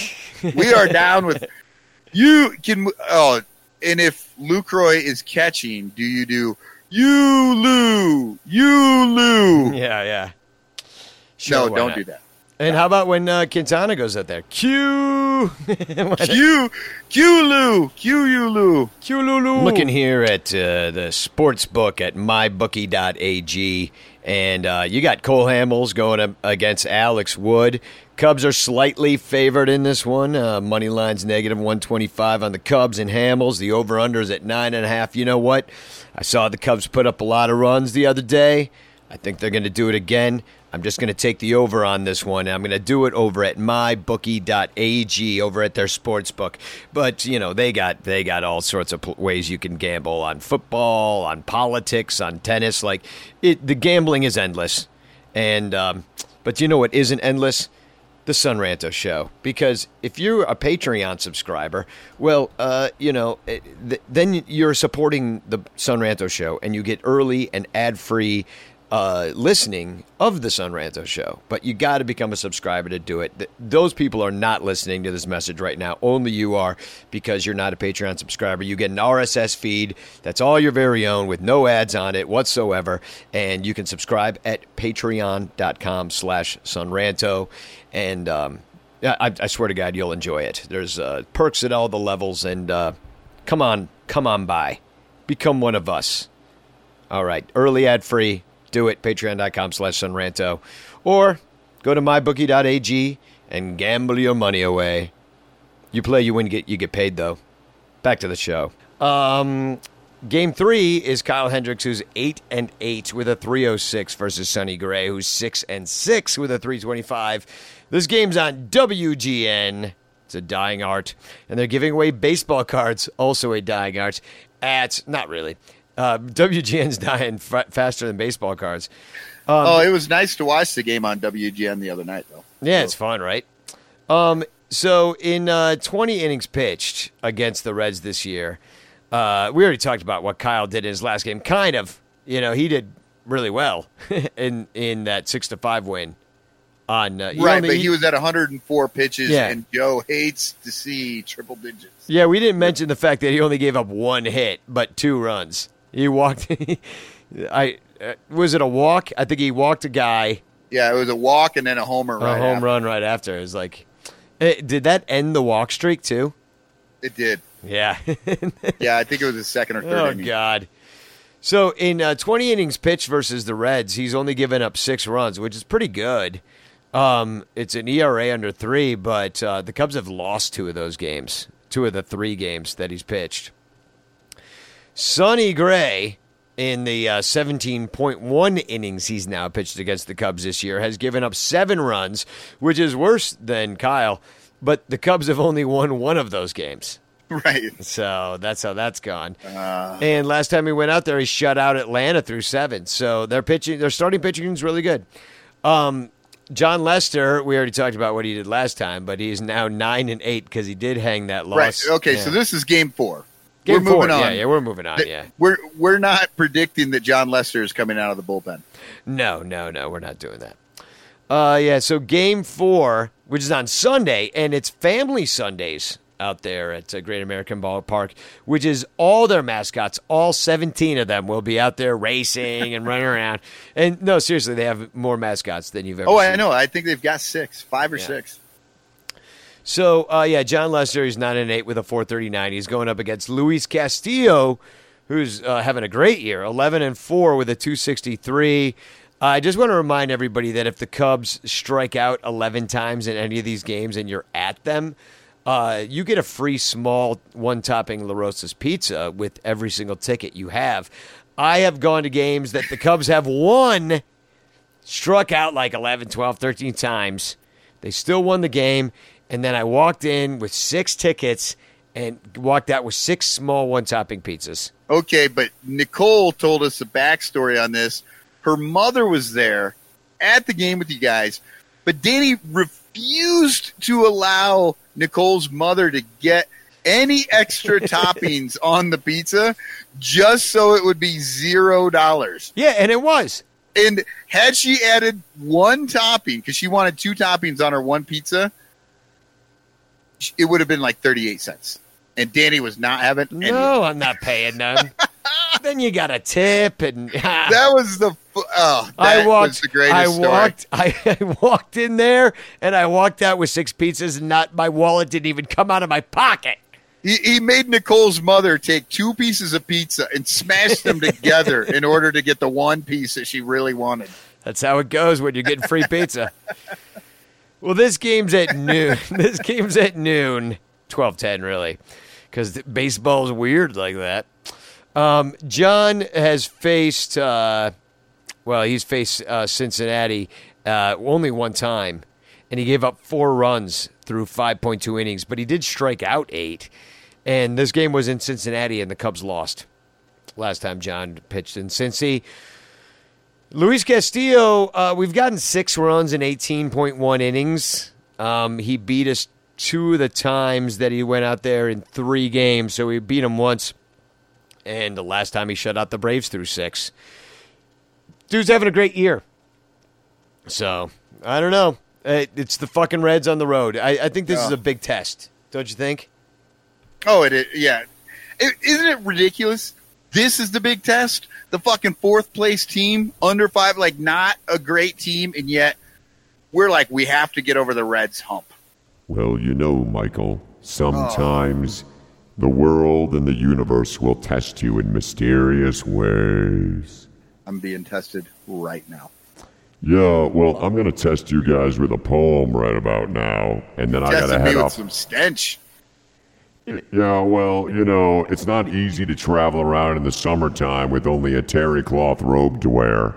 Speaker 4: we are down with you can oh and if Lucroy is catching, do you do you Lou you Lou?
Speaker 2: yeah, yeah. Sure,
Speaker 4: no, don't
Speaker 2: not?
Speaker 4: do that.
Speaker 2: And how about when uh, Quintana goes out there? Q.
Speaker 4: Q Q Lou Q you Lou.
Speaker 2: Q Lulu. Looking here at uh, the sports book at mybookie.ag, and uh, you got Cole Hamels going up against Alex Wood. Cubs are slightly favored in this one. Uh, money line's negative 125 on the Cubs and Hamels. The over under is at nine and a half. You know what? I saw the Cubs put up a lot of runs the other day. I think they're going to do it again. I'm just going to take the over on this one. I'm going to do it over at mybookie.ag over at their sports book. But you know they got they got all sorts of pl- ways you can gamble on football, on politics, on tennis. Like it, the gambling is endless. And um, but you know what isn't endless? the Son Ranto Show. Because if you're a Patreon subscriber, well, uh, you know, eh, th- then you're supporting the Son Ranto Show, and you get early and ad-free uh, listening of the Son Ranto Show. But you got to become a subscriber to do it. Th- those people are not listening to this message right now. Only you are because you're not a Patreon subscriber. You get an RSS feed that's all your very own with no ads on it whatsoever, and you can subscribe at patreon.com slash sonranto. And um, I, I swear to God, you'll enjoy it. There's uh, perks at all the levels, and uh, come on, come on by. Become one of us. All right, early ad free. Do it. Patreon.com slash sonranto. Or go to mybookie.ag and gamble your money away. You play, you win, you get you get paid though. Back to the show. Um, game three is Kyle Hendricks, who's eight and eight with a 306 versus Sonny Gray, who's six and six with a 325. This game's on WGN. It's a dying art, and they're giving away baseball cards, also a dying art. At not really. Uh, WGN's dying fa- faster than baseball cards.
Speaker 4: oh, it was nice to watch the game on WGN the other night though.
Speaker 2: Yeah, it's fun, right? Um, so in uh, 20 innings pitched against the Reds this year, uh, we already talked about what Kyle did in his last game. Kind of, you know, he did really well in in that six to five win. On uh,
Speaker 4: Right, but he was at 104 pitches,
Speaker 2: Yeah.
Speaker 4: and Joe hates to see triple digits.
Speaker 2: Yeah, we didn't mention the fact that he only gave up one hit but two runs. He walked. I uh, was it a walk? I think he walked a guy.
Speaker 4: Yeah, it was a walk and then a homer.
Speaker 2: a
Speaker 4: right
Speaker 2: home
Speaker 4: after.
Speaker 2: run right after. It was like, eh, did that end the walk streak too?
Speaker 4: It did.
Speaker 2: Yeah.
Speaker 4: Yeah, I think it was his second or third
Speaker 2: oh
Speaker 4: inning.
Speaker 2: God. So in uh, 20 innings pitched versus the Reds, he's only given up six runs, which is pretty good. Um, it's an ERA under three, but uh, the Cubs have lost two of those games, two of the three games that he's pitched. Sonny Gray, in the uh, 17.1 innings he's now pitched against the Cubs this year, has given up seven runs, which is worse than Kyle. But the Cubs have only won one of those games.
Speaker 4: Right.
Speaker 2: So that's how that's gone. Uh, and last time he went out there, he shut out Atlanta through seven. So their pitching, their starting pitching is really good. Um, Jon Lester, we already talked about what he did last time, but he's now nine and eight because he did hang that loss.
Speaker 4: Right. Okay. Yeah. So this is game four.
Speaker 2: Game
Speaker 4: we're moving on.
Speaker 2: Yeah, yeah, we're moving on. Yeah,
Speaker 4: we're we're not predicting that Jon Lester is coming out of the bullpen.
Speaker 2: No, no, no, we're not doing that. Uh, yeah. So game four, which is on Sunday, and it's Family Sundays out there at uh, Great American Ballpark, which is all their mascots, all 17 of them will be out there racing and running around. And no, seriously, they have more mascots than you've ever
Speaker 4: oh,
Speaker 2: seen.
Speaker 4: I know. I think they've got six, five or
Speaker 2: Yeah.
Speaker 4: six.
Speaker 2: So, uh, yeah, Jon Lester, he's 9 and 8 with a 439. He's going up against Luis Castillo, who's uh, having a great year, 11 and 4 with a 263. I just want to remind everybody that if the Cubs strike out 11 times in any of these games and you're at them, uh, you get a free small one topping LaRosa's pizza with every single ticket you have. I have gone to games that the Cubs have won, struck out like 11, 12, 13 times. They still won the game. And then I walked in with six tickets and walked out with six small one topping pizzas.
Speaker 4: Okay, but Nicole told us the backstory on this. Her mother was there at the game with you guys, but Danny refused to allow Nicole's mother to get any extra toppings on the pizza just so it would be zero dollars.
Speaker 2: Yeah, and it was.
Speaker 4: And had she added one topping, because she wanted two toppings on her one pizza, it would have been like 38 cents. And Danny was not having any.
Speaker 2: No, I'm not paying none. then you got a tip, and
Speaker 4: That was the oh, that
Speaker 2: I walked.
Speaker 4: was the greatest
Speaker 2: I walked. I, I walked in there, and I walked out with six pizzas, and not my wallet didn't even come out of my pocket.
Speaker 4: He, he made Nicole's mother take two pieces of pizza and smash them together in order to get the one piece that she really wanted.
Speaker 2: That's how it goes when you're getting free pizza. Well, this game's at noon. this game's at noon, twelve ten, really, because baseball's weird like that. Um, John has faced, uh, well, he's faced uh, Cincinnati uh, only one time, and he gave up four runs through 5.2 innings, but he did strike out eight. And this game was in Cincinnati, and the Cubs lost last time John pitched in Cincy. Luis Castillo, uh, we've gotten six runs in 18.1 innings. Um, he beat us two of the times that he went out there in three games. So we beat him once, and the last time he shut out the Braves through six. Dude's having a great year. So I don't know. Uh, It's the fucking Reds on the road. I, I think this is a big test. Don't you think?
Speaker 4: Oh, it is. Yeah. is isn't it ridiculous? This is the big test. The fucking fourth place team, under five, like not a great team, and yet we're like, we have to get over the Reds hump.
Speaker 5: Well, you know, Michael, sometimes oh. the world and the universe will test you in mysterious ways.
Speaker 4: I'm being tested right now.
Speaker 5: Yeah, well, I'm going to test you guys with a poem right about now, and then I got to
Speaker 4: Tested
Speaker 5: head
Speaker 4: me with
Speaker 5: off.
Speaker 4: some stench.
Speaker 5: Yeah, well, you know, it's not easy to travel around in the summertime with only a terry cloth robe to wear.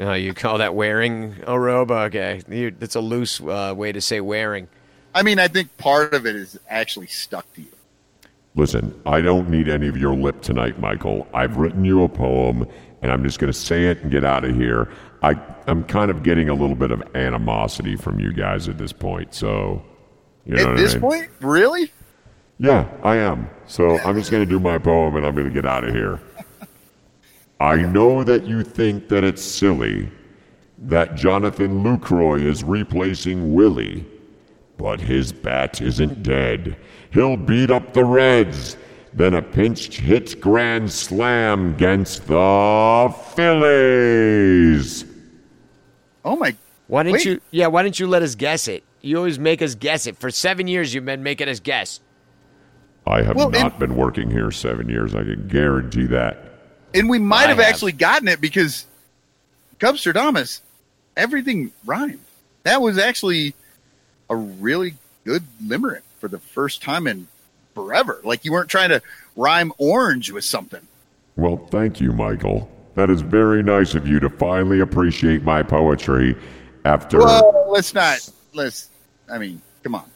Speaker 2: Oh, you call that wearing a robe? Okay, you, that's a loose uh, way to say wearing.
Speaker 4: I mean, I think part of it is actually stuck to you.
Speaker 5: Listen, I don't need any of your lip tonight, Michael. I've written you a poem, and I'm just going to say it and get out of here. I, I'm kind of getting a little bit of animosity from you guys at this point, so. You know
Speaker 4: At this
Speaker 5: I mean?
Speaker 4: point, really?
Speaker 5: Yeah, I am. So I'm just going to do my poem and I'm going to get out of here. I know that you think that it's silly that Jonathan Lucroy is replacing Willie, but his bat isn't dead. He'll beat up the Reds. Then a pinch hit grand slam against the Phillies.
Speaker 4: Oh my!
Speaker 2: Why didn't
Speaker 4: Wait.
Speaker 2: you? Yeah, why didn't you let us guess it? You always make us guess it. For seven years, you've been making us guess.
Speaker 5: I have
Speaker 4: Well,
Speaker 5: not
Speaker 4: and-
Speaker 5: been working here seven years. I can guarantee that.
Speaker 4: And we might
Speaker 2: I
Speaker 4: have,
Speaker 2: have.
Speaker 4: actually gotten it because Cubstradamus, everything rhymed. That was actually a really good limerick for the first time in forever. Like you weren't trying to rhyme orange with something.
Speaker 5: Well, thank you, Michael. That is very nice of you to finally appreciate my poetry after.
Speaker 4: Well, let's not. Let's. I mean, come on.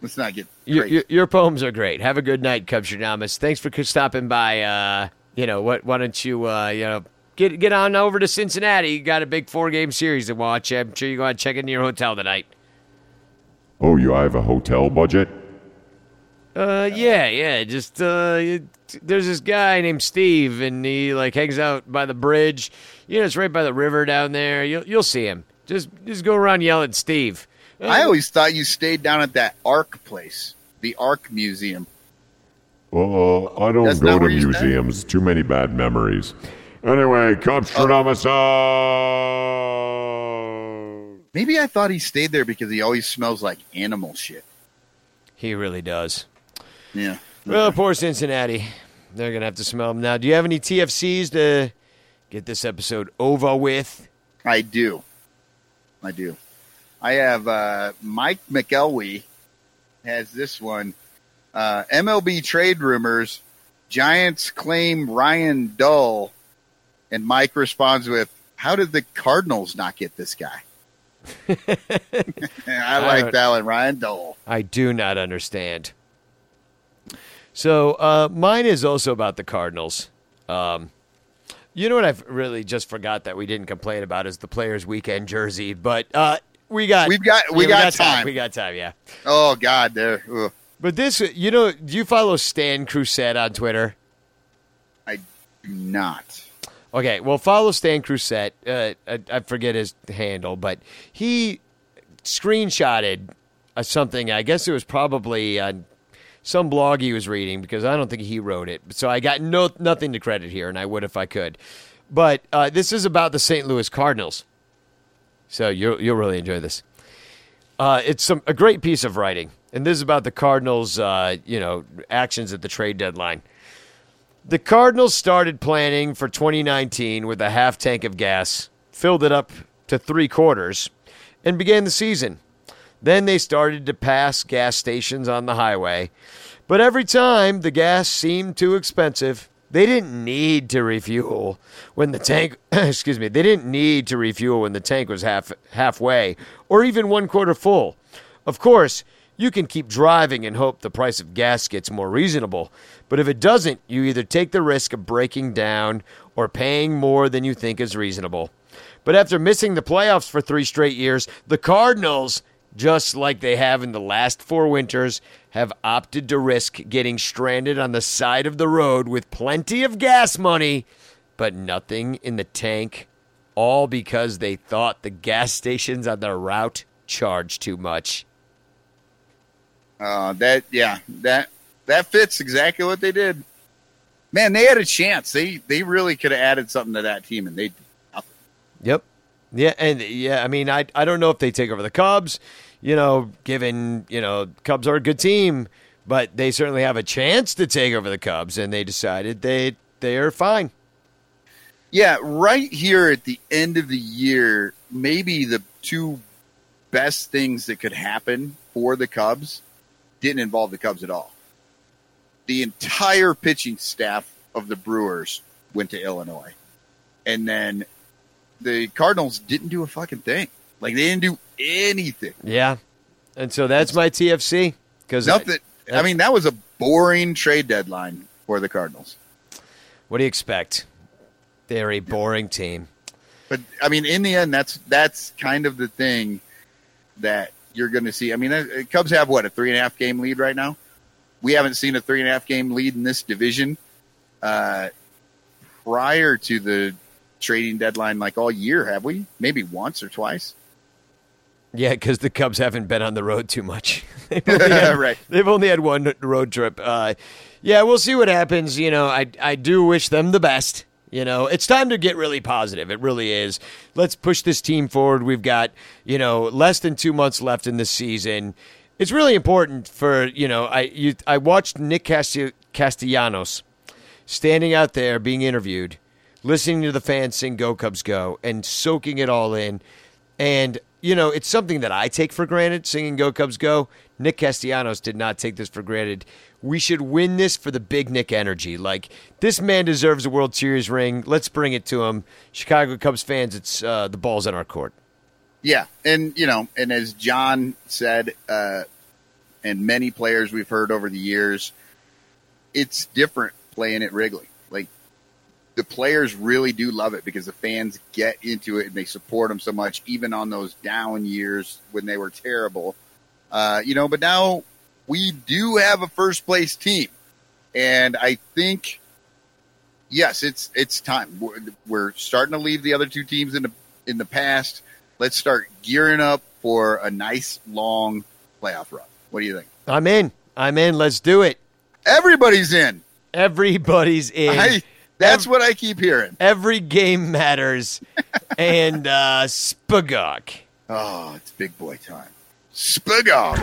Speaker 4: Let's not get
Speaker 2: Your,
Speaker 4: crazy.
Speaker 2: your, your poems are great. Have a good night, Cubstradamus. Thanks for stopping by. Uh, you know what? Why don't you uh, you know get get on over to Cincinnati? You got a big four game series to watch. I'm sure you go and check into your hotel tonight.
Speaker 5: Oh, you have a hotel budget?
Speaker 2: Uh, yeah, yeah. Just uh, it- there's this guy named Steve, and he like hangs out by the bridge. You know, it's right by the river down there. You'll you'll see him. Just just go around yelling Steve.
Speaker 4: I always thought you stayed down at that Ark place, the Ark Museum.
Speaker 5: Uh, I don't
Speaker 4: That's
Speaker 5: go to
Speaker 4: where you stay?
Speaker 5: museums. Too many bad memories. Anyway, Cubstradamus out.
Speaker 4: Maybe I thought he stayed there because he always smells like animal shit.
Speaker 2: He really does.
Speaker 4: Yeah.
Speaker 2: Well, poor Cincinnati. They're gonna have to smell him now. Do you have any TFCs to get this episode over with?
Speaker 4: I do. I do. I have uh, Mike McElwee has this one. Uh, MLB trade rumors. Giants claim Ryan Dull, and Mike responds with, "How did the Cardinals not get this guy?" I like
Speaker 2: don't-
Speaker 4: that one, Ryan Dull.
Speaker 2: I do not understand. So uh, mine is also about the Cardinals. Um, you know what I've really just forgot that we didn't complain about is the Players Weekend jersey, but uh, we got
Speaker 4: We've got- we
Speaker 2: yeah,
Speaker 4: got time.
Speaker 2: We got time, yeah.
Speaker 4: Oh God, there. Ugh.
Speaker 2: But this, you know, do you follow Stan Crusette on Twitter?
Speaker 4: I do not.
Speaker 2: Okay, well, follow Stan Crusette. Uh, I, I forget his handle, but he screenshotted uh, something. I guess it was probably on some blog he was reading because I don't think he wrote it. So I got no nothing to credit here, and I would if I could. But uh, this is about the St. Louis Cardinals. So you'll you'll really enjoy this. Uh, it's some a great piece of writing, and this is about the Cardinals. Uh, you know, actions at the trade deadline. The Cardinals started planning for 2019 with a half tank of gas, filled it up to three quarters, and began the season. Then they started to pass gas stations on the highway, but every time the gas seemed too expensive. They didn't need to refuel when the tank excuse me, they didn't need to refuel when the tank was half halfway or even one quarter full. Of course, you can keep driving and hope the price of gas gets more reasonable, but if it doesn't, you either take the risk of breaking down or paying more than you think is reasonable. But after missing the playoffs for three straight years, the Cardinals, just like they have in the last four winters, have opted to risk getting stranded on the side of the road with plenty of gas money, but nothing in the tank, all because they thought the gas stations on their route charged too much.
Speaker 4: Uh, that yeah, that that fits exactly what they did. Man, they had a chance. They they really could have added something to that team, and they.
Speaker 2: Yep. Yeah, and yeah, I mean, I I don't know if they take over the Cubs, you know, given you know Cubs are a good team, but they certainly have a chance to take over the Cubs, and they decided they they are fine.
Speaker 4: Yeah, right here at the end of the year, maybe the two best things that could happen for the Cubs didn't involve the Cubs at all. The entire pitching staff of the Brewers went to Illinois. And then the Cardinals didn't do a fucking thing. Like they didn't do anything.
Speaker 2: Yeah, and so that's my TFC because
Speaker 4: Nothing. I mean, that was a boring trade deadline for the Cardinals.
Speaker 2: What do you expect? They're a boring team.
Speaker 4: But I mean, in the end, that's that's kind of the thing that you're going to see. I mean, uh, Cubs have what a three and a half game lead right now. We haven't seen a three and a half game lead in this division uh, prior to the trading deadline, like all year, have we? Maybe once or twice.
Speaker 2: Yeah, because the Cubs haven't been on the road too much. they've, only had,
Speaker 4: Right.
Speaker 2: they've only had one road trip. Uh, yeah, we'll see what happens. You know, I I do wish them the best. You know, it's time to get really positive. It really is. Let's push this team forward. We've got you know less than two months left in the season. It's really important for you know. I you I watched Nick Casti- Castellanos standing out there being interviewed, listening to the fans sing "Go Cubs Go" and soaking it all in. And you know, it's something that I take for granted. Singing "Go Cubs Go." Nick Castellanos did not take this for granted. We should win this for the big Nick energy. Like this man deserves a World Series ring. Let's bring it to him. Chicago Cubs fans, it's uh, the balls in our court.
Speaker 4: Yeah, and you know, and as John said, uh, and many players we've heard over the years, it's different playing at Wrigley. The players really do love it because the fans get into it and they support them so much, even on those down years when they were terrible. Uh, you know, but now we do have a first place team, and I think yes, it's it's time. We're, we're starting to leave the other two teams in the in the past. Let's start gearing up for a nice long playoff run. What do you think?
Speaker 2: I'm in. I'm in. Let's do it.
Speaker 4: Everybody's in.
Speaker 2: Everybody's in.
Speaker 4: I, that's what I keep hearing.
Speaker 2: Every game matters. and uh, Spagok.
Speaker 4: Oh, it's big boy time. Spagok.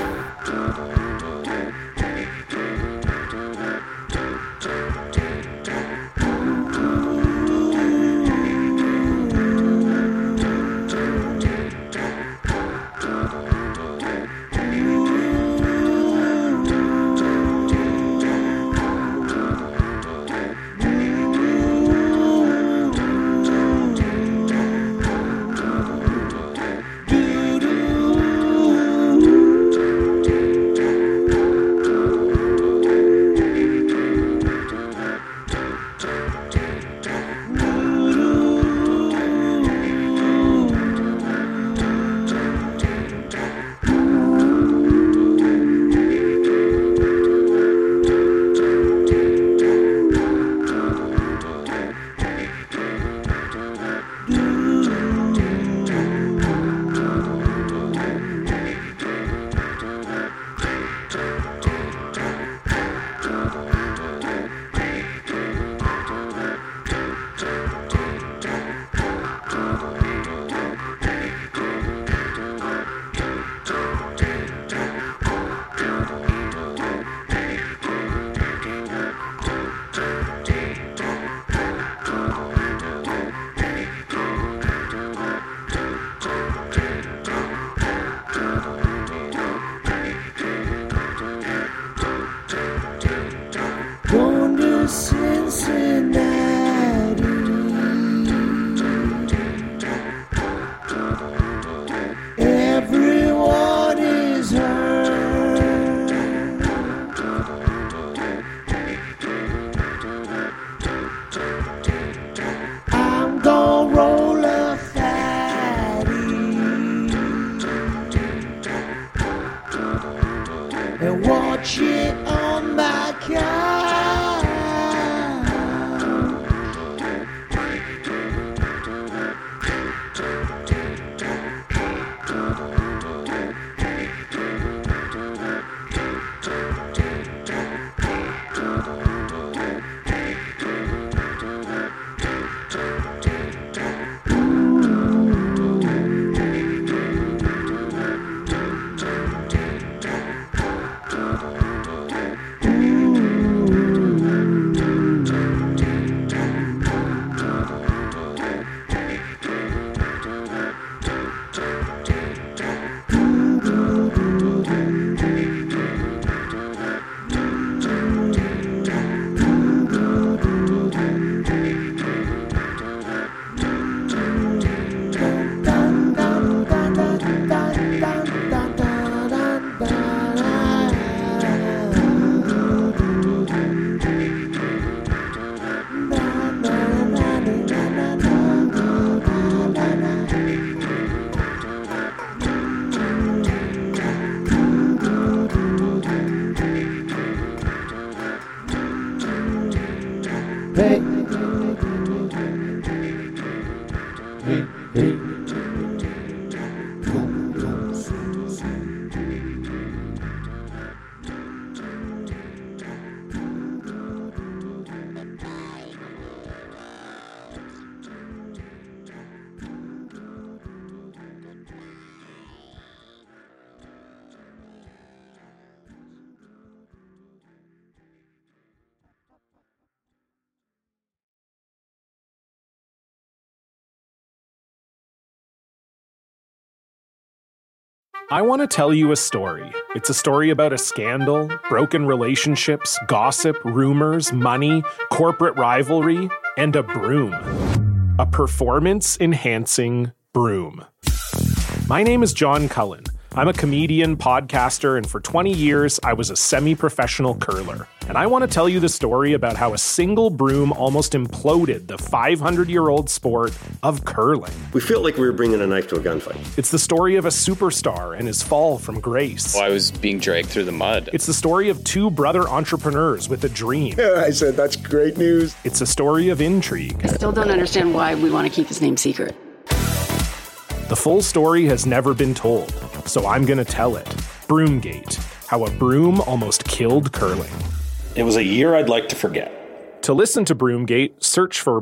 Speaker 8: I want to tell you a story. It's a story about a scandal, broken relationships, gossip, rumors, money, corporate rivalry, and a broom. A performance enhancing broom. My name is John Cullen. I'm a comedian, podcaster, and for 20 years, I was a semi professional curler. And I want to tell you the story about how a single broom almost imploded the 500 year old sport of curling.
Speaker 9: We felt like we were bringing a knife to a gunfight.
Speaker 8: It's the story of a superstar and his fall from grace.
Speaker 10: Well, I was being dragged through the mud.
Speaker 8: It's the story of two brother entrepreneurs with a dream.
Speaker 11: I said, that's great news.
Speaker 8: It's a story of intrigue.
Speaker 12: I still don't understand why we want to keep his name secret.
Speaker 8: The full story has never been told, so I'm going to tell it. Broomgate How a Broom Almost Killed Curling.
Speaker 13: It was a year I'd like to forget.
Speaker 8: To listen to Broomgate, search for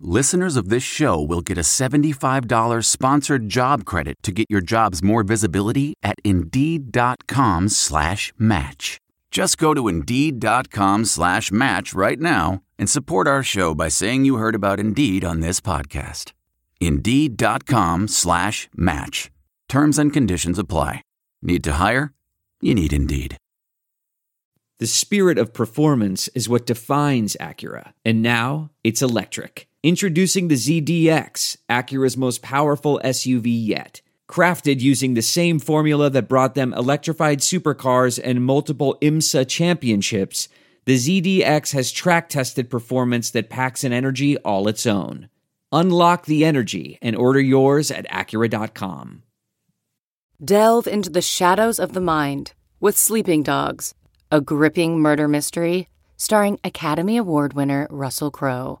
Speaker 14: listeners of this show will get a $75 sponsored job credit to get your jobs more visibility at Indeed.com slash match. Just go to Indeed.com slash match right now and support our show by saying you heard about Indeed on this podcast. Indeed.com slash match. Terms and conditions apply. Need to hire? You need Indeed.
Speaker 15: The spirit of performance is what defines Acura, and now it's electric. Introducing the ZDX, Acura's most powerful SUV yet. Crafted using the same formula that brought them electrified supercars and multiple IMSA championships, the ZDX has track tested performance that packs an energy all its own. Unlock the energy and order yours at Acura.com.
Speaker 16: Delve into the shadows of the mind with Sleeping Dogs, a gripping murder mystery starring Academy Award winner Russell Crowe.